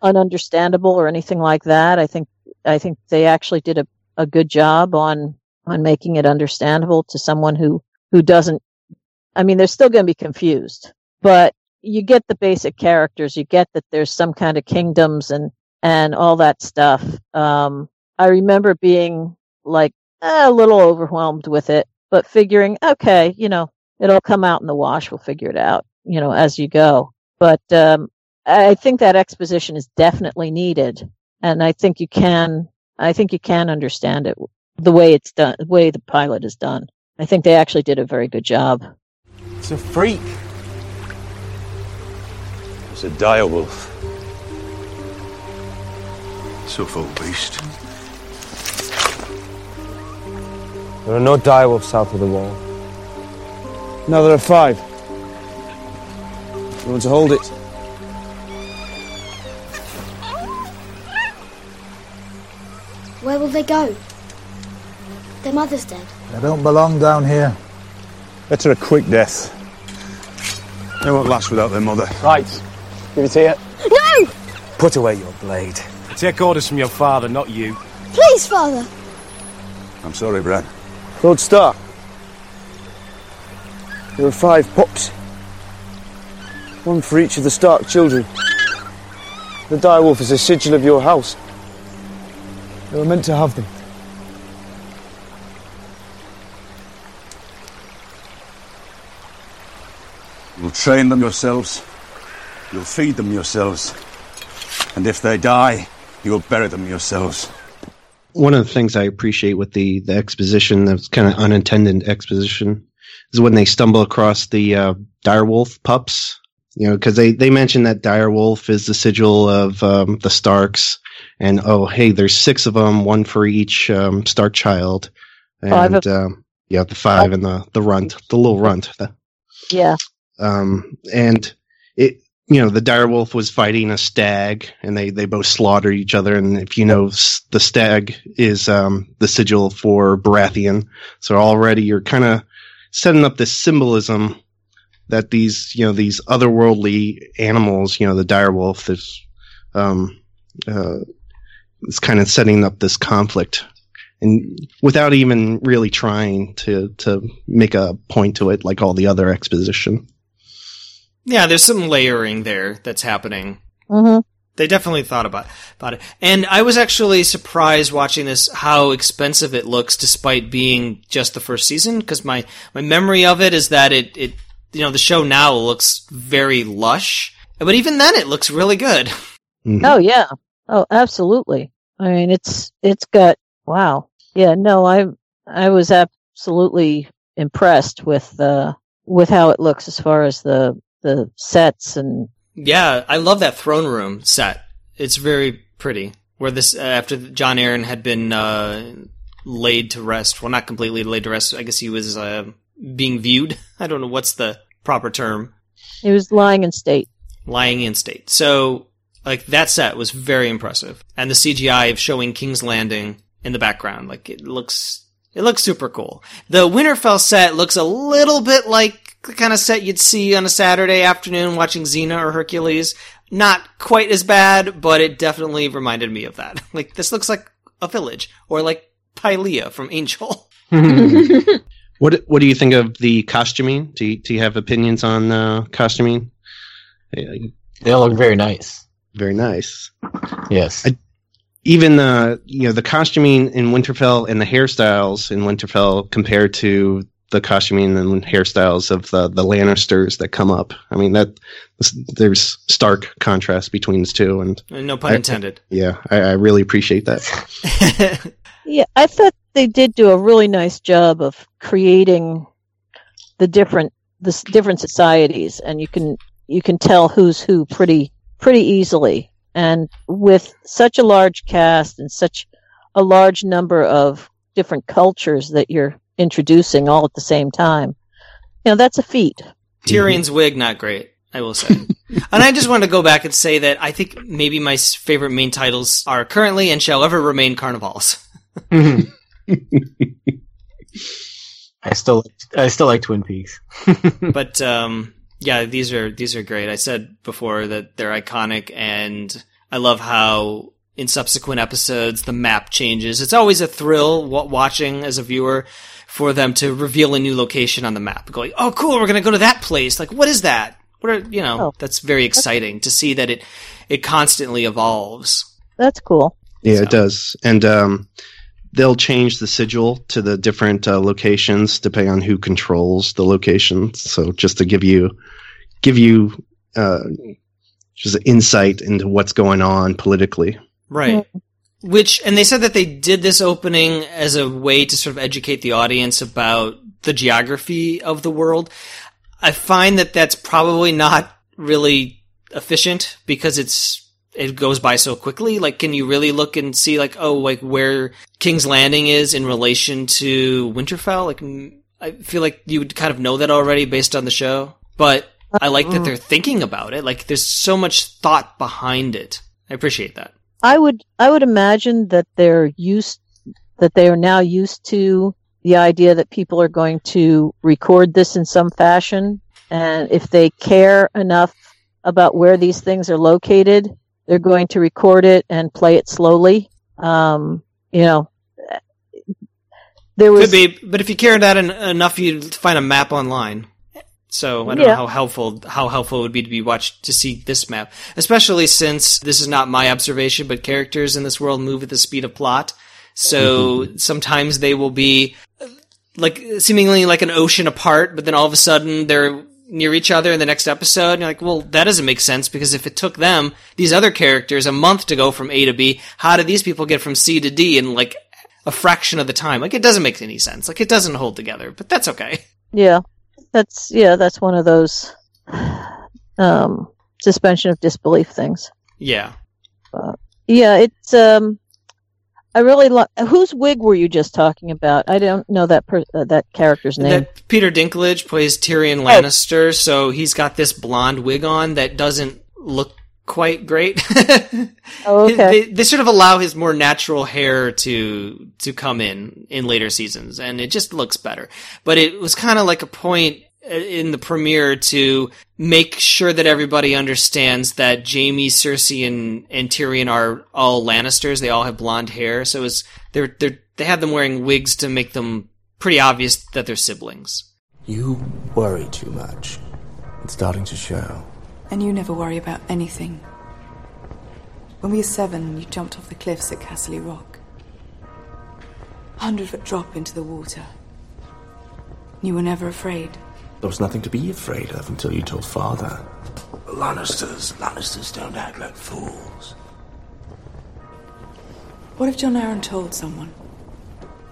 ununderstandable or anything like that. I think I think they actually did a, a good job on on making it understandable to someone who who doesn't. I mean, they're still going to be confused, but you get the basic characters. You get that there's some kind of kingdoms and and all that stuff. Um, I remember being like eh, a little overwhelmed with it, but figuring, okay, you know, it'll come out in the wash. We'll figure it out, you know, as you go. But um, I think that exposition is definitely needed, and I think you can. I think you can understand it the way it's done, the way the pilot is done. I think they actually did a very good job. It's a freak. It's a dire wolf. Suffolk beast. There are no direwolves south of the wall. No, there are five. You want to hold it? Where will they go? Their mother's dead. They don't belong down here. Better a quick death. They won't last without their mother. Right. Give it here. No! Put away your blade. Take orders from your father, not you. Please, Father. I'm sorry, Bran. Lord Stark. There are five pups. One for each of the Stark children. The direwolf is a sigil of your house. They were meant to have them. You'll train them yourselves. You'll feed them yourselves. And if they die, you'll bury them yourselves. One of the things I appreciate with the the exposition, that's kind of unintended exposition, is when they stumble across the uh, direwolf pups. You know, because they they mention that direwolf is the sigil of um, the Starks, and oh hey, there's six of them, one for each um, Stark child, Five and of- um, yeah, the five and the the runt, the little runt. The- Yeah. Um, and it you know the direwolf was fighting a stag and they they both slaughter each other. And if you know the stag is um, the sigil for Baratheon. So already you're kind of setting up this symbolism that these you know these otherworldly animals you know the direwolf is um uh is kind of setting up this conflict. And without even really trying to to make a point to it like all the other exposition yeah there's some layering there that's happening Mm-hmm. They definitely thought about about it, and I was actually surprised watching this how expensive it looks, despite being just the first season. Because my my memory of it is that it it you know the show now looks very lush, but even then it looks really good. Oh yeah. Oh, absolutely. I mean, it's it's got wow. Yeah. No, I I was absolutely impressed with uh with how it looks as far as the the sets and Yeah, I love that throne room set. It's very pretty. Where this uh, after Jon Arryn had been uh, laid to rest. Well, not completely laid to rest. I guess he was uh, being viewed. I don't know what's the proper term. He was lying in state. Lying in state. So, like, that set was very impressive. And the CGI of showing King's Landing in the background, like, it looks, it looks super cool. The Winterfell set looks a little bit like the kind of set you'd see on a Saturday afternoon watching Xena or Hercules. Not quite as bad, but it definitely reminded me of that. Like, this looks like a village, or like Pylea from Angel. What What do you think of the costuming? Do you, do you have opinions on uh, costuming? They all look very nice. Very nice. Yes. I, even the you know the costuming in Winterfell and the hairstyles in Winterfell compared to the costuming and hairstyles of the the Lannisters that come up. I mean that there's stark contrast between the two, and uh, No pun I- intended. yeah, I, I really appreciate that. Yeah, I thought they did do a really nice job of creating the different the different societies, and you can you can tell who's who pretty pretty easily. And with such a large cast and such a large number of different cultures that you're introducing all at the same time, you know that's a feat. Tyrion's wig, not great, I will say. and I just wanted to go back and say that I think maybe my favorite main titles are currently and shall ever remain Carnivals. I still I still like Twin Peaks. but um, yeah, these are these are great. I said before that they're iconic, and I love how in subsequent episodes the map changes. It's always a thrill watching as a viewer for them to reveal a new location on the map. Going, oh, cool, we're gonna go to that place. Like, what is that? What are you know? That's very exciting to see that it it constantly evolves. That's cool. Yeah, it does, and um, they'll change the sigil to the different uh, locations depending on who controls the locations. So just to give you give you uh, just insight into what's going on politically. Right. Which, and they said that they did this opening as a way to sort of educate the audience about the geography of the world. I find that that's probably not really efficient because it's, it goes by so quickly. Like, can you really look and see like, oh, like where King's Landing is in relation to Winterfell? Like, mm, I feel like you would kind of know that already based on the show, but I like that they're thinking about it. Like, there's so much thought behind it. I appreciate that. I would I would imagine that they're used that they are now used to the idea that people are going to record this in some fashion and if they care enough about where these things are located they're going to record it and play it slowly um, you know there was Could be, but if you care that en- enough, you'd find a map online. So I don't know how helpful how helpful it would be to be watched to see this map, especially since this is not my observation, but characters in this world move at the speed of plot. So mm-hmm. sometimes they will be like seemingly like an ocean apart, but then all of a sudden they're near each other in the next episode. And you're like, well, that doesn't make sense because if it took them these other characters a month to go from A to B, how did these people get from C to D in like a fraction of the time? Like it doesn't make any sense. Like it doesn't hold together, but that's okay. yeah that's yeah that's one of those um, suspension of disbelief things Yeah. Yeah, it's um I really like whose wig were you just talking about? I don't know that per- uh, that character's name. That Peter Dinklage plays Tyrion Lannister, so he's got this blonde wig on that doesn't look quite great. Oh, okay. they, they sort of allow his more natural hair to to come in in later seasons, and it just looks better. But it was kind of like a point uh, in the premiere to make sure that everybody understands that Jaime, Cersei, and, and Tyrion are all Lannisters. They all have blonde hair, so it's they're they are they have them wearing wigs to make them pretty obvious that they're siblings. You worry too much. It's starting to show. And you never worry about anything. When we were seven, you jumped off the cliffs at Casterly Rock. a Hundred foot drop into the water. You were never afraid. There was nothing to be afraid of until you told father. Lannisters, Lannisters don't act like fools. What if Jon Arryn told someone?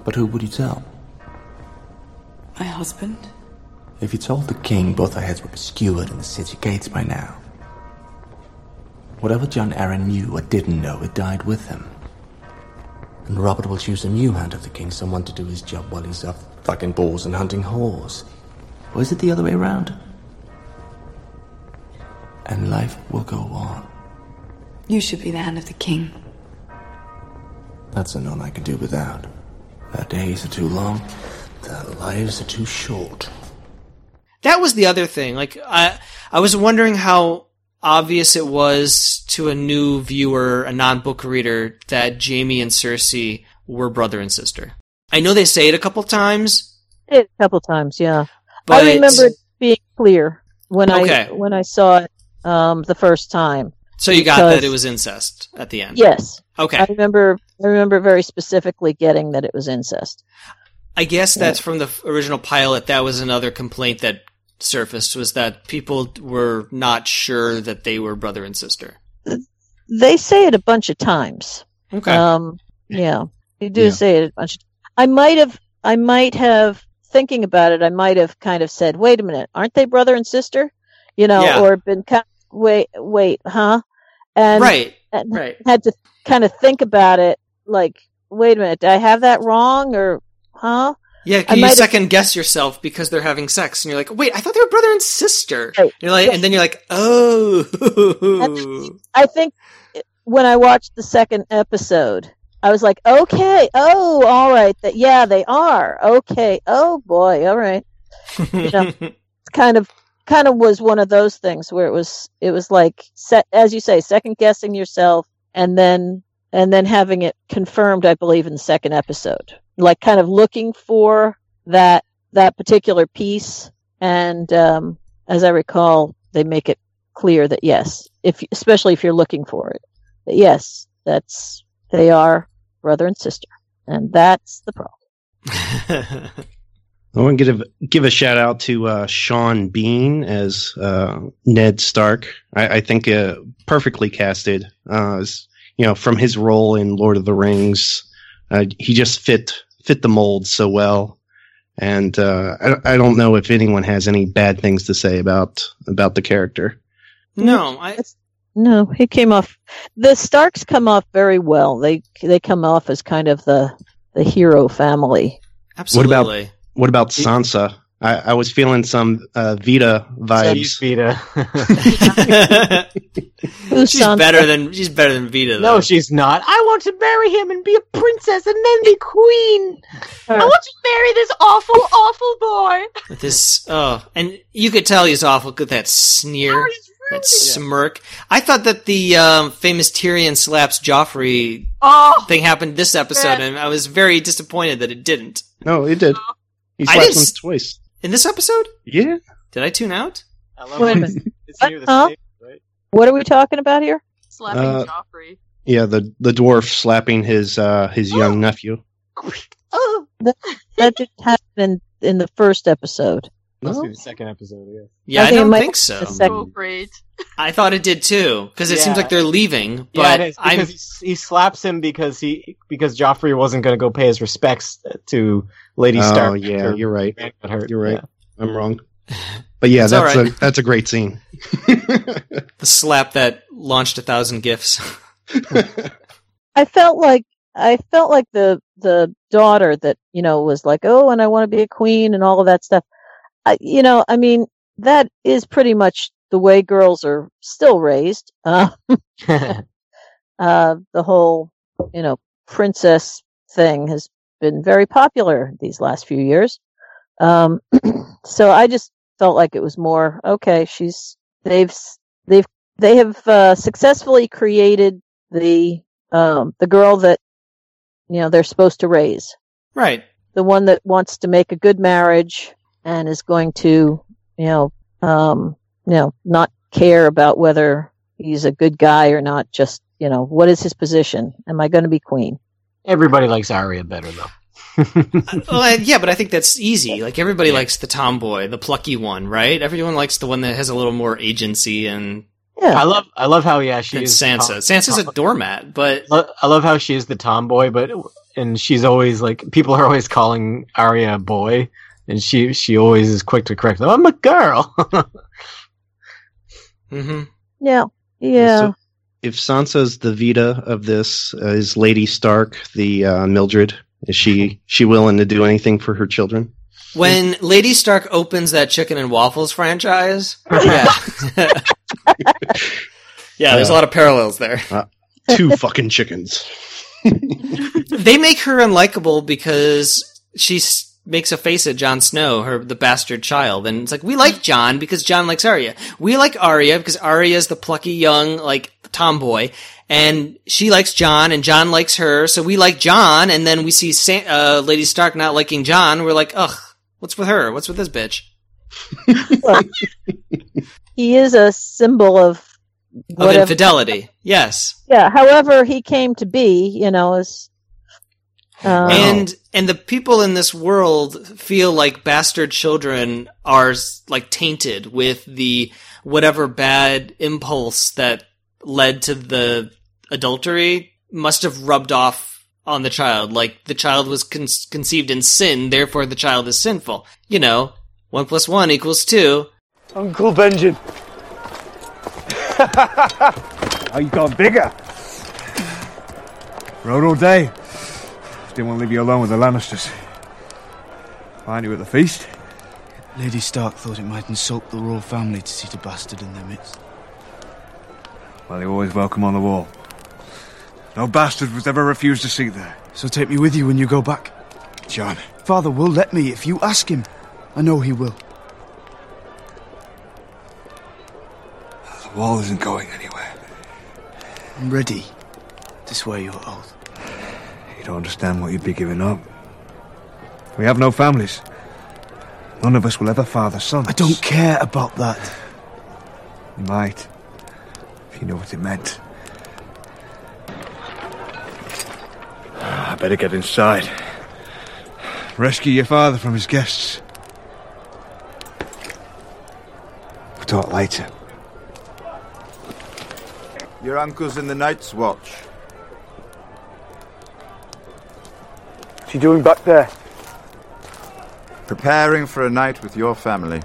But who would you tell? My husband? If you told the king, both our heads would be skewered in the city gates by now. Whatever Jon Arryn knew or didn't know, it died with him. And Robert will choose a new hand of the king, someone to do his job while he's off Fucking bulls and hunting whores. Or is it the other way around? And life will go on. You should be the hand of the king. That's a none I can do without. The days are too long, the lives are too short. That was the other thing. Like I, I was wondering how obvious it was to a new viewer, a non-book reader, that Jaime and Cersei were brother and sister. I know they say it a couple times. It a couple times, yeah. But- I remember it being clear when Okay. I when I saw it um, the first time. So you got that it was incest at the end. Yes. Okay. I remember. I remember very specifically getting that it was incest. I guess that's from the original pilot. That was another complaint that surfaced was that people were not sure that they were brother and sister. They say it a bunch of times. Okay. Um, yeah, they do Yeah. say it a bunch. Of, I might have. I might have thinking about it. I might have kind of said, "Wait a minute, aren't they brother and sister?" You know, Yeah. or been kind of, wait, wait, huh? And Right, and right. Had to kind of think about it. Like, wait a minute, did I have that wrong, or huh? Yeah, I can you might have- second guess yourself because they're having sex, and you're like, "Wait, I thought they were brother and sister." You're like, and then you're like, "Oh." I think when I watched the second episode, I was like, okay, oh, all right, that yeah, they are. Okay, oh boy, all right. You know, it's kind of kind of was one of those things where it was it was like set as you say, second guessing yourself and then and then having it confirmed, I believe, in the second episode. Like kind of looking for that that particular piece and um as I recall, they make it clear that yes, if especially if you're looking for it, that yes, that's they are brother and sister, and that's the problem. I want to give give a shout out to uh, Sean Bean as uh, Ned Stark. I, I think uh, perfectly casted. Uh, as, you know, from his role in Lord of the Rings, uh, he just fit fit the mold so well. And uh, I, I don't know if anyone has any bad things to say about about the character. No, I No, he came off. The Starks come off very well. They they come off as kind of the the hero family. Absolutely. What about what about Sansa? I, I was feeling some uh, Veda vibes. Veda. she's better than she's better than Veda. Though. No, she's not. I want to marry him and be a princess and then be queen. I want to marry this awful, awful boy. With this, oh, and you could tell he's awful with that sneer, that smirk. I thought that the um, famous Tyrion slaps Joffrey Oh, thing happened this episode, and I was very disappointed that it didn't. No, it did. He slapped him twice. In this episode? Yeah. Did I tune out? Wait a minute. It's What, near the huh? same, right? What are we talking about here? Slapping Uh, Joffrey. Yeah, the the dwarf slapping his uh, his young nephew. Oh, that, that didn't happen in, in the first episode. Must be the second episode, I guess. Yeah, I I think don't think so. the second- I thought it did too, because it seems like they're leaving. But yeah, it is I'm because he, he slaps him because he because Joffrey wasn't going to go pay his respects to Lady Oh, Stark. yeah, after you're right. Bran. You're right. Yeah. I'm wrong. But yeah, that's all right. a that's a great scene. the slap that launched a thousand gifts. I felt like I felt like the the daughter that you know was like, oh, and I want to be a queen and all of that stuff. I, you know, I mean, that is pretty much the way girls are still raised. Uh, uh, the whole, you know, princess thing has been very popular these last few years. Um, so I just felt like it was more okay. She's they've they've they have uh, successfully created the um, the girl that you know they're supposed to raise, right. the one that wants to make a good marriage and is going to you know um, you know not care about whether he's a good guy or not. Just you know what is his position? Am I going to be queen? Everybody likes Arya better though. well, I, yeah, but I think that's easy. Like everybody likes the tomboy, the plucky one, right? Everyone likes the one that has a little more agency and. Yeah. I love I love how yeah she than is Sansa. tom- Sansa's a doormat, but I love how she is the tomboy, but and she's always like people are always calling Arya a boy, and she she always is quick to correct them. I'm a girl. hmm Yeah, yeah. So if Sansa's the Veda of this, uh, is Lady Stark the uh, Mildred? Is she she willing to do anything for her children? When Lady Stark opens that chicken and waffles franchise, yeah, yeah, there's a lot of parallels there. Uh, two fucking chickens. they make her unlikable because she s- makes a face at Jon Snow, her the bastard child, and it's like we like Jon because Jon likes Arya. We like Arya because Arya is the plucky young like tomboy, and she likes Jon, and Jon likes her. So we like Jon. and then we see Sa- uh, Lady Stark not liking Jon. We're like, ugh, what's with her? What's with this bitch? He is a symbol of Of infidelity, yes. Yeah, however he came to be, you know, is. Um, and and the people in this world feel like bastard children are like tainted with the whatever bad impulse that led to the adultery must have rubbed off on the child like the child was con- conceived in sin therefore the child is sinful you know one plus one equals two Uncle Benjen. Oh, you got bigger. Rode all day. Didn't want to leave you alone with the Lannisters. Find you at the feast. Lady Stark thought it might insult the royal family to see the bastard in their midst. Well, you're always welcome on the wall. No bastard was ever refused a seat there. So take me with you when you go back. Jon. Father will let me if you ask him. I know he will. The wall isn't going anywhere. I'm ready to swear your oath. You don't understand what you'd be giving up. We have no families. None of us will ever father sons. I don't care about that. You might, if you know what it meant. Ah, I better get inside. Rescue your father from his guests. We'll talk later. Your uncle's in the Night's Watch. What's he doing back there? Preparing for a night with your family.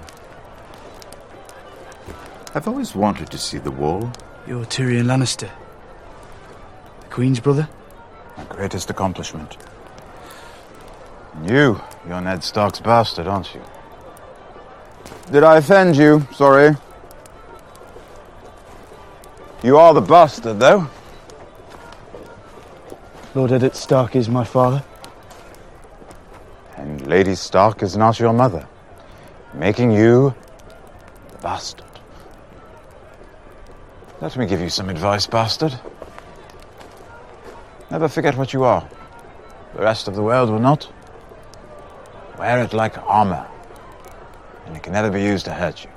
I've always wanted to see the wall. You're Tyrion Lannister. The Queen's brother? My greatest accomplishment. And you, you're Ned Stark's bastard, aren't you? Did I offend you? Sorry. You are the bastard, though. Lord Eddard Stark is my father. Lady Stark is not your mother, making you the bastard. Let me give you some advice, bastard. Never forget what you are. The rest of the world will not. Wear it like armor, and it can never be used to hurt you.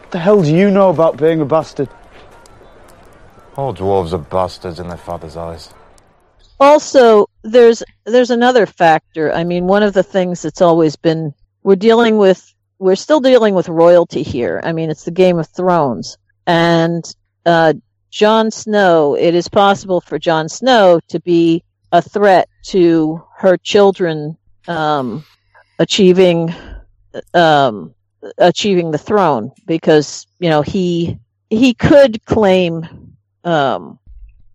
What the hell do you know about being a bastard? All dwarves are bastards in their father's eyes. Also there's there's another factor. I mean one of the things that's always been we're dealing with we're still dealing with royalty here. I mean it's the game of thrones. And uh Jon Snow it is possible for Jon Snow to be a threat to her children um achieving um achieving the throne because you know he he could claim um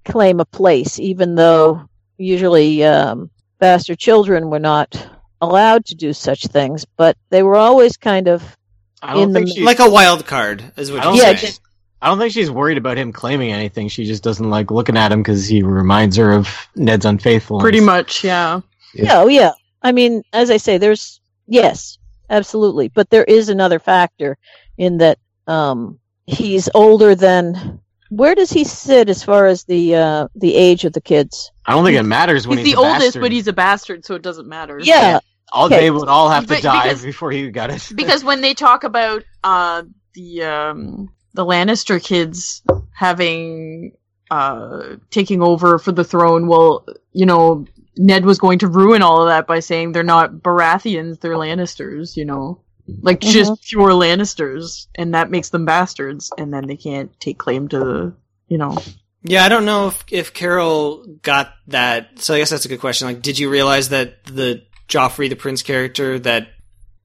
claim a place even though usually um, bastard children were not allowed to do such things, but they were always kind of I don't in think the she- like a wild card is what I don't, you're think saying. I don't think she's worried about him claiming anything. She just doesn't like looking at him because he reminds her of Ned's unfaithfulness. Pretty much, yeah. yeah, oh yeah. I mean, as I say, there's yes, absolutely, but there is another factor in that um, he's older than. Where does he sit as far as the uh, the age of the kids? I don't think it matters when he's, he's, the a oldest, bastard. but he's a bastard, so it doesn't matter. Yeah. All okay. they would all have to But die because- before he got it. because when they talk about uh the um the Lannister kids having uh taking over for the throne, well, you know, Ned was going to ruin all of that by saying they're not Baratheons, they're Lannisters, you know. Like just Mhm. pure Lannisters, and that makes them bastards, and then they can't take claim to the you know Yeah, I don't know if if Carol got that. So I guess that's a good question. Like, did you realize that the Joffrey, the prince character, that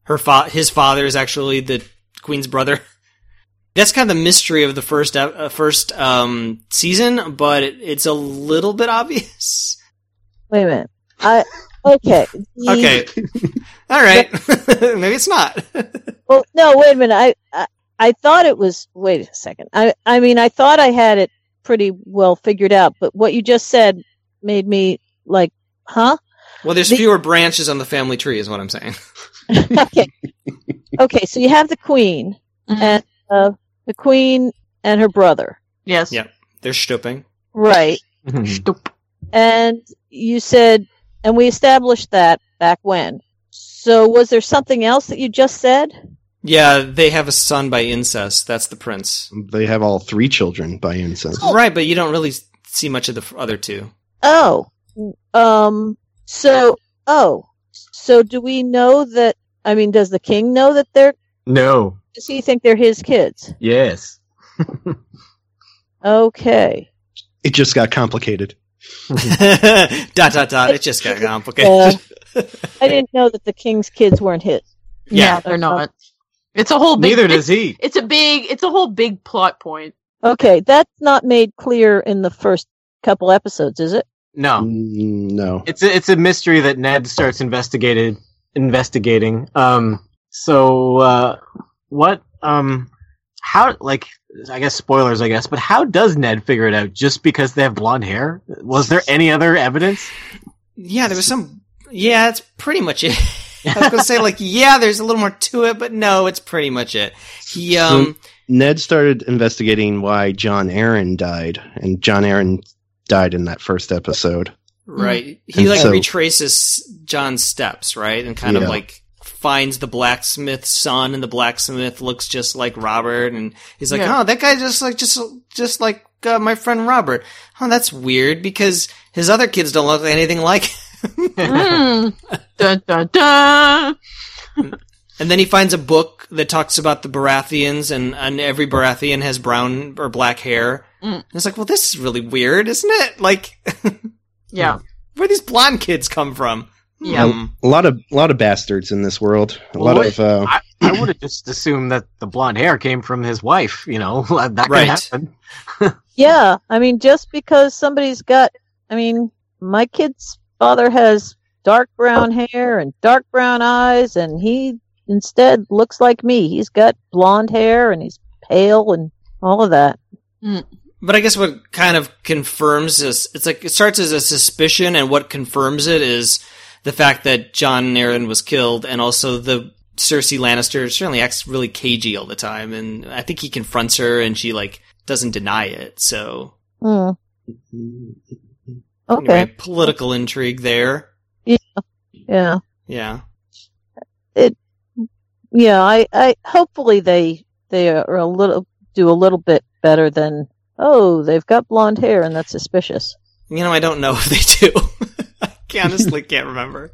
her fa- his father is actually the queen's brother? That's kind of the mystery of the first uh, first um, season, but it, it's a little bit obvious. Wait a minute. I okay. the- Okay. All right. Maybe it's not. Well, no, wait a minute. I, I I thought it was. Wait a second. I I mean, I thought I had it pretty well figured out, but what you just said made me like, huh? Well, there's fewer branches on the family tree, is what I'm saying. okay. Okay, so you have the queen and uh, the queen and her brother, Yes. Yeah, they're stooping. right? Stoop. And you said, and we established that back when. So was there something else that you just said? Yeah, they have a son by incest. That's the prince. They have all three children by incest. Right, but you don't really see much of the other two. Oh, um, so, oh, so do we know that? I mean, does the king know that they're? No. Does he think they're his kids? Yes. Okay. It just got complicated. dot dot dot. It just got Uh, complicated. I didn't know that the king's kids weren't his. Yeah, they're not. It's a whole big. Neither does he. It's a big. It's a whole big plot point. Okay, that's not made clear in the first couple episodes, is it? No. Mm, No. It's a, it's a mystery that Ned starts investigated investigating. Um. So uh, what? Um. How? Like I guess spoilers. I guess. But how does Ned figure it out? Just because they have blonde hair? Was there any other evidence? yeah, there was some. Yeah, that's pretty much it. I was gonna say like, yeah, there's a little more to it, but no, it's pretty much it. He um. So Ned started investigating why Jon Arryn died, and Jon Arryn died in that first episode. Right. He And like so- retraces Jon's steps, right? And kind of like finds the blacksmith's son and the blacksmith looks just like Robert and he's like, Yeah. "Oh, that guy just like just just like uh, my friend Robert." Oh, that's weird because his other kids don't look anything like him. Mm. dun, dun, dun. And then he finds a book that talks about the Baratheons and, and every Baratheon has brown or black hair. Mm. And it's like, "Well, this is really weird, isn't it?" Like Yeah. where these blonde kids come from? Yeah. A lot of a lot of bastards in this world. A lot of uh, I, I would have just assumed that the blonde hair came from his wife. You know that could Right. happen. Yeah, I mean, just because somebody's got, I mean, my kid's father has dark brown hair and dark brown eyes, and he instead looks like me. He's got blonde hair and he's pale and all of that. But I guess what kind of confirms this, it's like it starts as a suspicion, and what confirms it is the fact that Jon Arryn was killed, and also the Cersei Lannister certainly acts really cagey all the time, and I think he confronts her, and she like doesn't deny it. So Hmm. Okay. anyway, political intrigue there. Yeah. Yeah. Yeah. It. Yeah. I. I. Hopefully they. They are a little. Do a little bit better than. Oh, they've got blonde hair, and that's suspicious. You know, I don't know if they do. I honestly can't remember.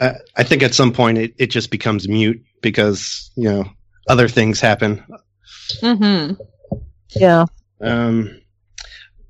I, I think at some point it, it just becomes mute because you know other things happen. Mm-hmm. Yeah. Um,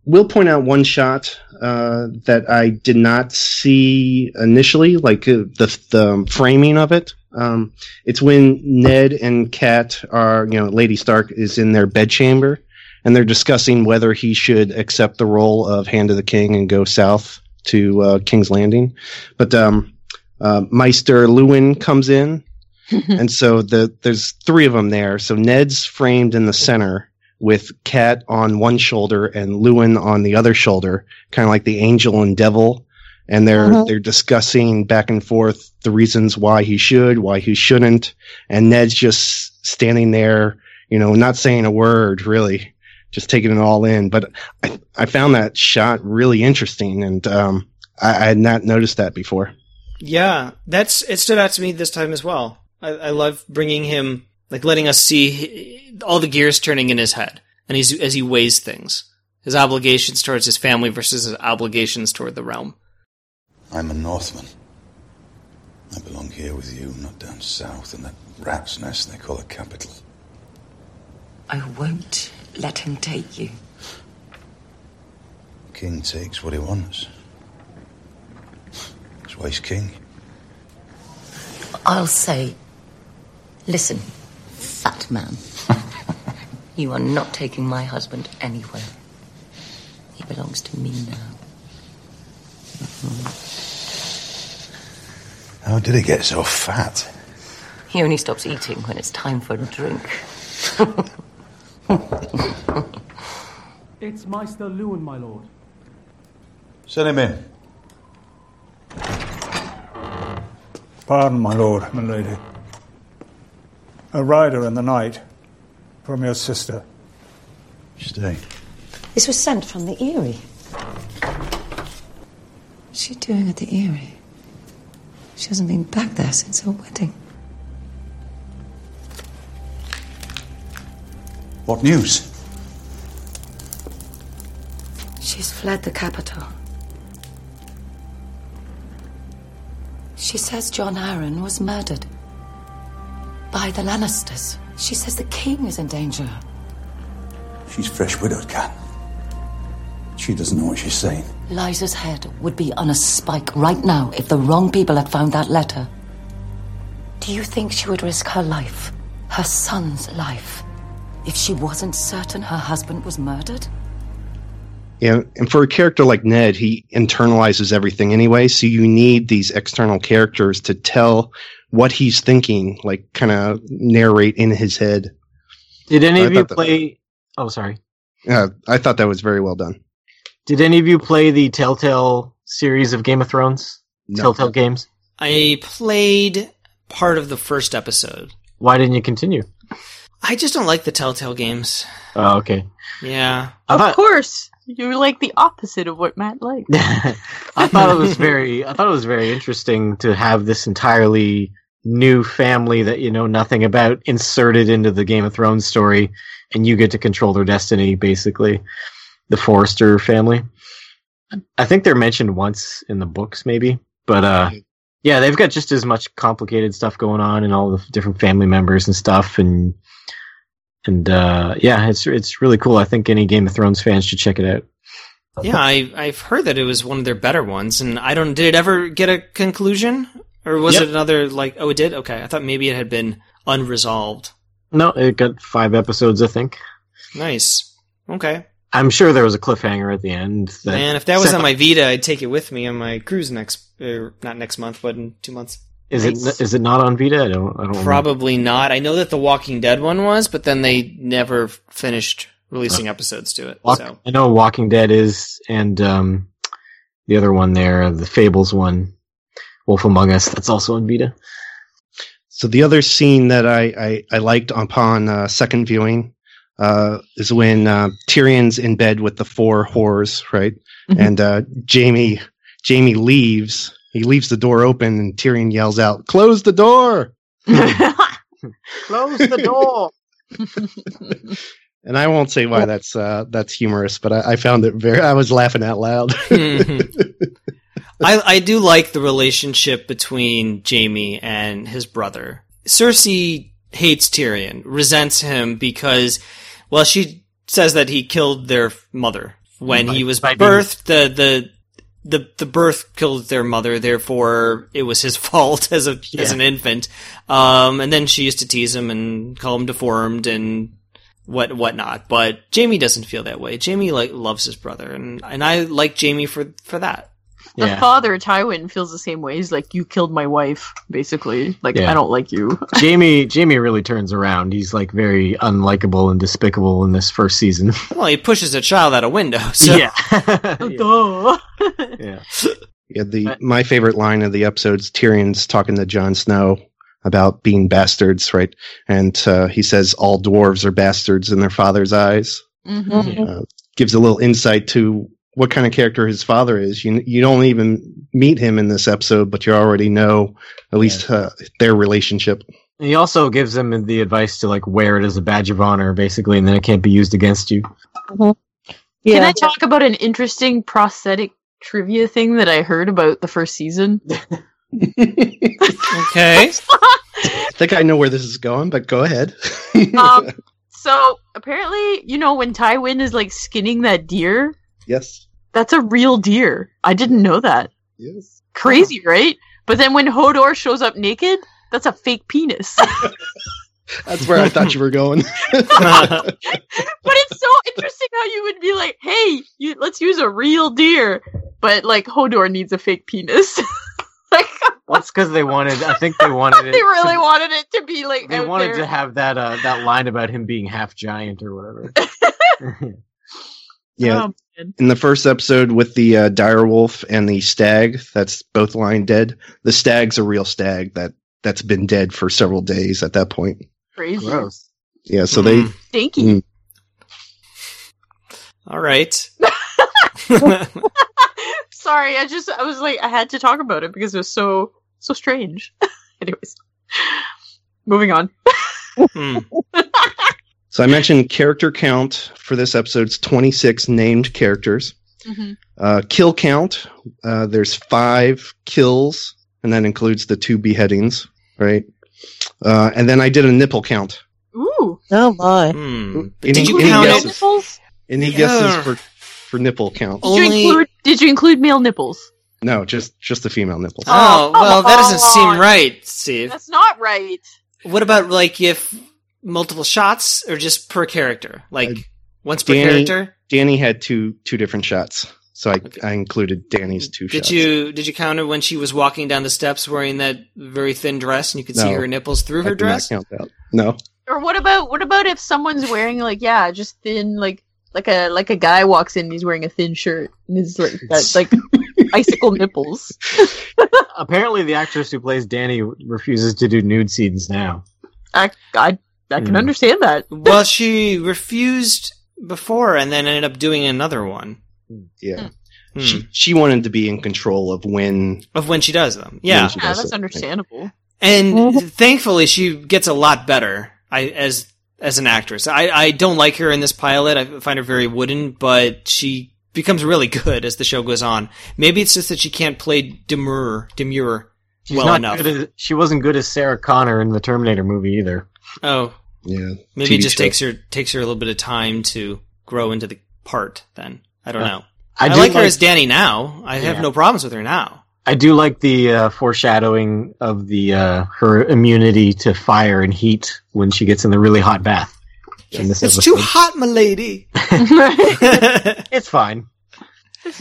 we'll point out one shot uh, that I did not see initially, like uh, the the framing of it. Um, it's when Ned and Kat are, you know, Lady Stark is in their bedchamber, and they're discussing whether he should accept the role of Hand of the King and go south to uh, King's Landing. But um, uh, Maester Luwin comes in, and so the there's three of them there. So Ned's framed in the center with Kat on one shoulder and Luwin on the other shoulder, kind of like the angel and devil. And they're Mhm. they're discussing back and forth the reasons why he should, why he shouldn't, and Ned's just standing there, you know, not saying a word really, just taking it all in. But I I found that shot really interesting, and um, I, I had not noticed that before. Yeah, that's it. Stood out to me this time as well. I, I love bringing him, like letting us see all the gears turning in his head, and he's as he weighs things, his obligations towards his family versus his obligations toward the realm. I'm a Northman. I belong here with you, not down south in that rat's nest they call a capital. I won't let him take you. King takes what he wants. That's why he's king. I'll say, listen, fat man. you are not taking my husband anywhere. He belongs to me now. Mm-hmm. How did he get so fat? He only stops eating when it's time for a drink. It's Maester Luwin, my lord. Send him in. Pardon, my lord, my lady. A rider in the night from your sister. Stay. This was sent from the Eyrie. What's she doing at the Eyrie? She hasn't been back there since her wedding. What news? She's fled the capital. She says Jon Arryn was murdered by the Lannisters. She says the king is in danger. She's fresh widowed, Cat. She doesn't know what she's saying. Lysa's head would be on a spike right now if the wrong people had found that letter. Do you think she would risk her life, her son's life, if she wasn't certain her husband was murdered? Yeah, and for a character like Ned, he internalizes everything anyway, so you need these external characters to tell what he's thinking, like kind of narrate in his head. Did any I of you thought that- play? Oh, sorry. Yeah, I thought that was very well done. Did any of you play the Telltale series of Game of Thrones? No. Telltale games. I played part of the first episode. Why didn't you continue? I just don't like the Telltale games. Oh, okay. Yeah. Of course, you're like the opposite of what Matt likes. I thought it was very I thought it was very interesting to have this entirely new family that you know nothing about inserted into the Game of Thrones story and you get to control their destiny basically. The Forrester family. I think they're mentioned once in the books maybe, but uh yeah, they've got just as much complicated stuff going on and all the different family members and stuff and and uh yeah, it's it's really cool. I think any Game of Thrones fans should check it out. Yeah, I, I've heard that it was one of their better ones, and I don't. Did it ever get a conclusion, or was Yep. it another like? Oh, it did. Okay, I thought maybe it had been unresolved. No, it got five episodes, I think. Nice. Okay, I'm sure there was a cliffhanger at the end. That man. If that was on my Vita, I'd take it with me on my cruise next, er, not next month, but in two months. Is Nice. it is it not on Vita? I don't. I don't. remember. Probably not. I know that the Walking Dead one was, but then they never finished releasing episodes to it. Walk- So I know Walking Dead is, and um, the other one there, the Fables one, Wolf Among Us. That's also on Vita. So the other scene that I, I, I liked upon uh, second viewing uh, is when uh, Tyrion's in bed with the four whores, right? Mhm. And uh, Jaime Jaime leaves. He leaves the door open, and Tyrion yells out, "Close the door!" Close the door. And I won't say why that's uh, that's humorous, but I, I found it very. I was laughing out loud. I, I do like the relationship between Jaime and his brother. Cersei hates Tyrion, resents him because, well, she says that he killed their mother when By- he was by being- birthed. The, the the the birth killed their mother, therefore it was his fault as a as an infant. Um, and then she used to tease him and call him deformed and what whatnot. But Jaime doesn't feel that way. Jaime like loves his brother, and and I like Jaime for for that. The father, Tywin, feels the same way. He's like, "You killed my wife," basically. Like, Yeah. I don't like you. Jaime Jaime really turns around. He's like very unlikable and despicable in this first season. Well, he pushes a child out a window. So. Yeah. Duh. yeah. Yeah, the my favorite line of the episode's Tyrion's talking to Jon Snow about being bastards, right? And uh, he says all dwarves are bastards in their father's eyes. Mm-hmm. Uh, gives a little insight to what kind of character his father is. You you don't even meet him in this episode, but you already know at least uh, their relationship. He also gives them the advice to like wear it as a badge of honor, basically, and then it can't be used against you. Can Yeah. I talk about an interesting prosthetic trivia thing that I heard about the first season? Okay. I think I know where this is going, but go ahead. um, so apparently, you know, when Tywin is like skinning that deer, yes. that's a real deer. I didn't know that. Yes. Crazy, right? But then when Hodor shows up naked, that's a fake penis. That's where I thought you were going. but it's so interesting how you would be like, "Hey, you, let's use a real deer," but like Hodor needs a fake penis. like, That's because they wanted. I think they wanted it. they really to, wanted it to be like They out wanted there. to have that uh, that line about him being half giant or whatever. Yeah. Man. In the first episode with the uh, dire wolf and the stag, that's both lying dead. The stag's a real stag that that's been dead for several days at that point. Crazy. Gross. Yeah, so they Stinky. Mm. All right. Sorry, I just I was like I had to talk about it because it was so so strange. Anyways, moving on. So I mentioned character count for this episode's 26 named characters. Mhm. Uh, kill count, uh, there's five kills, and that includes the two beheadings, right? Uh, and then I did a nipple count. Ooh. Oh my. Any, Did you any count guesses? Nipples? Any Yeah. guesses for, for nipple count? Did you include Did you include male nipples? No, just just the female nipples. Oh, well, that doesn't come seem right, Steve. That's not right. What about like if multiple shots or just per character? Like uh, once per Dany, character? Dany had two two different shots, so I I included Dany's two Did shots. you did you count her when she was walking down the steps wearing that very thin dress and you could see her nipples through I her did not dress? count that. No. Or what about what about if someone's wearing like yeah, just thin like like a like a guy walks in and he's wearing a thin shirt and he's like got, like icicle nipples. Apparently, the actress who plays Dany refuses to do nude scenes now. I I I can Mm. understand that. Well, she refused before and then ended up doing another one. Yeah. Hmm. She she wanted to be in control of when Of when she does them. Yeah. Yeah, does that's it. understandable. And thankfully, she gets a lot better. I as as an actress. I I don't like her in this pilot. I find her very wooden, but she becomes really good as the show goes on. Maybe it's just that she can't play demure demure She's well not enough. good as- she wasn't good as Sarah Connor in the Terminator movie either. Oh, Yeah. maybe it just show. takes her takes her a little bit of time to grow into the part. Then I don't Yeah. know. I I, do like her like- as Dany now. I have Yeah. no problems with her now. I do like the uh, foreshadowing of the uh, her immunity to fire and heat when she gets in the really hot bath. In this It's episode. too hot, my lady. it's fine.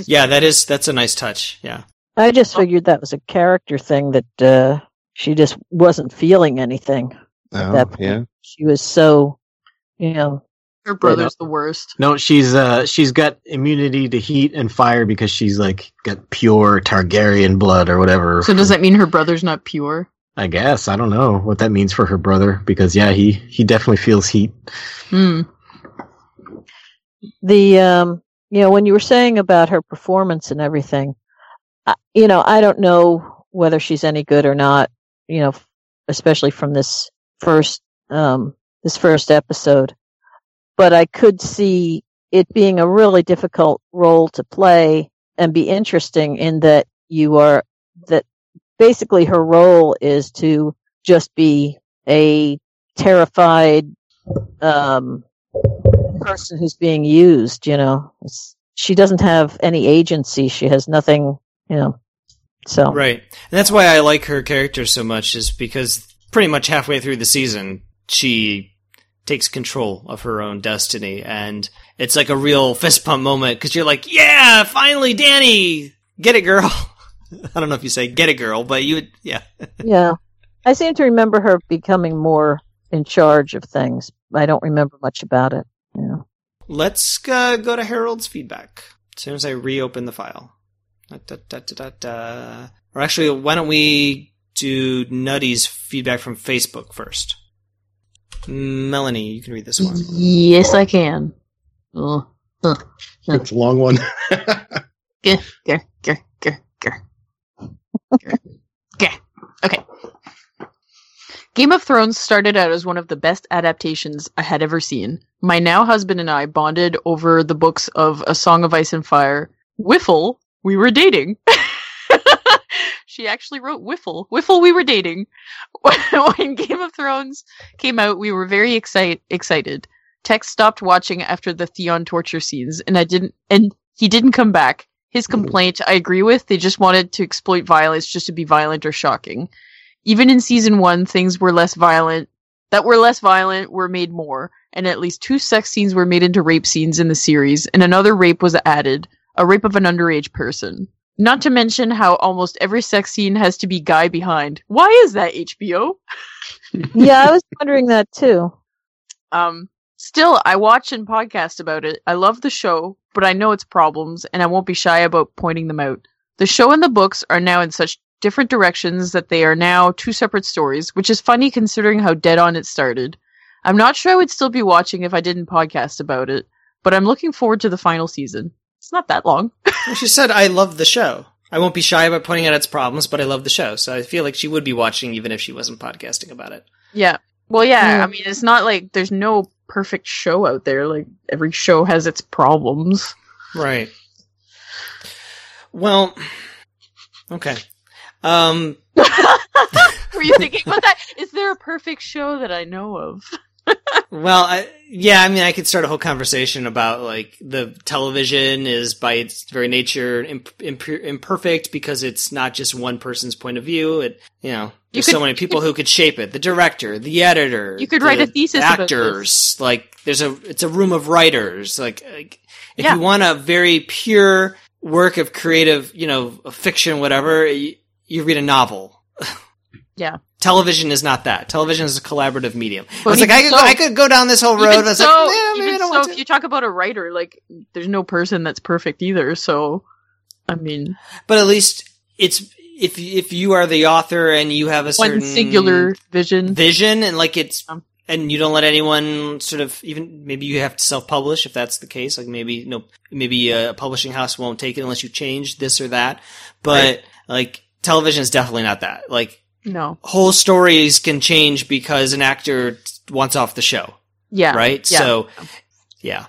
Yeah, that is that's a nice touch. Yeah. I just figured that was a character thing that uh, she just wasn't feeling anything at Oh, that point. yeah. She was so, you know, Her brother's the worst. No, she's uh she's got immunity to heat and fire because she's like got pure Targaryen blood or whatever. So does that mean her brother's not pure? I guess I don't know what that means for her brother because yeah, he he definitely feels heat. Hmm. the um you know when you were saying about her performance and everything I, you know i don't know whether she's any good or not you know especially from this first um this first episode but i could see it being a really difficult role to play and be interesting in that you are that basically her role is to just be a terrified um person who's being used, you know. It's, she doesn't have any agency. She has nothing, you know. So Right. And that's why I like her character so much, is because pretty much halfway through the season, she takes control of her own destiny. And it's like a real fist pump moment because you're like, yeah, finally, Dany, get it, girl. I don't know if you say get it, girl, but you, would- yeah. yeah, I seem to remember her becoming more in charge of things. I don't remember much about it. Yeah. Let's uh, go to Harold's feedback as soon as I reopen the file. Da, da, da. Or actually, why don't we do Nutty's feedback from Facebook first? Melanie, you can read this one. Yes, I can. Oh, huh. It's a long one. Grr, grr, grr, grr, grr. Grr. Grr. Okay. Game of Thrones started out as one of the best adaptations I had ever seen. My now husband and I bonded over the books of A Song of Ice and Fire. Whiffle, we were dating. she actually wrote Whiffle. Whiffle, we were dating. when Game of Thrones came out, we were very excite- excited. Tex stopped watching after the Theon torture scenes, and I didn't, and he didn't come back. His hmm. complaint, I agree with. They just wanted to exploit violence just to be violent or shocking. Even in season one, things were less violent. That were less violent were made more, and at least two sex scenes were made into rape scenes in the series, and another rape was added. a rape of an underage person. Not to mention how almost every sex scene has to be guy behind. Why is that HBO? yeah, I was wondering that too. Um, still, I watch and podcast about it. I love the show, but I know its problems, and I won't be shy about pointing them out. The show and the books are now in such different directions that they are now two separate stories, which is funny considering how dead on it started. I'm not sure I would still be watching if I didn't podcast about it, but I'm looking forward to the final season. It's not that long. Well, she said, I love the show. I won't be shy about pointing out its problems, but I love the show. So I feel like she would be watching even if she wasn't podcasting about it. Yeah. Well, yeah, Yeah. I mean, it's not like there's no perfect show out there. Like, every show has its problems. Right. Well, okay. Um, Were you thinking about that? Is there a perfect show that I know of? Well, I, yeah, I mean, I could start a whole conversation about like the television is by its very nature imp- imp- imperfect because it's not just one person's point of view. It, you know, there's could- so many people who could shape it. The director, the editor. You could the write a thesis about Actors. Like, there's a, it's a room of writers. Like, like if Yeah. you want a very pure work of creative, you know, fiction, whatever, you, you read a novel. Yeah. Television is not that. Television is a collaborative medium. I was like, I could, so- go, I could go down this whole road. Even I was so, like, yeah, maybe I don't so want to. if you talk about a writer, like, there's no person that's perfect either. So, I mean, But at least it's if if you are the author and you have a certain singular vision. vision and like it's um, and you don't let anyone sort of even maybe you have to self publish if that's the case. Like maybe no maybe a publishing house won't take it unless you change this or that. But Right. like television is definitely not that. Like No. whole stories can change because an actor wants off the show. Yeah. Right? Yeah. So yeah.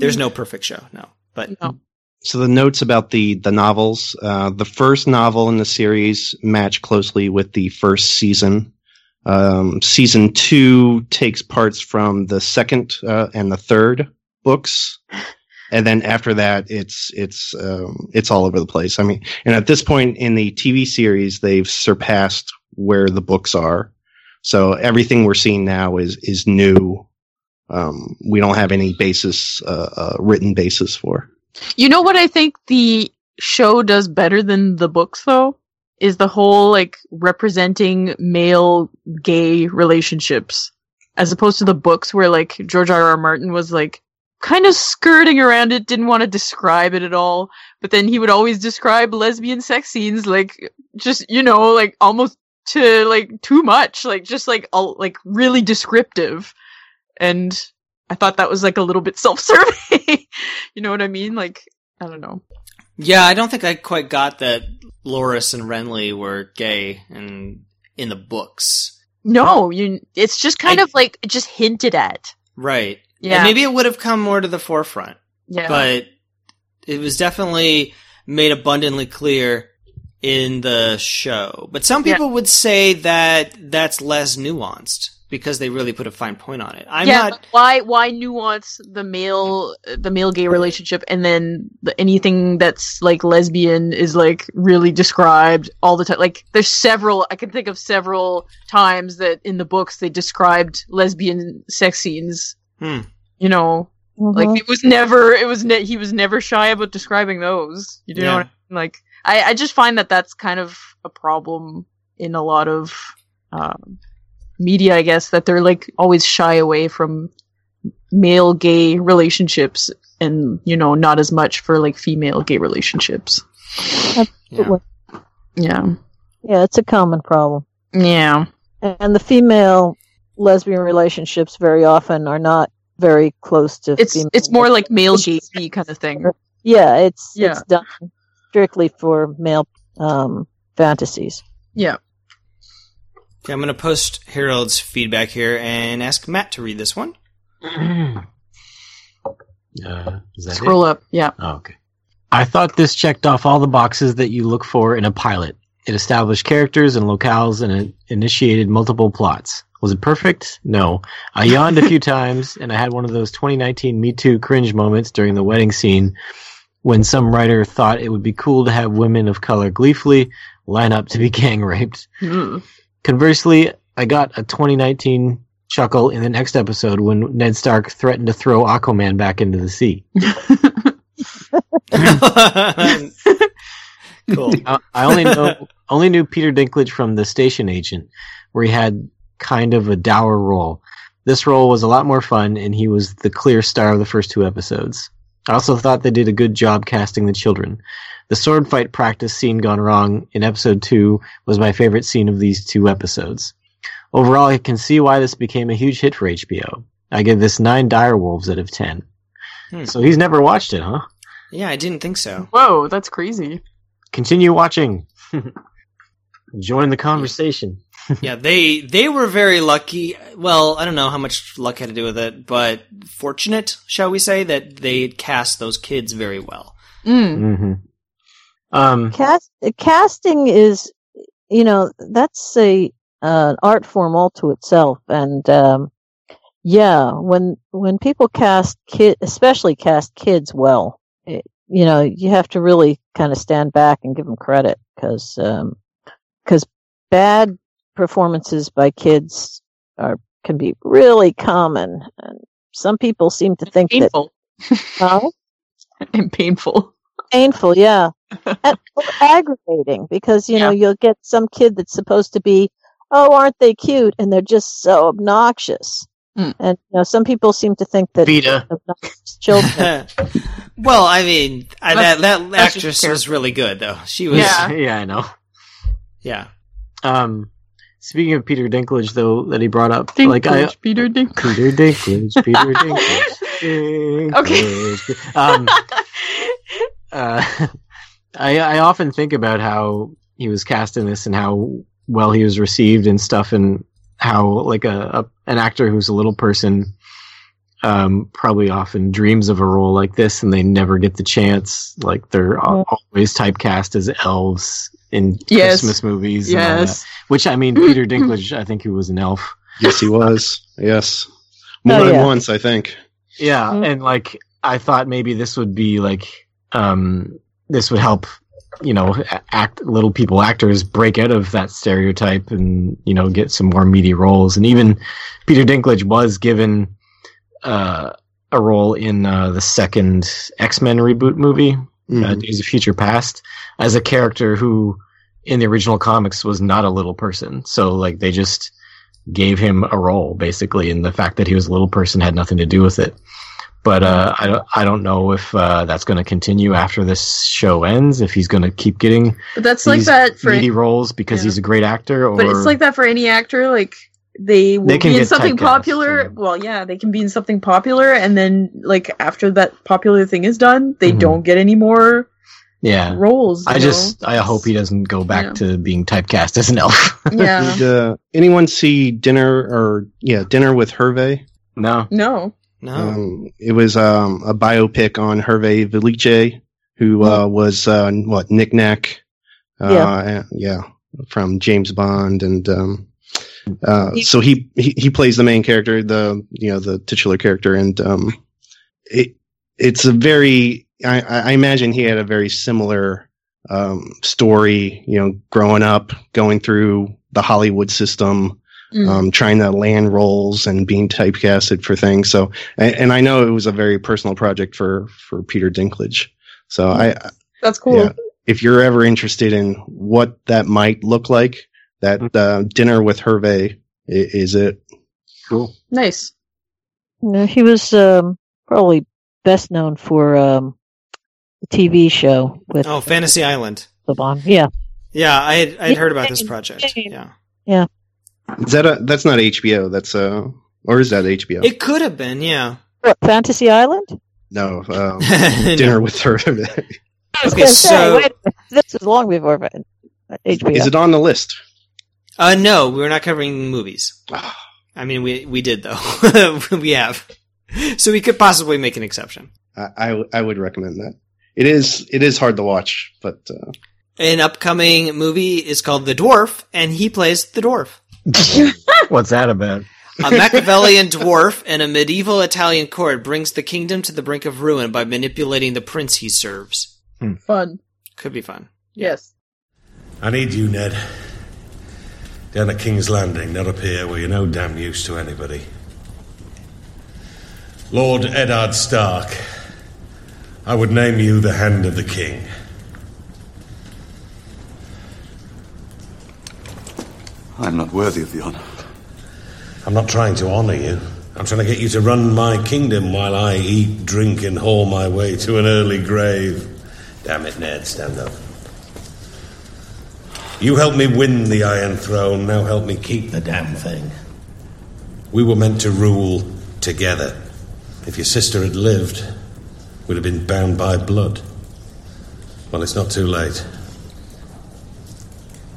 There's no perfect show, no. But no. So the notes about the the novels, uh, the first novel in the series match closely with the first season. Um, season two takes parts from the second uh, and the third books, and then after that, it's it's um, it's all over the place. I mean, and at this point in the TV series, they've surpassed where the books are. So everything we're seeing now is is new. Um, we don't have any basis, uh, uh, written basis for. You know what I think the show does better than the books though? Is the whole like representing male gay relationships. As opposed to the books where like George R. R. Martin was like kind of skirting around it, didn't want to describe it at all, but then he would always describe lesbian sex scenes like just, you know, like almost to like too much, like just like all like really descriptive. And I thought that was like a little bit self-serving. you know what I mean? Like, I don't know. Yeah, I don't think I quite got that Loras and Renly were gay and in the books. No, you. It's just kind of like just hinted at. Right. Yeah. And maybe it would have come more to the forefront. Yeah. But it was definitely made abundantly clear in the show. But some Yeah. people would say that that's less nuanced because they really put a fine point on it. I'm yeah, not why why nuance the male the male gay relationship and then the, anything that's like lesbian is like really described all the time. Like there's several I can think of several times that in the books they described lesbian sex scenes. Hmm. You know, like it was never it was ne- he was never shy about describing those. You know Yeah. what I mean? Like I I just find that that's kind of a problem in a lot of um, media, I guess, that they're like always shy away from male gay relationships and, you know, not as much for like female gay relationships. Absolutely. Yeah. Yeah, it's a common problem. Yeah. And the female lesbian relationships very often are not very close to It's it's more like male gay kind of thing. Yeah, it's Yeah. it's done strictly for male um, fantasies. Yeah. Okay, I'm going to post Harold's feedback here and ask Matt to read this one. Uh, is that Scroll it? up. Yeah. Oh, okay. I thought this checked off all the boxes that you look for in a pilot. It established characters and locales and it initiated multiple plots. Was it perfect? No. I yawned a few times and I had one of those 2019 Me Too cringe moments during the wedding scene when some writer thought it would be cool to have women of color gleefully line up to be gang raped. Mm. Conversely, I got a 2019 chuckle in the next episode when Ned Stark threatened to throw Aquaman back into the sea. cool. I, I only know only knew Peter Dinklage from The Station Agent, where he had kind of a dour role. This role was a lot more fun, and he was the clear star of the first two episodes. I also thought they did a good job casting the children. The sword fight practice scene gone wrong in episode two was my favorite scene of these two episodes. Overall, I can see why this became a huge hit for HBO. I give this nine dire wolves out of ten. Hmm. So he's never watched it, huh? Yeah, I didn't think so. Whoa, that's crazy. Continue watching. Join the conversation. Yeah, they they were very lucky. Well, I don't know how much luck had to do with it, but fortunate, shall we say, that they cast those kids very well. Mm-hmm. Um, Cast, casting is, you know, that's a uh, an art form all to itself, and um, yeah, when when people cast kid, especially cast kids well, it, you know, you have to really kind of stand back and give them credit because because bad performances by kids are can be really common, and some people seem to think Painful. that. Huh? and painful. painful, yeah, and or aggravating because you know you'll get some kid that's supposed to be, oh, aren't they cute, and they're just so obnoxious. Hmm. And you know, some people seem to think that Veda. obnoxious children. Well, I mean, I, that that actress was really good, though. She was, yeah, yeah, I know. yeah. Um, speaking of Peter Dinklage, though, that he brought up, Dinklage, like I, Peter Dinklage. Peter Dinklage, Peter Dinklage. Okay. Um, uh, I I often think about how he was cast in this and how well he was received and stuff, and how like a, a an actor who's a little person um, probably often dreams of a role like this, and they never get the chance. Like they're al- always typecast as elves in Yes. Christmas movies. and all Yes. that. Which I mean, Peter Dinklage, I think he was an elf. Yes, he was. Yes, more Oh, than yeah. once, I think. Yeah, and like I thought maybe this would be like um this would help you know act little people actors break out of that stereotype and you know get some more meaty roles and even Peter Dinklage was given uh a role in uh, the second X-Men reboot movie uh, Days of Future Past as a character who in the original comics was not a little person so like they just gave him a role basically and the fact that he was a little person had nothing to do with it but uh, I don't I don't know if uh, that's going to continue after this show ends. If he's going to keep getting But that's like that for meaty roles because Yeah. he's a great actor, or But it's like that for any actor. Like they will They can be in something popular. Well, yeah, they can be in something popular, and then like after that popular thing is done, they Mhm. don't get any more yeah roles. I you just I hope he doesn't go back Yeah. to being typecast as an elf. Yeah. Did uh, anyone see Dinner or yeah Dinner with Hervé? No. No. No. Um, it was um, a biopic on Hervé Villechaize, who uh, was uh, what Nick Nack, uh, Yeah. yeah, from James Bond, and um, uh, so he, he he plays the main character, the you know the titular character, and um, it it's a very I, I imagine he had a very similar um, story, you know, growing up, going through the Hollywood system, Mm. um, trying to land roles and being typecasted for things. So, and, and I know it was a very personal project for for Peter Dinklage. So I, That's cool. yeah, if you're ever interested in what that might look like, that uh, dinner with Hervé i- is it. Cool. Nice. No, he was um, probably best known for um, the TV show with Oh, Fantasy Island. The bomb. Yeah, Yeah, I had I had heard about this project. Yeah, yeah. Is that a? That's not HBO. That's uh, or is that HBO? it could have been. Yeah. What, Fantasy Island? no, um, dinner with her. I was Okay, gonna say, so- wait this is long before Fan- HBO. is it on the list? Uh, no, we're not covering movies. I mean, we we did though. we have, so we could possibly make an exception. I I would recommend that. It is it is hard to watch, but uh, An upcoming movie is called The Dwarf, and he plays the dwarf. What's that about? A Machiavellian dwarf in a medieval Italian court brings the kingdom to the brink of ruin by manipulating the prince he serves. Fun. Could be fun. Yes. I need you, Ned. Down at King's Landing, not up here where you're no damn use to anybody. Lord Eddard Stark, I would name you the Hand of the King. I'm not worthy of the honor. I'm not trying to honor you. I'm trying to get you to run my kingdom while I eat, drink, and haul my way to an early grave. Damn it, Ned, stand up. You helped me win the Iron Throne, now help me keep the damn thing. We were meant to rule together. If your sister had lived, we'd have been bound by blood. Well, it's not too late.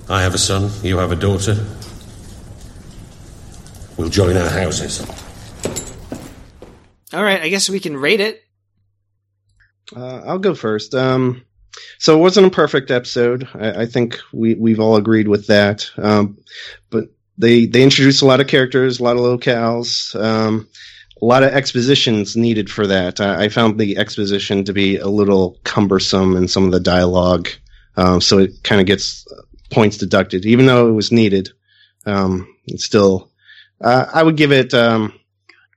I have a son, you have a daughter. We'll join our houses. All right, I guess we can rate it. Uh, I'll go first. Um, so it wasn't a perfect episode. I, I think we we've all agreed with that. Um, but they they introduced a lot of characters, a lot of locales, um, a lot of expositions needed for that. I, I found the exposition to be a little cumbersome in some of the dialogue, um, so it kind of gets points deducted, even though it was needed. Um, it's still, uh, I would give it. Um,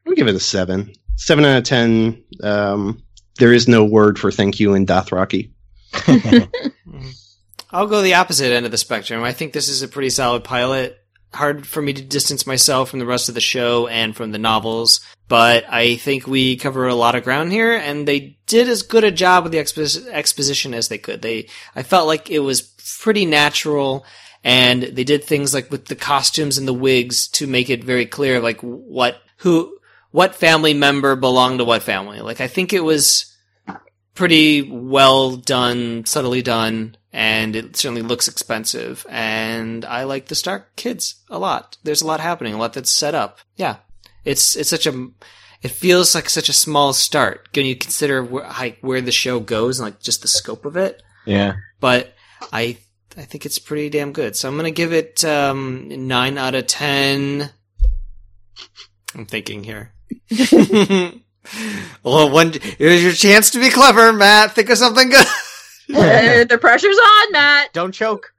I would give it a seven. Seven out of ten. Um, there is no word for thank you in Dothraki. I'll go the opposite end of the spectrum. I think this is a pretty solid pilot. Hard for me to distance myself from the rest of the show and from the novels, but I think we cover a lot of ground here, and they did as good a job with the expo- exposition as they could. They, I felt like it was pretty natural, and they did things like with the costumes and the wigs to make it very clear, like what who what family member belonged to what family. Like I think it was pretty well done, subtly done, and it certainly looks expensive. And I like the Stark kids a lot. There's a lot happening, a lot that's set up. Yeah, it's it's such a it feels like such a small start when you consider where, like, where the show goes and like just the scope of it. Yeah. But I I think it's pretty damn good. So I'm gonna give it um, nine out of ten. I'm thinking here. well, one here's your chance to be clever, Matt. Think of something good. Uh, the pressure's on, Matt. Don't choke.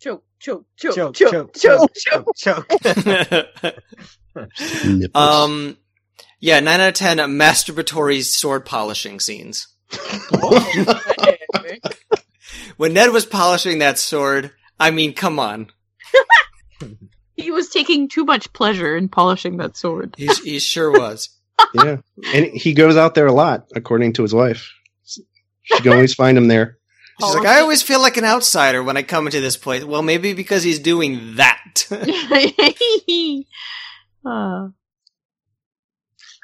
Choke, choke, choke, Choke, choke, choke, choke, choke, um, yeah, nine out of ten masturbatory sword polishing scenes. when Ned was polishing that sword, I mean, come on, He was taking too much pleasure in polishing that sword. he, he sure was. yeah, and he goes out there a lot, according to his wife. She can always find him there. She's like, I always feel like an outsider when I come into this place. Well, maybe because he's doing that. Uh,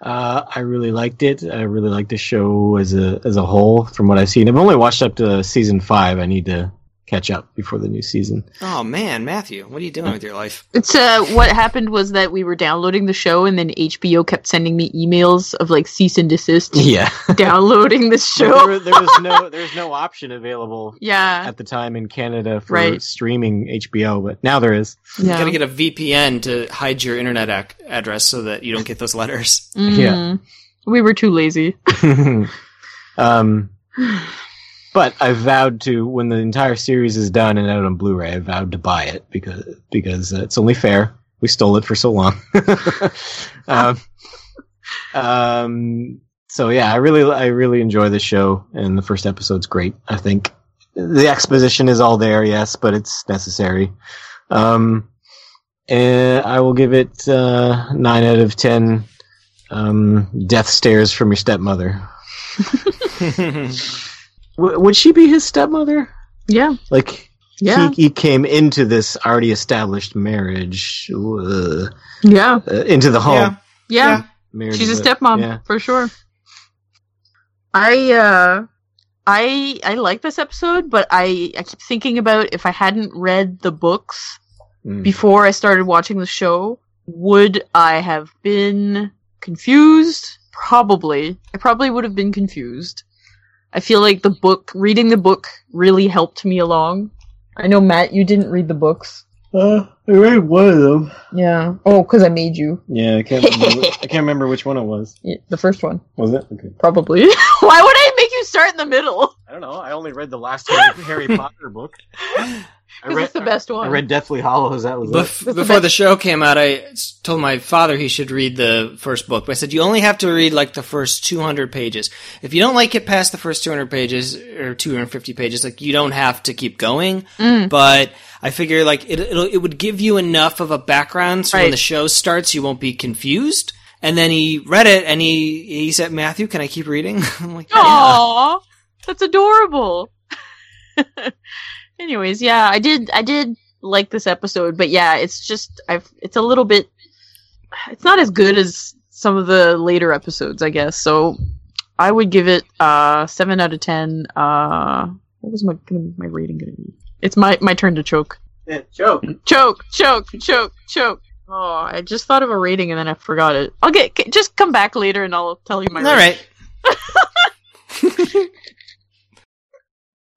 Uh, I really liked it. I really liked the show as a as a whole. From what I've seen, I've only watched up to season five. I need to catch up before the new season. oh man, Matthew, what are you doing with your life? It's uh, what happened was that we were downloading the show, and then HBO kept sending me emails of like cease and desist. Yeah. downloading this show. there, there was no there's no option available Yeah. at the time in Canada for Right. streaming HBO, but now there is. You gotta get a VPN to hide your internet ac- address so that you don't get those letters. Mhm. we were too lazy. um, but I vowed to when the entire series is done and out on Blu-ray. I vowed to buy it because because it's only fair. We stole it for so long. um, um, so yeah, I really I really enjoy the show, and the first episode's great. I think the exposition is all there, yes, but it's necessary. Um, and I will give it uh, nine out of ten. Um, death stares from your stepmother. W- would she be his stepmother? Yeah. Like, Yeah. he, he came into this already established marriage, uh, Yeah. uh, into the home. Yeah. Yeah. Marriage She's a stepmom yeah. for sure. I uh I I like this episode, but I I keep thinking about if I hadn't read the books Mm. before I started watching the show, would I have been confused? Probably. I probably would have been confused. I feel like the book reading the book really helped me along. I know Matt, you didn't read the books. Uh, I read one of them. Yeah. Oh, because I made you. Yeah, I can't remember, I can't remember which one it was. Yeah, the first one. Was it? Okay. Probably. Why would I make you start in the middle? I don't know. I only read the last Harry, Harry Potter book. Because it's the best one. I read Deathly Hallows. That was Bef- it. before the show came out, I told my father he should read the first book. But I said you only have to read like the first 200 pages. If you don't like it past the first 200 pages or 250 pages, like you don't have to keep going. Mm. But I figure like it it'll, it would give you enough of a background so when the show starts, you won't be confused. And then he read it and he he said, "Matthew, can I keep reading?" I'm like, "Yeah." That's adorable. Anyways, yeah, I did. I did like this episode, but yeah, it's just I've. It's a little bit. It's not as good as some of the later episodes, I guess. So I would give it uh seven out of ten. Uh, what was my gonna be my rating gonna be? It's my my turn to choke. Yeah, choke. Choke, choke, choke, choke. Oh, I just thought of a rating and then I forgot it. I'll get just come back later and I'll tell you my. All rating. right.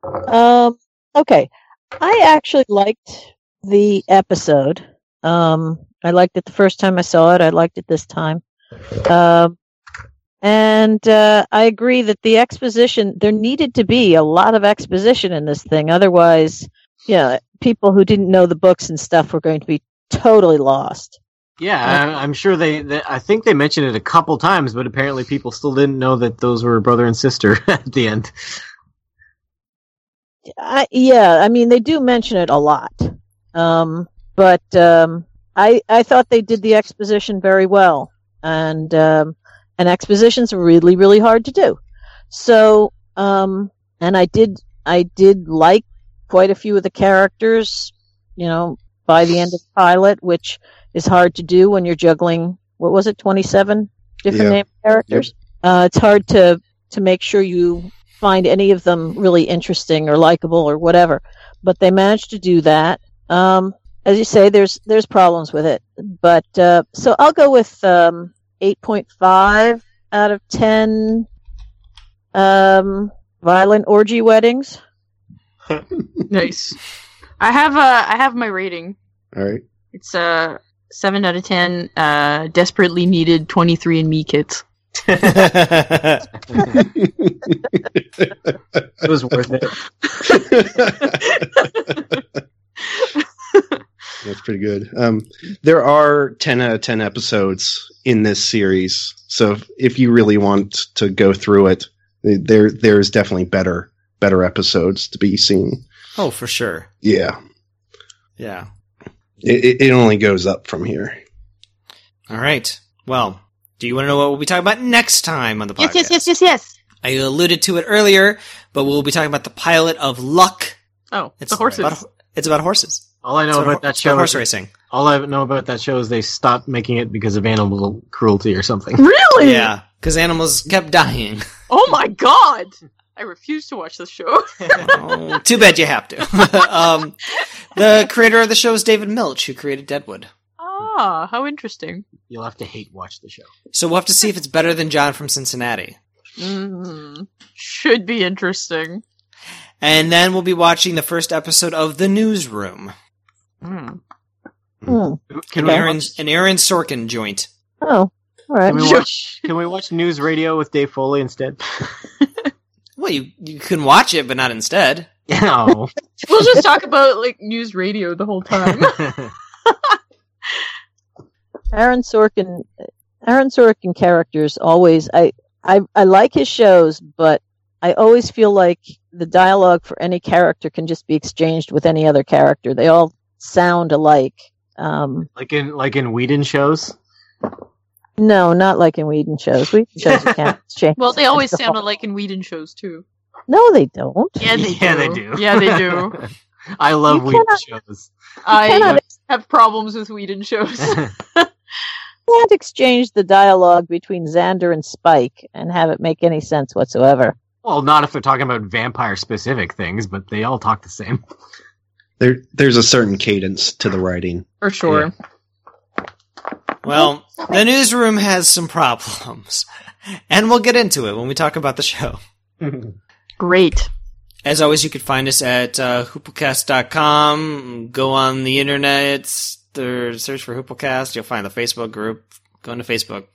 Um, okay. I actually liked the episode. Um, I liked it the first time I saw it. I liked it this time. Um, and uh, I agree that the exposition, there needed to be a lot of exposition in this thing. Otherwise, yeah, people who didn't know the books and stuff were going to be totally lost. Yeah, I, I'm sure they, they. I think they mentioned it a couple times, but apparently people still didn't know that those were brother and sister at the end. I, yeah, I mean they do mention it a lot, um, but um, I I thought they did the exposition very well, and um, and exposition's really really hard to do. So um, and I did I did like quite a few of the characters, you know, by the end of the pilot, which is hard to do when you're juggling what was it twenty seven different Yeah. name characters. Uh, it's hard to to make sure you find any of them really interesting or likable or whatever. But they managed to do that. Um, as you say, there's there's problems with it, but uh, so I'll go with um, eight point five out of ten. Um, violent orgy weddings. nice. I have uh I have my rating. All right. It's uh seven out of ten. Uh, desperately needed twenty three and Me kits. It was worth it. That's pretty good. Um, there are 10 out of 10 episodes in this series. So if, if you really want to go through it, there there's definitely better better episodes to be seen. Oh, for sure. Yeah. Yeah. It, it- it only goes up from here. All right. Well, do you want to know what we'll be talking about next time on the podcast? Yes, yes, yes, yes, yes. I alluded to it earlier, but we'll be talking about the pilot of Luck. Oh, It's the horses. About, it's about horses. All I know about about that it's about show horse is- racing. All I know about that show is they stopped making it because of animal cruelty or something. Really? Yeah, because animals kept dying. Oh my god! I refuse to watch this show. Oh, too bad you have to. um, the creator of the show is David Milch, who created Deadwood. Ah, how interesting. You'll have to hate watch the show. So we'll have to see if it's better than John from Cincinnati. Mm, should be interesting. And then we'll be watching the first episode of The Newsroom. Mm. Hmm. Can An we Aaron, watch, an Aaron Sorkin joint. Oh, all right. can we watch Can we watch news radio with Dave Foley instead? Well, you, you can watch it, but not instead. No. We'll just talk about like news radio the whole time. Aaron Sorkin, Aaron Sorkin characters always. I, I I like his shows, but I always feel like the dialogue for any character can just be exchanged with any other character. They all sound alike. Um, like in like in Whedon shows. no, not like in Whedon shows. Whedon shows you can't exchange. well, they always sound whole- alike in Whedon shows too. No, they don't. Yeah, they yeah, do. they do. Yeah, they do. I love You Whedon cannot- shows. I cannot- have problems with Whedon shows. can't exchange the dialogue between Xander and Spike and have it make any sense whatsoever. Well, not if they're talking about vampire specific things, but they all talk the same. There there's a certain cadence to the writing. For sure. Well, the newsroom has some problems. And we'll get into it when we talk about the show. Great. As always, you can find us at uh, hooplecast.com. Go on the internet, there, search for Hooplecast. You'll find the Facebook group. Go into Facebook.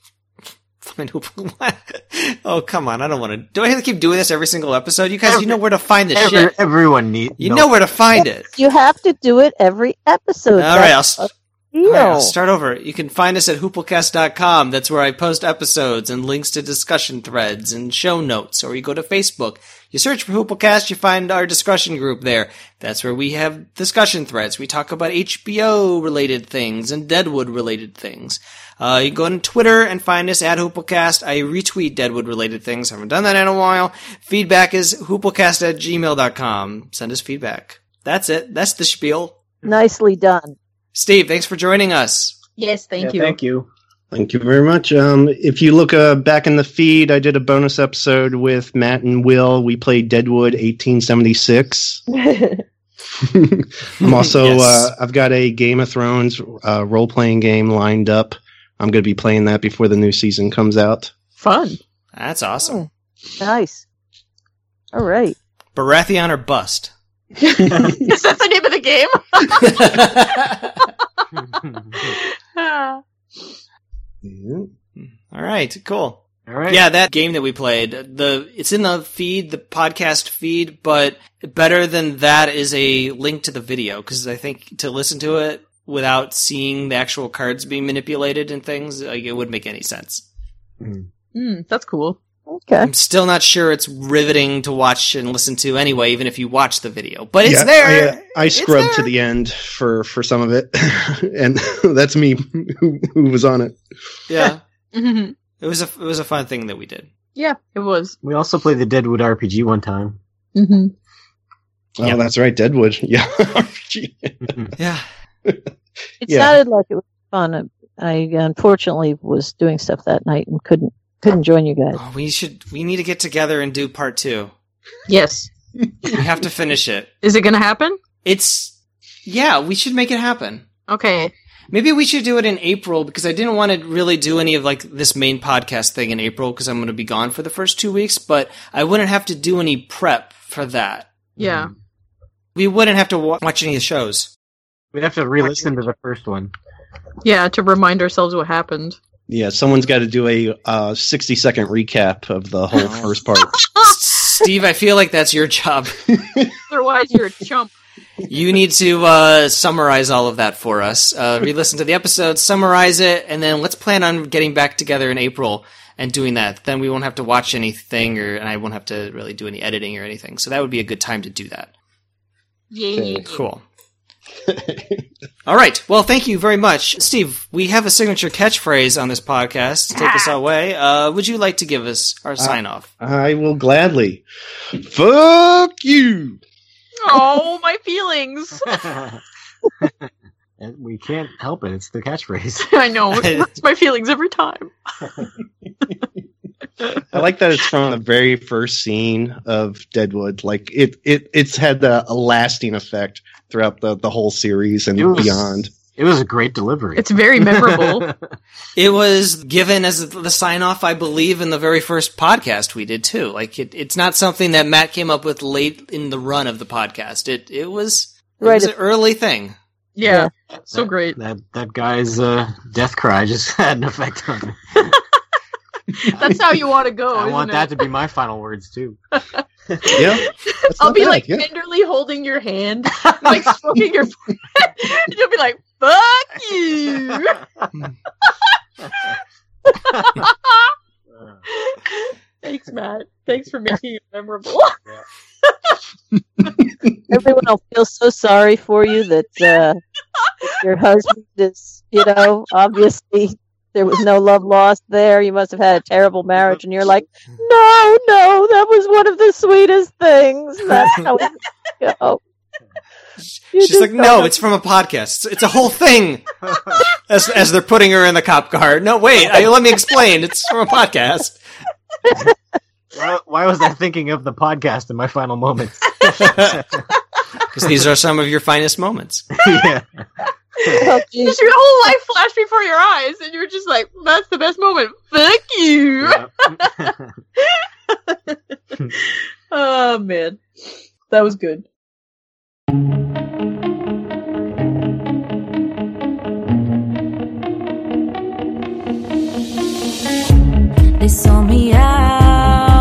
Find Hooplecast. oh, come on. I don't want to. Do I have to keep doing this every single episode? You guys, you know where to find this Every- shit. everyone needs. You know where to find it. You have to do it every episode. All right, I'll, That's s- a all right, I'll start over. You can find us at hooplecast.com. That's where I post episodes and links to discussion threads and show notes. Or you go to Facebook. You search for Hooplecast, you find our discussion group there. That's where we have discussion threads. We talk about HBO related things and Deadwood related things. Uh, you can go on Twitter and find us at Hooplecast. I retweet Deadwood related things. haven't done that in a while. Feedback is hooplecast at gmail.com. Send us feedback. That's it. That's the spiel. Nicely done. Steve, thanks for joining us. Yes, thank Yeah, you. Thank you. Thank you very much. Um, if you look uh, back in the feed, I did a bonus episode with Matt and Will. We played Deadwood 1876. I'm also Yes. uh, I've got a Game of Thrones uh, role playing game lined up. I'm going to be playing that before the new season comes out. Fun. That's awesome. Nice. All right. Baratheon or bust? Is that the name of the game? All right, cool. All right. Yeah, that game that we played, the it's in the feed, the podcast feed, but better than that is a link to the video because I think to listen to it without seeing the actual cards being manipulated and things, like, it wouldn't make any sense. Mm, that's cool. Okay. I'm still not sure it's riveting to watch and listen to anyway, even if you watch the video. But it's Yeah, there. I, uh, I scrubbed to the end for for some of it, and that's me who, who was on it. Yeah, Mhm. it was a it was a fun thing that we did. Yeah, it was. We also played the Deadwood RPG one time. Mm-hmm. Oh, that's right, Deadwood. Yeah, Yeah. It Yeah. sounded like it was fun. I unfortunately was doing stuff that night and couldn't couldn't join you guys. Oh, we should we need to get together and do part two. Yes. We have to finish it. Is it going to happen? It's yeah, we should make it happen. Okay. Maybe we should do it in April because I didn't want to really do any of like this main podcast thing in April because I'm going to be gone for the first two weeks, but I wouldn't have to do any prep for that. Yeah. Mm. We wouldn't have to wa- watch any of the shows. We'd have to re-listen to the first one. Yeah, to remind ourselves what happened. Yeah. Someone's got to do a uh, sixty second recap of the whole first part. Steve, I feel like that's your job. Otherwise, you're a chump. You need to uh, summarize all of that for us. Uh, re-listen to the episode, summarize it, and then let's plan on getting back together in April and doing that. Then we won't have to watch anything, or and I won't have to really do any editing or anything. So that would be a good time to do that. Yeah. Cool. All right. Well, thank you very much, Steve. We have a signature catchphrase on this podcast to take us away. Uh, would you like to give us our sign off? I will gladly. Fuck you. Oh, my feelings. And we can't help it. It's the catchphrase. I know. It hurts my feelings every time. I like that it's from the very first scene of Deadwood. Like it, it it's had a, a lasting effect throughout the, the whole series and It was- beyond. It was a great delivery. It's very memorable. It was given as the sign off, I believe, in the very first podcast we did too. Like it, it's not something that Matt came up with late in the run of the podcast. It it was it Right. was an early thing. Yeah. So great. That that guy's uh, death cry just had an effect on me. That's how you want to go. I isn't want it? that to be my final words too. Yeah, I'll be bad, like yeah. tenderly holding your hand, like stroking your forehead. and you'll be like, "Fuck you." Thanks, Matt. Thanks for making it memorable. Everyone will feel so sorry for you that uh, your husband is, you know, obviously there was no love lost there. You must have had a terrible marriage, and you're like, no, no, that was one of the sweetest things. That's how it go. You She's like, no, know- it's from a podcast. It's, it's a whole thing. as as they're putting her in the cop car. No, wait, I, let me explain. It's from a podcast. Why, why was I thinking of the podcast in my final moments? Because these are some of your finest moments. yeah. Oh. Just your whole life flashed before your eyes, and you're just like, "That's the best moment." Fuck you. oh man, that was good. They saw me out,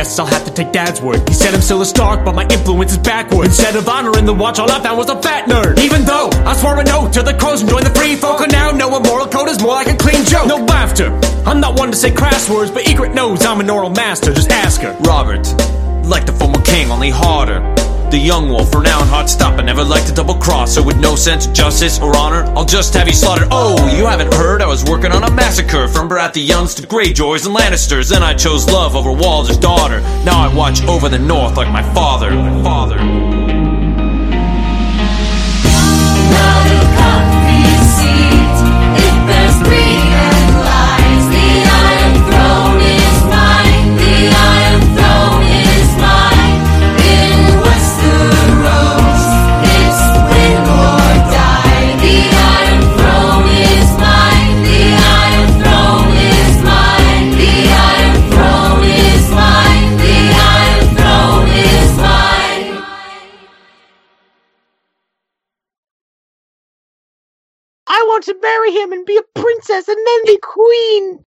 guess I'll have to take Dad's word. He said I'm still a Stark, but my influence is backward. Instead of honoring the watch, all I found was a fat nerd. Even though I swore an oath to the crows and joined the free folk, I now know a moral code is more like a clean joke. No laughter. I'm not one to say crass words, but Ygritte knows I'm an oral master. Just ask her. Robert, like the former king, only harder. The young wolf, renowned stop. I never liked to double cross. So with no sense of justice or honor, I'll just have you slaughtered. Oh, you haven't heard? I was working on a massacre from Baratheons to Greyjoys and Lannisters. Then I chose love over Walder's daughter. Now I watch over the North like my father. My father. To marry him and be a princess and then be queen.